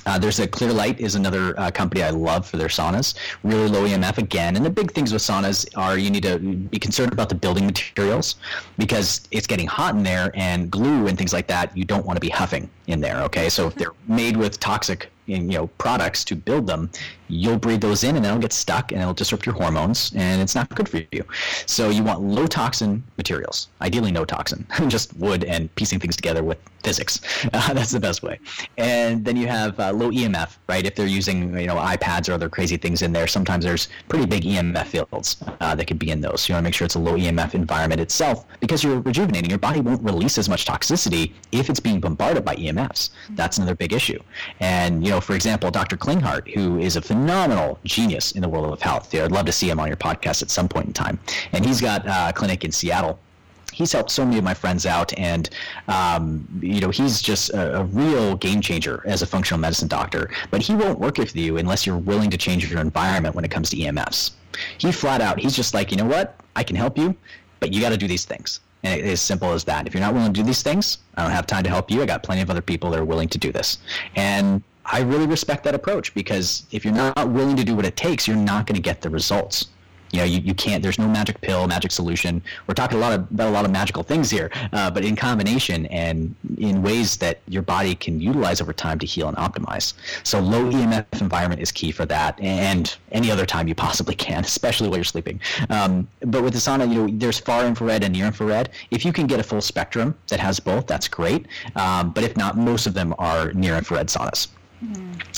Uh, there's a Clearlight is another uh, company I love for their saunas. Really low EMF again. And the big things with saunas are you need to be concerned about the building materials because it's getting hot in there and glue and things like that. You don't want to be huffing in there. Okay, so if they're made with toxic you know products to build them you'll breathe those in and then it'll get stuck and it'll disrupt your hormones and it's not good for you. So you want low toxin materials ideally no toxin just wood and piecing things together with physics. Uh, that's the best way. And then you have uh, low emf right? If they're using you know ipads or other crazy things in there sometimes there's pretty big emf fields uh, that could be in those. So you want to make sure it's a low emf environment itself because you're rejuvenating. Your body won't release as much toxicity if it's being bombarded by emfs that's another big issue. And you know for example dr klinghardt who is a phenomenal genius in the world of health. I'd love to see him on your podcast at some point in time. And he's got a clinic in Seattle. He's helped so many of my friends out and um, you know he's just a, a, real game changer as a functional medicine doctor. But he won't work with you unless you're willing to change your environment when it comes to emfs he flat out he's just like you know what? I can help you but you got to do these things. And it's as simple as that. If you're not willing to do these things i don't have time to help you. I got plenty of other people that are willing to do this. And I really respect that approach because if you're not willing to do what it takes, you're not going to get the results. You know, you, you can't. There's no magic pill, magic solution. We're talking a lot of, about a lot of magical things here, uh, but in combination and in ways that your body can utilize over time to heal and optimize. So low EMF environment is key for that, and any other time you possibly can, especially while you're sleeping. Um, but with the sauna, you know, there's far infrared and near infrared. If you can get a full spectrum that has both, that's great. Um, but if not, most of them are near infrared saunas.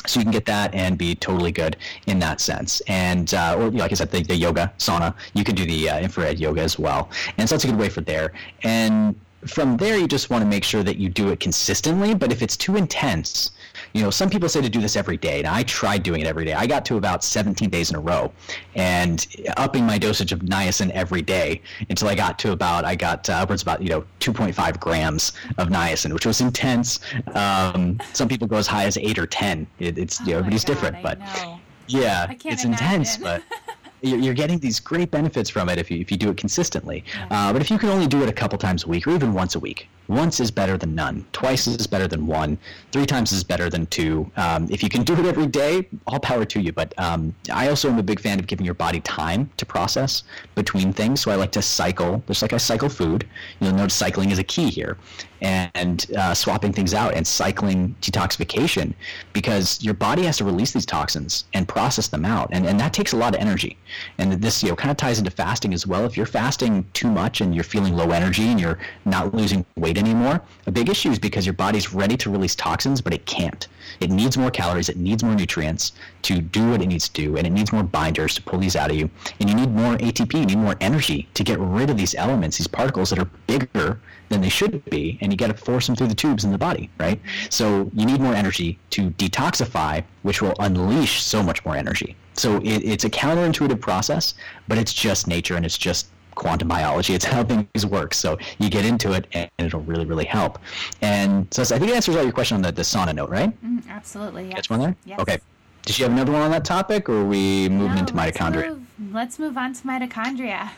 So you can get that and be totally good in that sense. And uh, or like I said, the, the, yoga sauna, you can do the uh, infrared yoga as well. And so that's a good way for there. And from there, you just want to make sure that you do it consistently. But if it's too intense, you know, some people say to do this every day, and I tried doing it every day. I got to about 17 days in a row, and upping my dosage of niacin every day until I got to about I got uh, upwards about you know 2.5 grams of niacin, which was intense. Um, some people go as high as eight or 10. It, it's you know, oh everybody's God, different, I but. Know Yeah, it's intense, but you're you're getting these great benefits from it if you, if you do it consistently. Uh, but if you can only do it a couple times a week or even once a week, once is better than none. Twice is better than one. Three times is better than two. Um, if you can do it every day, all power to you. But um, I also am a big fan of giving your body time to process between things. So I like to cycle, just like I cycle food. You'll notice cycling is a key here. And uh, swapping things out and cycling detoxification because your body has to release these toxins and process them out. And, and that takes a lot of energy. And this you know kind of ties into fasting as well. If you're fasting too much and you're feeling low energy and you're not losing weight anymore, a big issue is because your body's ready to release toxins, but it can't. It needs more calories, it needs more nutrients to do what it needs to do, and it needs more binders to pull these out of you. And you need more ATP, you need more energy to get rid of these elements, these particles that are bigger than they should be, and you got to force them through the tubes in the body, right? So you need more energy to detoxify, which will unleash so much more energy. So it, it's a counterintuitive process, but it's just nature and it's just quantum biology. It's how things work. So you get into it, and it'll really, really help. And so I think it answers all your question on the, the sauna note, right? Mm, absolutely. Yes. Catch one there? Yes. Okay. Did you have another one on that topic, or are we moving No, into let's mitochondria? Move, let's move on to mitochondria.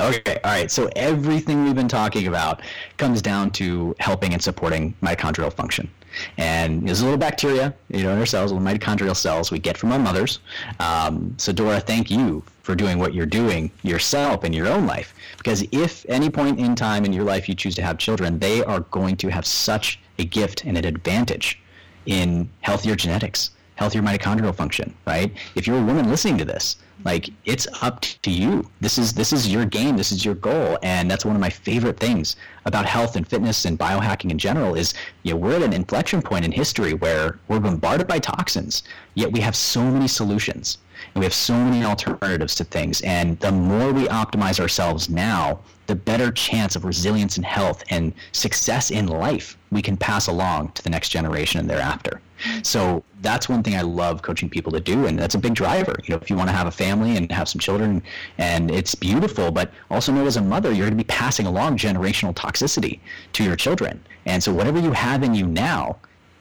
Okay, all right. So everything we've been talking about comes down to helping and supporting mitochondrial function. And there's a little bacteria, you know, in our cells, little mitochondrial cells we get from our mothers. Um, so Dora, thank you for doing what you're doing yourself in your own life. Because if any point in time in your life you choose to have children, they are going to have such a gift and an advantage in healthier genetics, healthier mitochondrial function, right? If you're a woman listening to this, like it's up to you. This is this is your game. This is your goal, and that's one of my favorite things about health and fitness and biohacking in general. Is you know we're at an inflection point in history where we're bombarded by toxins, yet we have so many solutions and we have so many alternatives to things. And the more we optimize ourselves now, the better chance of resilience and health and success in life we can pass along to the next generation and thereafter. So that's one thing I love coaching people to do, and that's a big driver. You know, if you want to have a family and have some children, and it's beautiful, but also know as a mother, you're going to be passing along generational toxicity to your children. And so whatever you have in you now,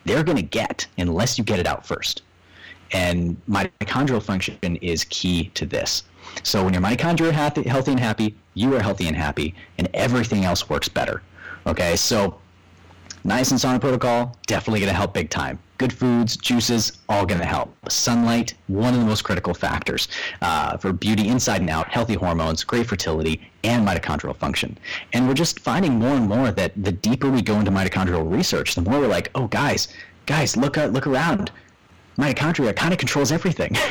they're going to get unless you get it out first. And mitochondrial function is key to this. So when your mitochondria are healthy and happy, you are healthy and happy, and everything else works better. Okay, so niacin sauna protocol definitely going to help big time. Good foods, juices, all going to help. Sunlight, one of the most critical factors uh, for beauty inside and out, healthy hormones, great fertility, and mitochondrial function. And we're just finding more and more that the deeper we go into mitochondrial research, the more we're like, oh, guys, guys, look, uh, look around mitochondria kind of controls everything.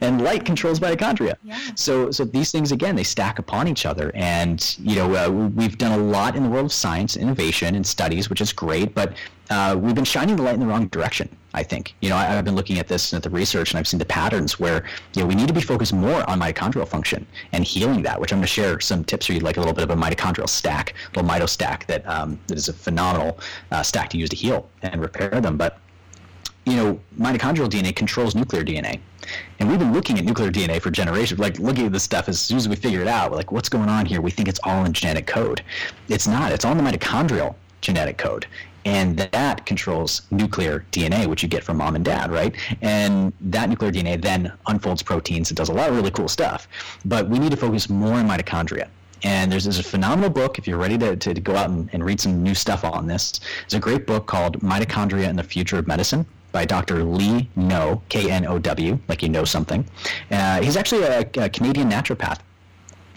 And light controls mitochondria. Yeah. so so these things again they stack upon each other. And you know uh, we've done a lot in the world of science innovation and studies which is great. But uh, we've been shining the light in the wrong direction i think. You know I, i've been looking at this and at the research and i've seen the patterns where you know we need to be focused more on mitochondrial function and healing that which i'm going to share some tips for you like a little bit of a mitochondrial stack a little mito stack that um, that is a phenomenal uh, stack to use to heal and repair them. But you know, mitochondrial DNA controls nuclear DNA. And we've been looking at nuclear DNA for generations, like looking at this stuff as soon as we figure it out, like, what's going on here? We think it's all in genetic code. It's not. It's all in the mitochondrial genetic code. And that controls nuclear DNA, which you get from mom and dad, right? And that nuclear DNA then unfolds proteins. It does a lot of really cool stuff. But we need to focus more on mitochondria. And there's, there's a phenomenal book, if you're ready to, to, to go out and, and read some new stuff on this. It's a great book called Mitochondria and the Future of Medicine by Dr. Lee Know, K-N-O-W, like you know something. Uh, he's actually a, a Canadian naturopath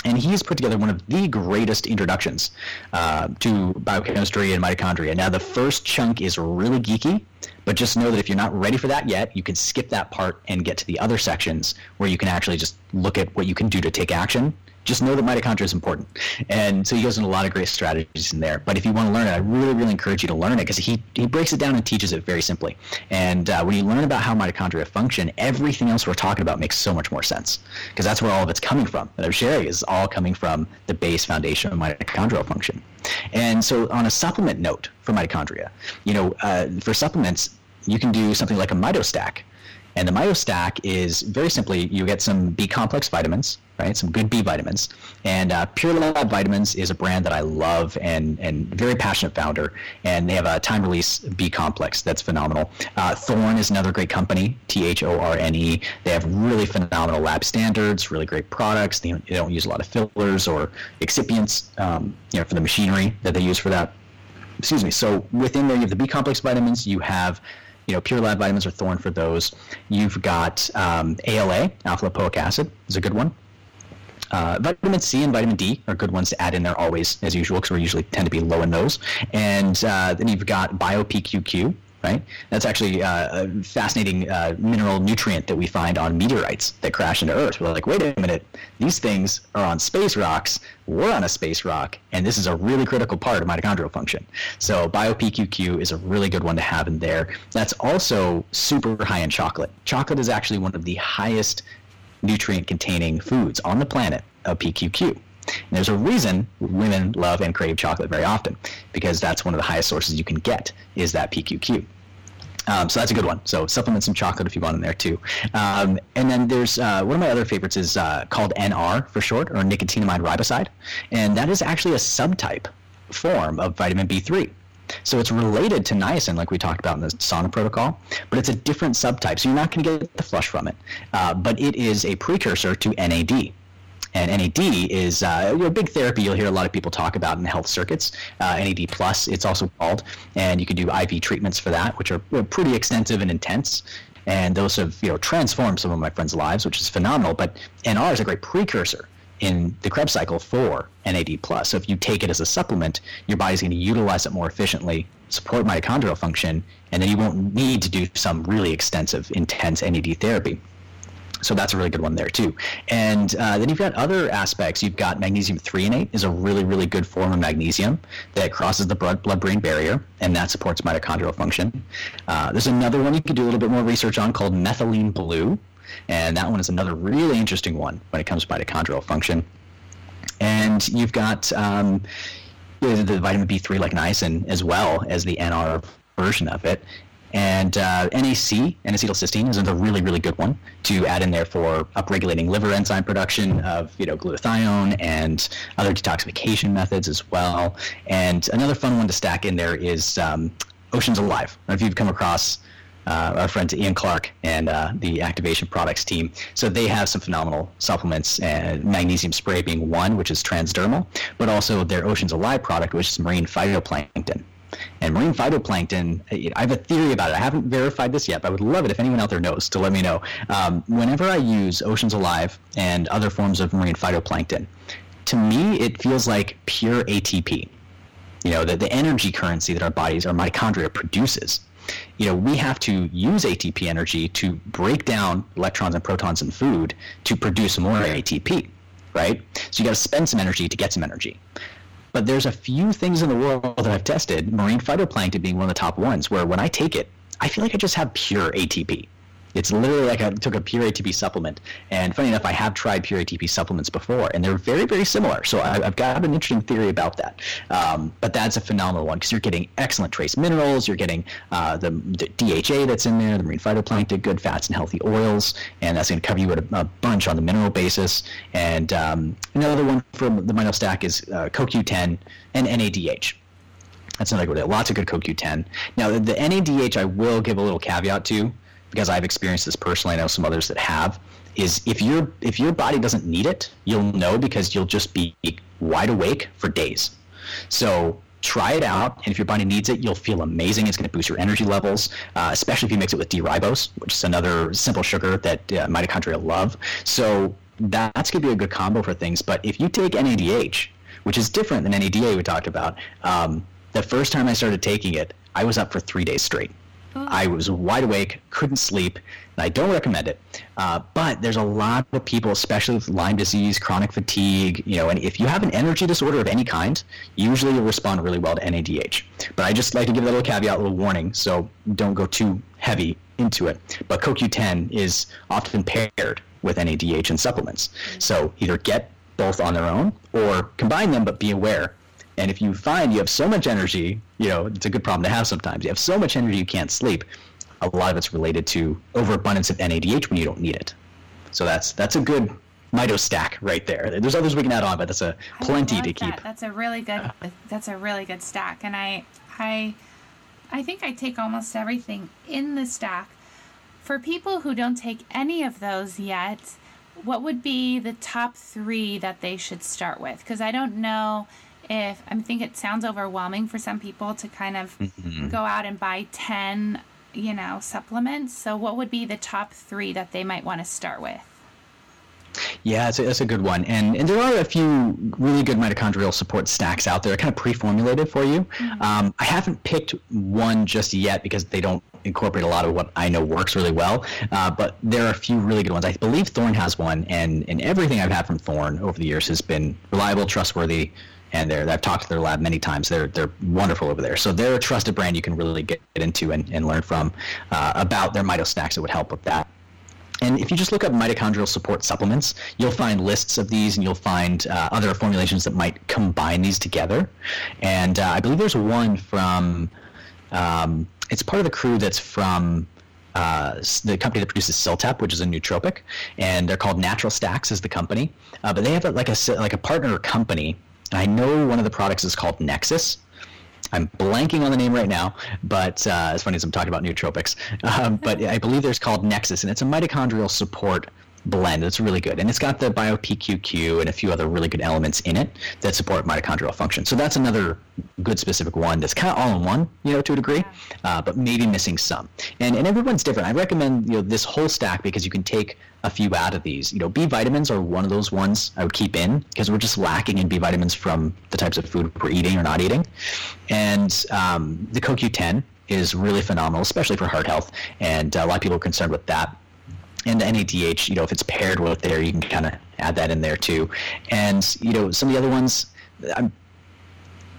and he's put together one of the greatest introductions uh, to biochemistry and mitochondria. Now, the first chunk is really geeky, but just know that if you're not ready for that yet, you can skip that part and get to the other sections where you can actually just look at what you can do to take action. Just know that mitochondria is important. And so he goes into a lot of great strategies in there. But if you want to learn it, I really, really encourage you to learn it because he, he breaks it down and teaches it very simply. And uh, when you learn about how mitochondria function, everything else we're talking about makes so much more sense because that's where all of it's coming from. That I'm sharing is all coming from the base foundation of mitochondrial function. And so on a supplement note for mitochondria, you know, uh, for supplements, you can do something like a mitostack. And the mitostack is very simply you get some B complex vitamins, right? Some good B vitamins. And uh, Pure Lab Vitamins is a brand that I love and and very passionate founder. And they have a time release B complex that's phenomenal. Uh, Thorne is another great company, T H O R N E. They have really phenomenal lab standards, really great products. They, they don't use a lot of fillers or excipients, um, you know, for the machinery that they use for that. Excuse me. So within there, you have the B complex vitamins. You have you know, Pure Lab vitamins are Thorne for those. You've got um, ALA, alpha lipoic acid, is a good one. Uh, vitamin C and vitamin D are good ones to add in there always, as usual, because we usually tend to be low in those. And uh, then you've got BioPQQ, right? That's actually uh, a fascinating uh, mineral nutrient that we find on meteorites that crash into Earth. We're like, wait a minute, these things are on space rocks. We're on a space rock, and this is a really critical part of mitochondrial function. So BioPQQ is a really good one to have in there. That's also super high in chocolate. Chocolate is actually one of the highest nutrient containing foods on the planet of PQQ. And there's a reason women love and crave chocolate very often because that's one of the highest sources you can get is that PQQ. Um, so that's a good one. So supplement some chocolate if you want in there too. Um, and then there's uh, one of my other favorites is uh, called NR for short, or nicotinamide riboside, and that is actually a subtype form of vitamin B3. So it's related to niacin, like we talked about in the sauna protocol, but it's a different subtype. So you're not going to get the flush from it. Uh, but it is a precursor to NAD. And NAD is uh, a big therapy you'll hear a lot of people talk about in health circuits. Uh, NAD plus, it's also called, and you can do IV treatments for that, which are pretty extensive and intense. And those have you know transformed some of my friends' lives, which is phenomenal. But NR is a great precursor in the Krebs cycle for NAD+. So if you take it as a supplement, your body's going to utilize it more efficiently, support mitochondrial function, and then you won't need to do some really extensive, intense NAD therapy. So that's a really good one there too. And uh, then you've got other aspects. You've got magnesium threonate is a really, really good form of magnesium that crosses the blood-brain barrier, and that supports mitochondrial function. Uh, there's another one you could do a little bit more research on called methylene blue, and that one is another really interesting one when it comes to mitochondrial function. And you've got um, the vitamin B3 like niacin as well as the NR version of it. And uh, NAC, N-acetylcysteine, is another really, really good one to add in there for upregulating liver enzyme production of, you know, glutathione and other detoxification methods as well. And another fun one to stack in there is um, Oceans Alive. If you've come across uh, our friend Ian Clark and uh, the Activation Products team. So they have some phenomenal supplements, and magnesium spray being one, which is transdermal, but also their Oceans Alive product, which is marine phytoplankton. And marine phytoplankton, I have a theory about it. I haven't verified this yet, but I would love it if anyone out there knows to let me know. Um, whenever I use Oceans Alive and other forms of marine phytoplankton, to me it feels like pure ATP. You know, the, the energy currency that our bodies, our mitochondria produces you know, we have to use ATP energy to break down electrons and protons in food to produce more ATP, right? So you got to spend some energy to get some energy. But there's a few things in the world that I've tested, marine phytoplankton being one of the top ones, where when I take it, I feel like I just have pure ATP. It's literally like I took a pure ATP supplement. And funny enough, I have tried pure ATP supplements before, and they're very, very similar. So I, have got an interesting theory about that. Um, but that's a phenomenal one because you're getting excellent trace minerals, you're getting uh, the, the, DHA that's in there, the marine phytoplankton, good fats and healthy oils, and that's going to cover you a, a, bunch on the mineral basis. And um, another one from the Mito Stack is uh, CoQ10 and NADH. That's another good. Lots of good CoQ10. Now the, the NADH, I will give a little caveat to because I've experienced this personally. I know some others that have. Is if your if your body doesn't need it, you'll know because you'll just be wide awake for days. So try it out, and if your body needs it, you'll feel amazing. It's going to boost your energy levels, uh, especially if you mix it with D-ribose, which is another simple sugar that uh, mitochondria love. So that's going to be a good combo for things. But if you take NADH, which is different than NADA we talked about, um, the first time I started taking it, I was up for three days straight. I was wide awake, couldn't sleep, and I don't recommend it. Uh, but there's a lot of people, especially with Lyme disease, chronic fatigue, you know, and if you have an energy disorder of any kind, usually you'll respond really well to NADH. But I just like to give that little caveat, a little warning, so don't go too heavy into it. But CoQ10 is often paired with NADH in supplements. So either get both on their own or combine them, but be aware and if you find you have so much energy, you know, it's a good problem to have sometimes. You have so much energy you can't sleep. A lot of it's related to overabundance of NADH when you don't need it. So that's that's a good Mito stack right there. There's others we can add on, but that's a plenty to that. keep. That's a really good. That's a really good stack, and I, I, I think I take almost everything in the stack. For people who don't take any of those yet, what would be the top three that they should start with? Because I don't know if I think it sounds overwhelming for some people to kind of Mm-hmm. go out and buy ten, you know, supplements. So, what would be the top three that they might want to start with? Yeah, that's a, that's a good one. And, and there are a few really good mitochondrial support stacks out there, kind of pre-formulated for you. Um, I haven't picked one just yet because they don't incorporate a lot of what I know works really well. Uh, but there are a few really good ones. I believe Thorne has one, and, and everything I've had from Thorne over the years has been reliable, trustworthy, and they're, I've talked to their lab many times. They're they're wonderful over there. So they're a trusted brand you can really get into and, and learn from uh, about their mito stacks that would help with that. And if you just look up mitochondrial support supplements, you'll find lists of these, and you'll find uh, other formulations that might combine these together. And uh, I believe there's one from. Um, it's part of the crew that's from uh, the company that produces CILTEP, which is a nootropic, and they're called Natural Stacks is the company. Uh, but they have a, like a like a partner company. I know one of the products is called Nexus. I'm blanking on the name right now, but uh, as funny as I'm talking about nootropics. Um, but I believe there's called Nexus, and it's a mitochondrial support blend. that's really good, and it's got the BioPQQ and a few other really good elements in it that support mitochondrial function. So that's another good specific one that's kind of all in one, you know, to a degree, uh, but maybe missing some. And and everyone's different. I recommend you know this whole stack because you can take a few out of these. You know, B vitamins are one of those ones I would keep in because we're just lacking in B vitamins from the types of food we're eating or not eating. And um, the CoQ10 is really phenomenal, especially for heart health. And uh, a lot of people are concerned with that. And the NADH, you know, if it's paired with there, you can kind of add that in there too. And, you know, some of the other ones, I'm,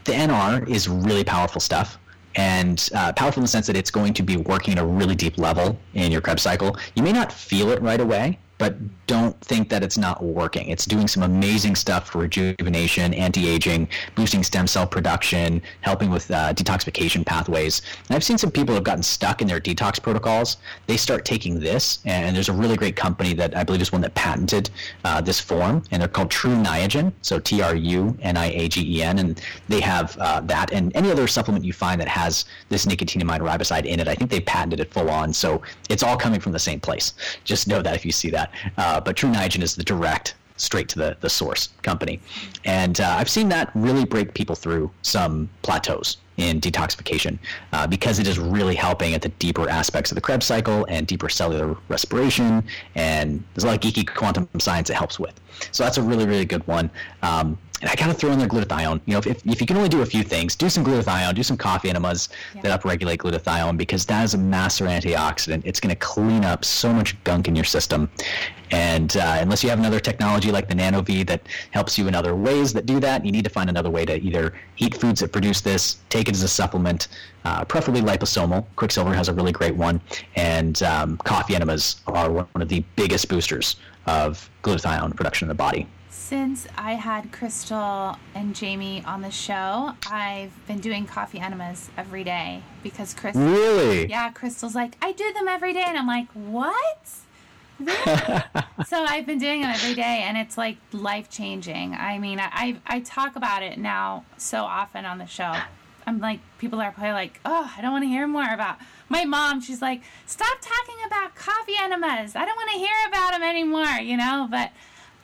the NR is really powerful stuff and uh, powerful in the sense that it's going to be working at a really deep level in your Krebs cycle. You may not feel it right away, but don't think that it's not working. It's doing some amazing stuff for rejuvenation, anti-aging, boosting stem cell production, helping with uh, detoxification pathways. And I've seen some people have gotten stuck in their detox protocols. They start taking this, and there's a really great company that I believe is one that patented uh, this form, and they're called Tru Niagen, so T-R-U-N-I-A-G-E-N, and they have uh, that and any other supplement you find that has this nicotinamide riboside in it. I think they patented it full on, so it's all coming from the same place. Just know that if you see that. Uh, but Tru Niagen is the direct straight to the, the source company. And uh, I've seen that really break people through some plateaus in detoxification uh, because it is really helping at the deeper aspects of the Krebs cycle and deeper cellular respiration. And there's a lot of geeky quantum science it helps with. So that's a really, really good one. Um, and I gotta throw in there glutathione. You know, if, if, if you can only do a few things, do some glutathione, do some coffee enemas that upregulate glutathione because that is a master antioxidant. It's gonna clean up so much gunk in your system. And uh, unless you have another technology like the NanoVi that helps you in other ways that do that, you need to find another way to either eat foods that produce this, take it as a supplement, uh, preferably liposomal. Quicksilver has a really great one, and um, coffee enemas are one of the biggest boosters of glutathione production in the body. Since I had Crystal and Jamie on the show, I've been doing coffee enemas every day because Crystal. Really? Yeah, Crystal's like, I do them every day. And I'm like, what? Really? so I've been doing them every day and it's like life changing. I mean, I, I, I talk about it now so often on the show. I'm like, people are probably like, oh, I don't want to hear more about. My mom, she's like, stop talking about coffee enemas. I don't want to hear about them anymore, you know? But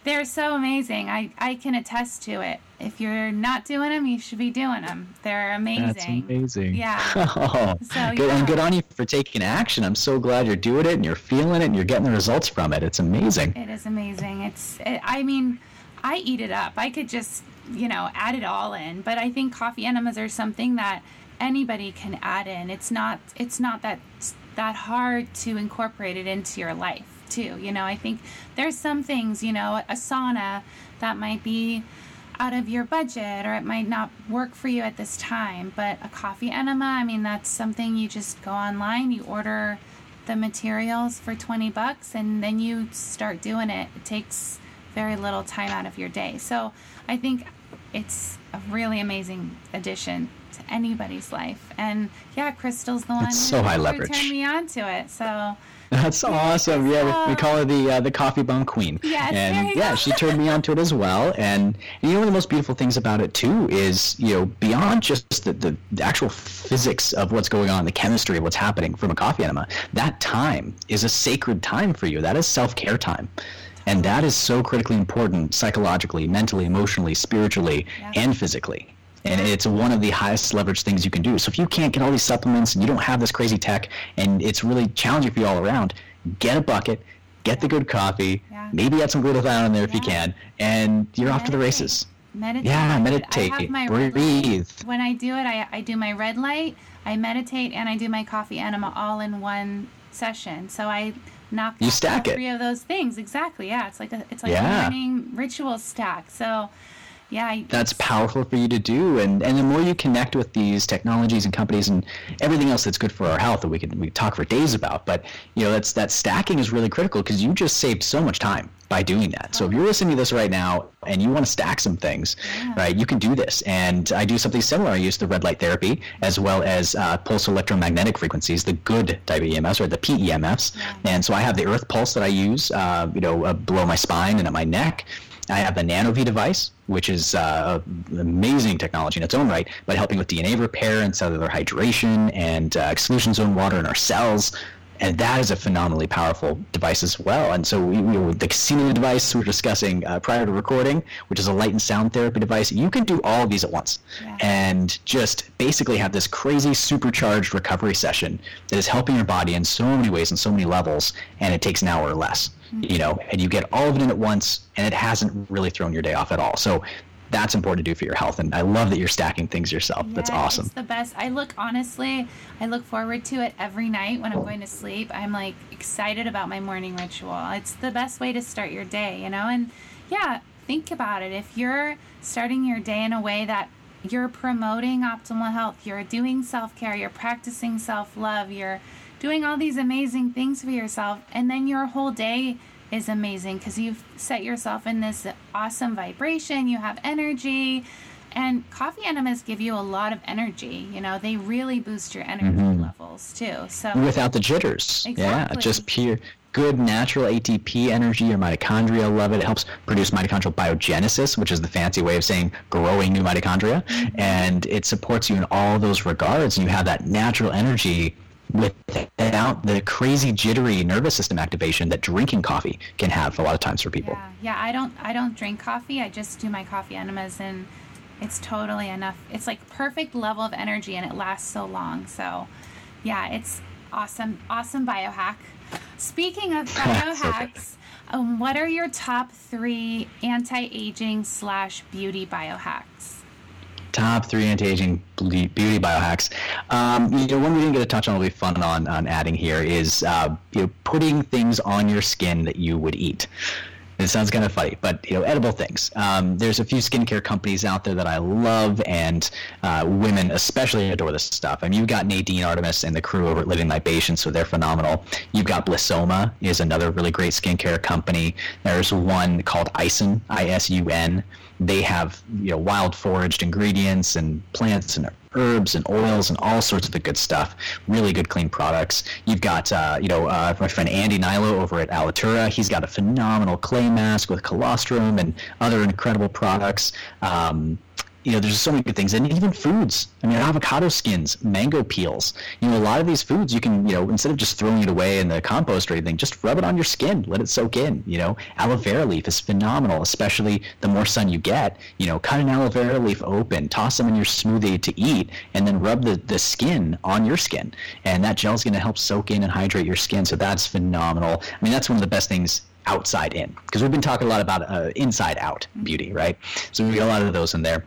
they're so amazing. I, I can attest to it. If you're not doing them, you should be doing them. They're amazing. That's amazing. Yeah. Oh, So, good, yeah. and good on you for taking action. I'm so glad you're doing it and you're feeling it and you're getting the results from it. It's amazing. It is amazing. It's, it, I mean, I eat it up. I could just, you know, add it all in. But I think coffee enemas are something that anybody can add in. It's not, it's not that that hard to incorporate it into your life too. You know, I think there's some things, you know, a sauna that might be out of your budget or it might not work for you at this time. But a coffee enema, I mean, that's something you just go online, you order the materials for 20 bucks and then you start doing it. It takes very little time out of your day. So I think it's a really amazing addition to anybody's life. And yeah, Crystal's the one It's so who, high leverage. turned me on to it. So That's awesome. Yeah, we, we call her the uh, the coffee bum queen. Yes, and yeah, go. she turned me onto it as well. And you know, one of the most beautiful things about it too is you know beyond just the, the, the actual physics of what's going on, the chemistry of what's happening from a coffee enema. That time is a sacred time for you. That is self care time. And that is so critically important psychologically, mentally, emotionally, spiritually, Yeah. and physically. And it's one of the highest leverage things you can do. So if you can't get all these supplements and you don't have this crazy tech and it's really challenging for you all around, get a bucket, get the good coffee, Yeah. maybe add some glutathione in there if you can, and you're off to the races. Meditate. Yeah, meditate, breathe. When I do it, I, I do my red light, I meditate, and I do my coffee enema all in one session. So I knock You stack all it. three of those things. Exactly. Yeah, it's like a it's like Yeah. a morning ritual stack. So yeah, I, that's powerful for you to do. And and the more you connect with these technologies and companies and everything else that's good for our health that we can we can talk for days about. But you know that's that stacking is really critical because you just saved so much time by doing that. So if you're listening to this right now and you want to stack some things Yeah. right you can do this. And i do something similar. I use the red light therapy as well as uh, pulse electromagnetic frequencies the good type of ems or the pemfs Yeah. and so i have the EarthPulse that i use uh, you know uh, below my spine and at my neck I have the NanoVi device, which is uh, amazing technology in its own right, but helping with DNA repair and cellular hydration and uh, exclusion zone water in our cells. And that is a phenomenally powerful device as well. And so, we, we, the Kasina device we were discussing uh, prior to recording, which is a light and sound therapy device, you can do all of these at once Yeah. and just basically have this crazy supercharged recovery session that is helping your body in so many ways and so many levels. And it takes an hour or less, you know, and you get all of it in at once, and it hasn't really thrown your day off at all. So that's important to do for your health. And I love that you're stacking things yourself. that's awesome. It's the best. I look honestly, I look forward to it every night when I'm going to sleep. I'm like excited about my morning ritual. It's the best way to start your day, you know? And yeah, think about it. If you're starting your day in a way that you're promoting optimal health, you're doing self-care, you're practicing self-love, you're doing all these amazing things for yourself, and then your whole day is amazing because you've set yourself in this awesome vibration, you have energy, and coffee enemas give you a lot of energy. You know, they really boost your energy Mm-hmm. levels too. So, Without the jitters. Yeah, just pure good natural ATP energy. Your mitochondria love it. It helps produce mitochondrial biogenesis, which is the fancy way of saying growing new mitochondria. And it supports you in all those regards. And you have that natural energy without the crazy jittery nervous system activation that drinking coffee can have a lot of times for people. yeah, yeah. I don't, I don't drink coffee. I just do my coffee enemas, and it's totally enough. It's like perfect level of energy, and it lasts so long. So, yeah, it's awesome, awesome biohack. Speaking of biohacks, um, what are your top three anti-aging slash beauty biohacks? Top three anti-aging beauty biohacks. Um, you know, one we didn't get to touch on, will be fun on, on adding here is uh, you know putting things on your skin that you would eat. It sounds kind of funny, but you know, edible things. Um, there's a few skincare companies out there that I love, and uh, women especially adore this stuff. I mean, you've got Nadine Artemis and the crew over at Living Libations, so they're phenomenal. You've got Blissoma is another really great skincare company. There's one called Isun, I-S-U-N. They have you know wild foraged ingredients and plants and herbs and oils and all sorts of the good stuff. Really good, clean products. You've got, uh, you know, uh, my friend Andy Hnilo over at Alitura. He's got a phenomenal clay mask with colostrum and other incredible products. Um, you know, there's so many good things, and even foods. I mean, avocado skins, mango peels. You know, a lot of these foods you can, you know, instead of just throwing it away in the compost or anything, just rub it on your skin, let it soak in. You know, aloe vera leaf is phenomenal, especially the more sun you get. You know, cut an aloe vera leaf open, toss them in your smoothie to eat, and then rub the, the skin on your skin, and that gel is going to help soak in and hydrate your skin. So that's phenomenal. I mean, that's one of the best things outside in because we've been talking a lot about uh, inside out beauty, right? So we got a lot of those in there.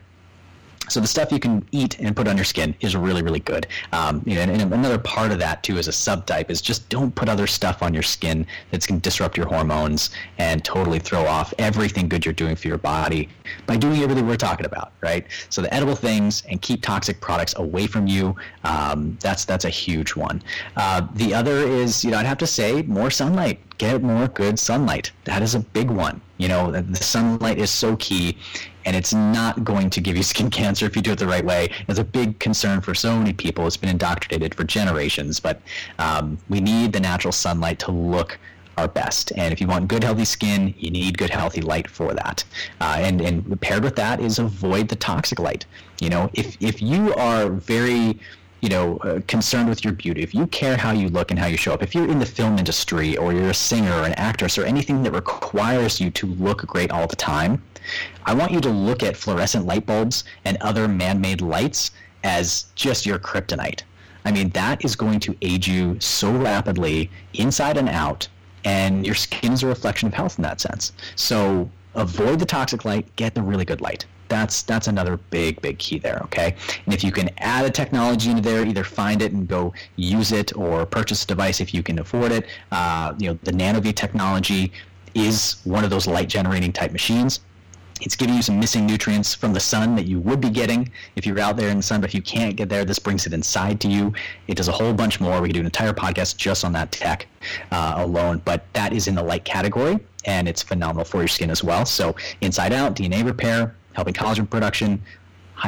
So the stuff you can eat and put on your skin is really, really good. Um, you know, and, and another part of that too, as a subtype, is just don't put other stuff on your skin that's going to disrupt your hormones and totally throw off everything good you're doing for your body by doing everything we're talking about, right? So the edible things and keep toxic products away from you. Um, that's that's a huge one. Uh, the other is, you know, I'd have to say more sunlight get more good sunlight. That is a big one. You know, the sunlight is so key, and it's not going to give you skin cancer if you do it the right way. It's a big concern for so many people. It's been indoctrinated for generations, but um, we need the natural sunlight to look our best. And if you want good, healthy skin, you need good, healthy light for that. Uh, and and paired with that is avoid the toxic light. You know, if if you are very you know, uh, concerned with your beauty, if you care how you look and how you show up, if you're in the film industry or you're a singer or an actress or anything that requires you to look great all the time, I want you to look at fluorescent light bulbs and other man-made lights as just your kryptonite. I mean, that is going to age you so rapidly inside and out, and your skin is a reflection of health in that sense. So avoid the toxic light, get the really good light that's that's another big big key there okay and if you can add a technology into there either find it and go use it or purchase a device if you can afford it uh, you know the NanoVi technology is one of those light generating type machines it's giving you some missing nutrients from the sun that you would be getting if you're out there in the sun, but if you can't get there, this brings it inside to you. It does a whole bunch more. We could do an entire podcast just on that tech uh, alone, but that is in the light category, and it's phenomenal for your skin as well. So, inside out, DNA repair, helping collagen production,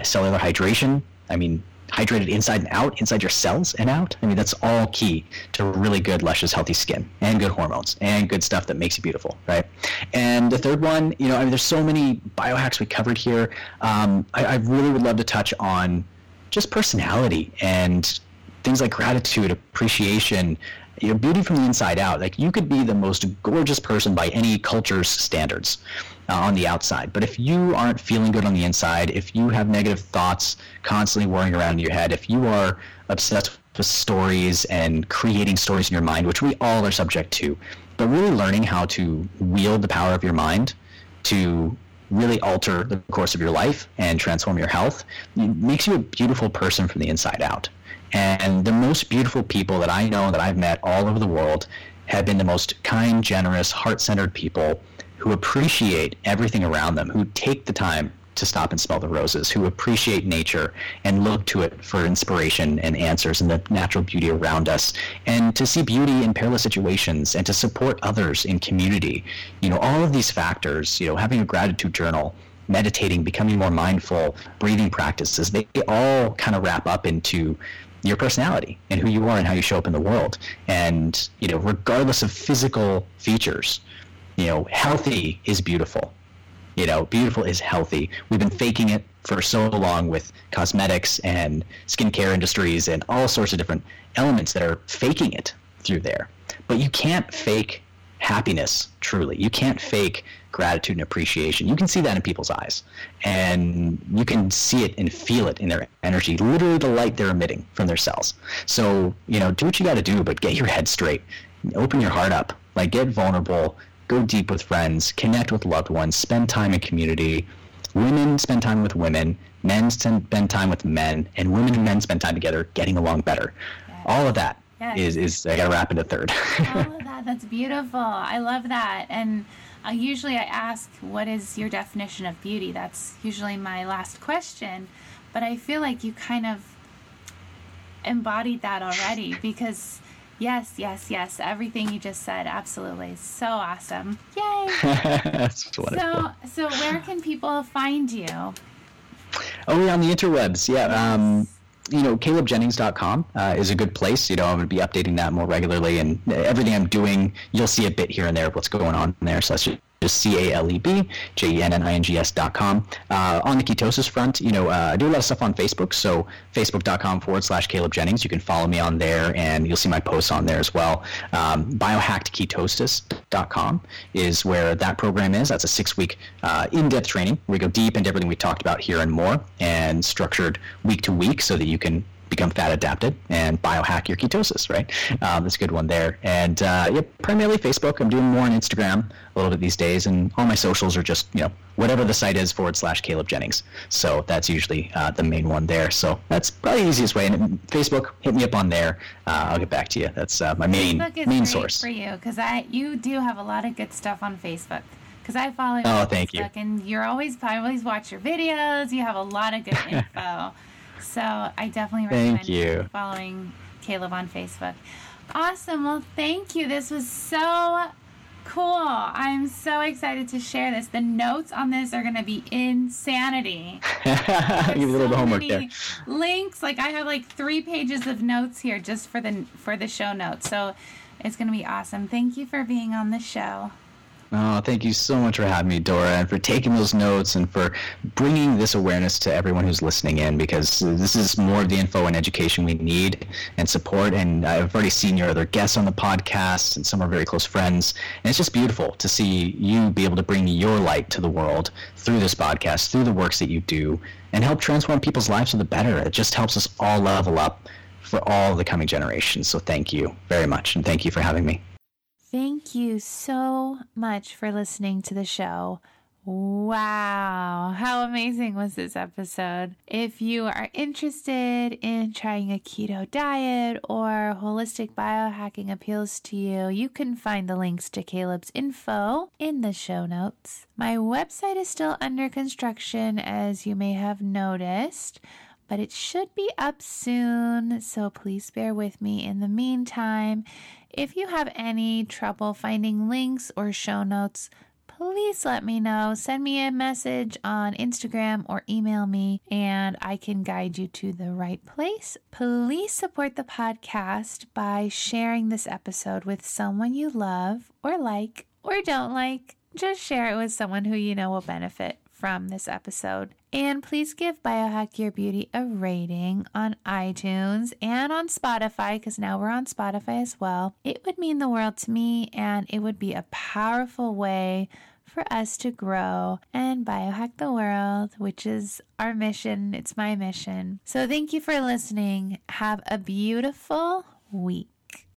cellular hydration. I mean, hydrated inside and out, inside your cells and out. I mean, that's all key to really good, luscious, healthy skin and good hormones and good stuff that makes you beautiful, right? And the third one, you know, I mean, there's so many biohacks we covered here. Um, I, I really would love to touch on just personality and things like gratitude, appreciation, you know, beauty from the inside out. Like you could be the most gorgeous person by any culture's standards uh, on the outside. But if you aren't feeling good on the inside, if you have negative thoughts constantly whirring around in your head, if you are obsessed with stories and creating stories in your mind, which we all are subject to, but really learning how to wield the power of your mind to really alter the course of your life and transform your health makes you a beautiful person from the inside out. And the most beautiful people that I know that I've met all over the world have been the most kind, generous, heart centered people who appreciate everything around them, who take the time to stop and smell the roses, who appreciate nature and look to it for inspiration and answers in the natural beauty around us, and to see beauty in perilous situations and to support others in community. You know, all of these factors, you know, having a gratitude journal, meditating, becoming more mindful, breathing practices, they all kind of wrap up into your personality and who you are and how you show up in the world. And, you know, regardless of physical features, you know, healthy is beautiful. You know, beautiful is healthy. We've been faking it for so long with cosmetics and skincare industries and all sorts of different elements that are faking it through there. But you can't fake happiness truly. You can't fake gratitude and appreciation. You can see that in people's eyes. And you can see it and feel it in their energy, literally the light they're emitting from their cells. So, you know, do what you got to do, but get your head straight. Open your heart up. Like, get vulnerable, go deep with friends, connect with loved ones, spend time in community. Women spend time with women, men spend time with men, and women and men spend time together getting along better. All of that yes. is is I gotta wrap into third. All of that, that's beautiful. I love that. And uh, usually I ask, what is your definition of beauty? That's usually my last question. But I feel like you kind of embodied that already because Yes, yes, yes. Everything you just said, absolutely. So awesome. Yay. That's wonderful. So, so where can people find you? Oh, yeah, on the interwebs. Yeah. Um, you know, calebjennings.com uh, is a good place. You know, I'm going to be updating that more regularly, and everything I'm doing, you'll see a bit here and there of what's going on there. So that's just just C-A-L-E-B, J-E-N-N-I-N-G-S dot com. Uh, on the ketosis front, you know, uh, I do a lot of stuff on Facebook, so facebook.com forward slash Caleb Jennings. You can follow me on there, and you'll see my posts on there as well. Um, biohackedketosis.com is where that program is. That's a six-week uh, in-depth training we go deep into everything we talked about here and more, and structured week to week so that you can become fat adapted and biohack your ketosis, right? Um, that's a good one there. And uh, yeah, primarily Facebook. I'm doing more on Instagram a little bit these days, and all my socials are just you know whatever the site is forward slash Caleb Jennings. So that's usually uh, the main one there. So that's probably the easiest way. And Facebook, hit me up on there. Uh, I'll get back to you. That's uh, my main main source for you because I you do have a lot of good stuff on Facebook because I follow you. Oh, thank Facebook you. And you're always I always watch your videos. You have a lot of good info. So I definitely recommend thank you. following Caleb on Facebook. Awesome. Well, thank you. This was so cool. I'm so excited to share this. The notes on this are going to be insanity. Give you a little so homework there. Links, like I have like 3 pages of notes here just for the for the show notes. So it's going to be awesome. Thank you for being on the show. Oh, thank you so much for having me, Dora, and for taking those notes and for bringing this awareness to everyone who's listening in because this is more of the info and education we need and support. And I've already seen your other guests on the podcast and some are very close friends. And it's just beautiful to see you be able to bring your light to the world through this podcast, through the works that you do, and help transform people's lives for the better. It just helps us all level up for all the coming generations. So thank you very much. And thank you for having me. Thank you so much for listening to the show. Wow, how amazing was this episode? If you are interested in trying a keto diet or holistic biohacking appeals to you, you can find the links to Caleb's info in the show notes. My website is still under construction, as you may have noticed but it should be up soon, so please bear with me in the meantime. If you have any trouble finding links or show notes, please let me know. Send me a message on Instagram or email me, and I can guide you to the right place. Please support the podcast by sharing this episode with someone you love or like or don't like. Just share it with someone who you know will benefit from this episode. And please give Biohack Your Beauty a rating on iTunes and on Spotify, because now we're on Spotify as well. It would mean the world to me, and it would be a powerful way for us to grow and biohack the world, which is our mission. It's my mission. So thank you for listening. Have a beautiful week.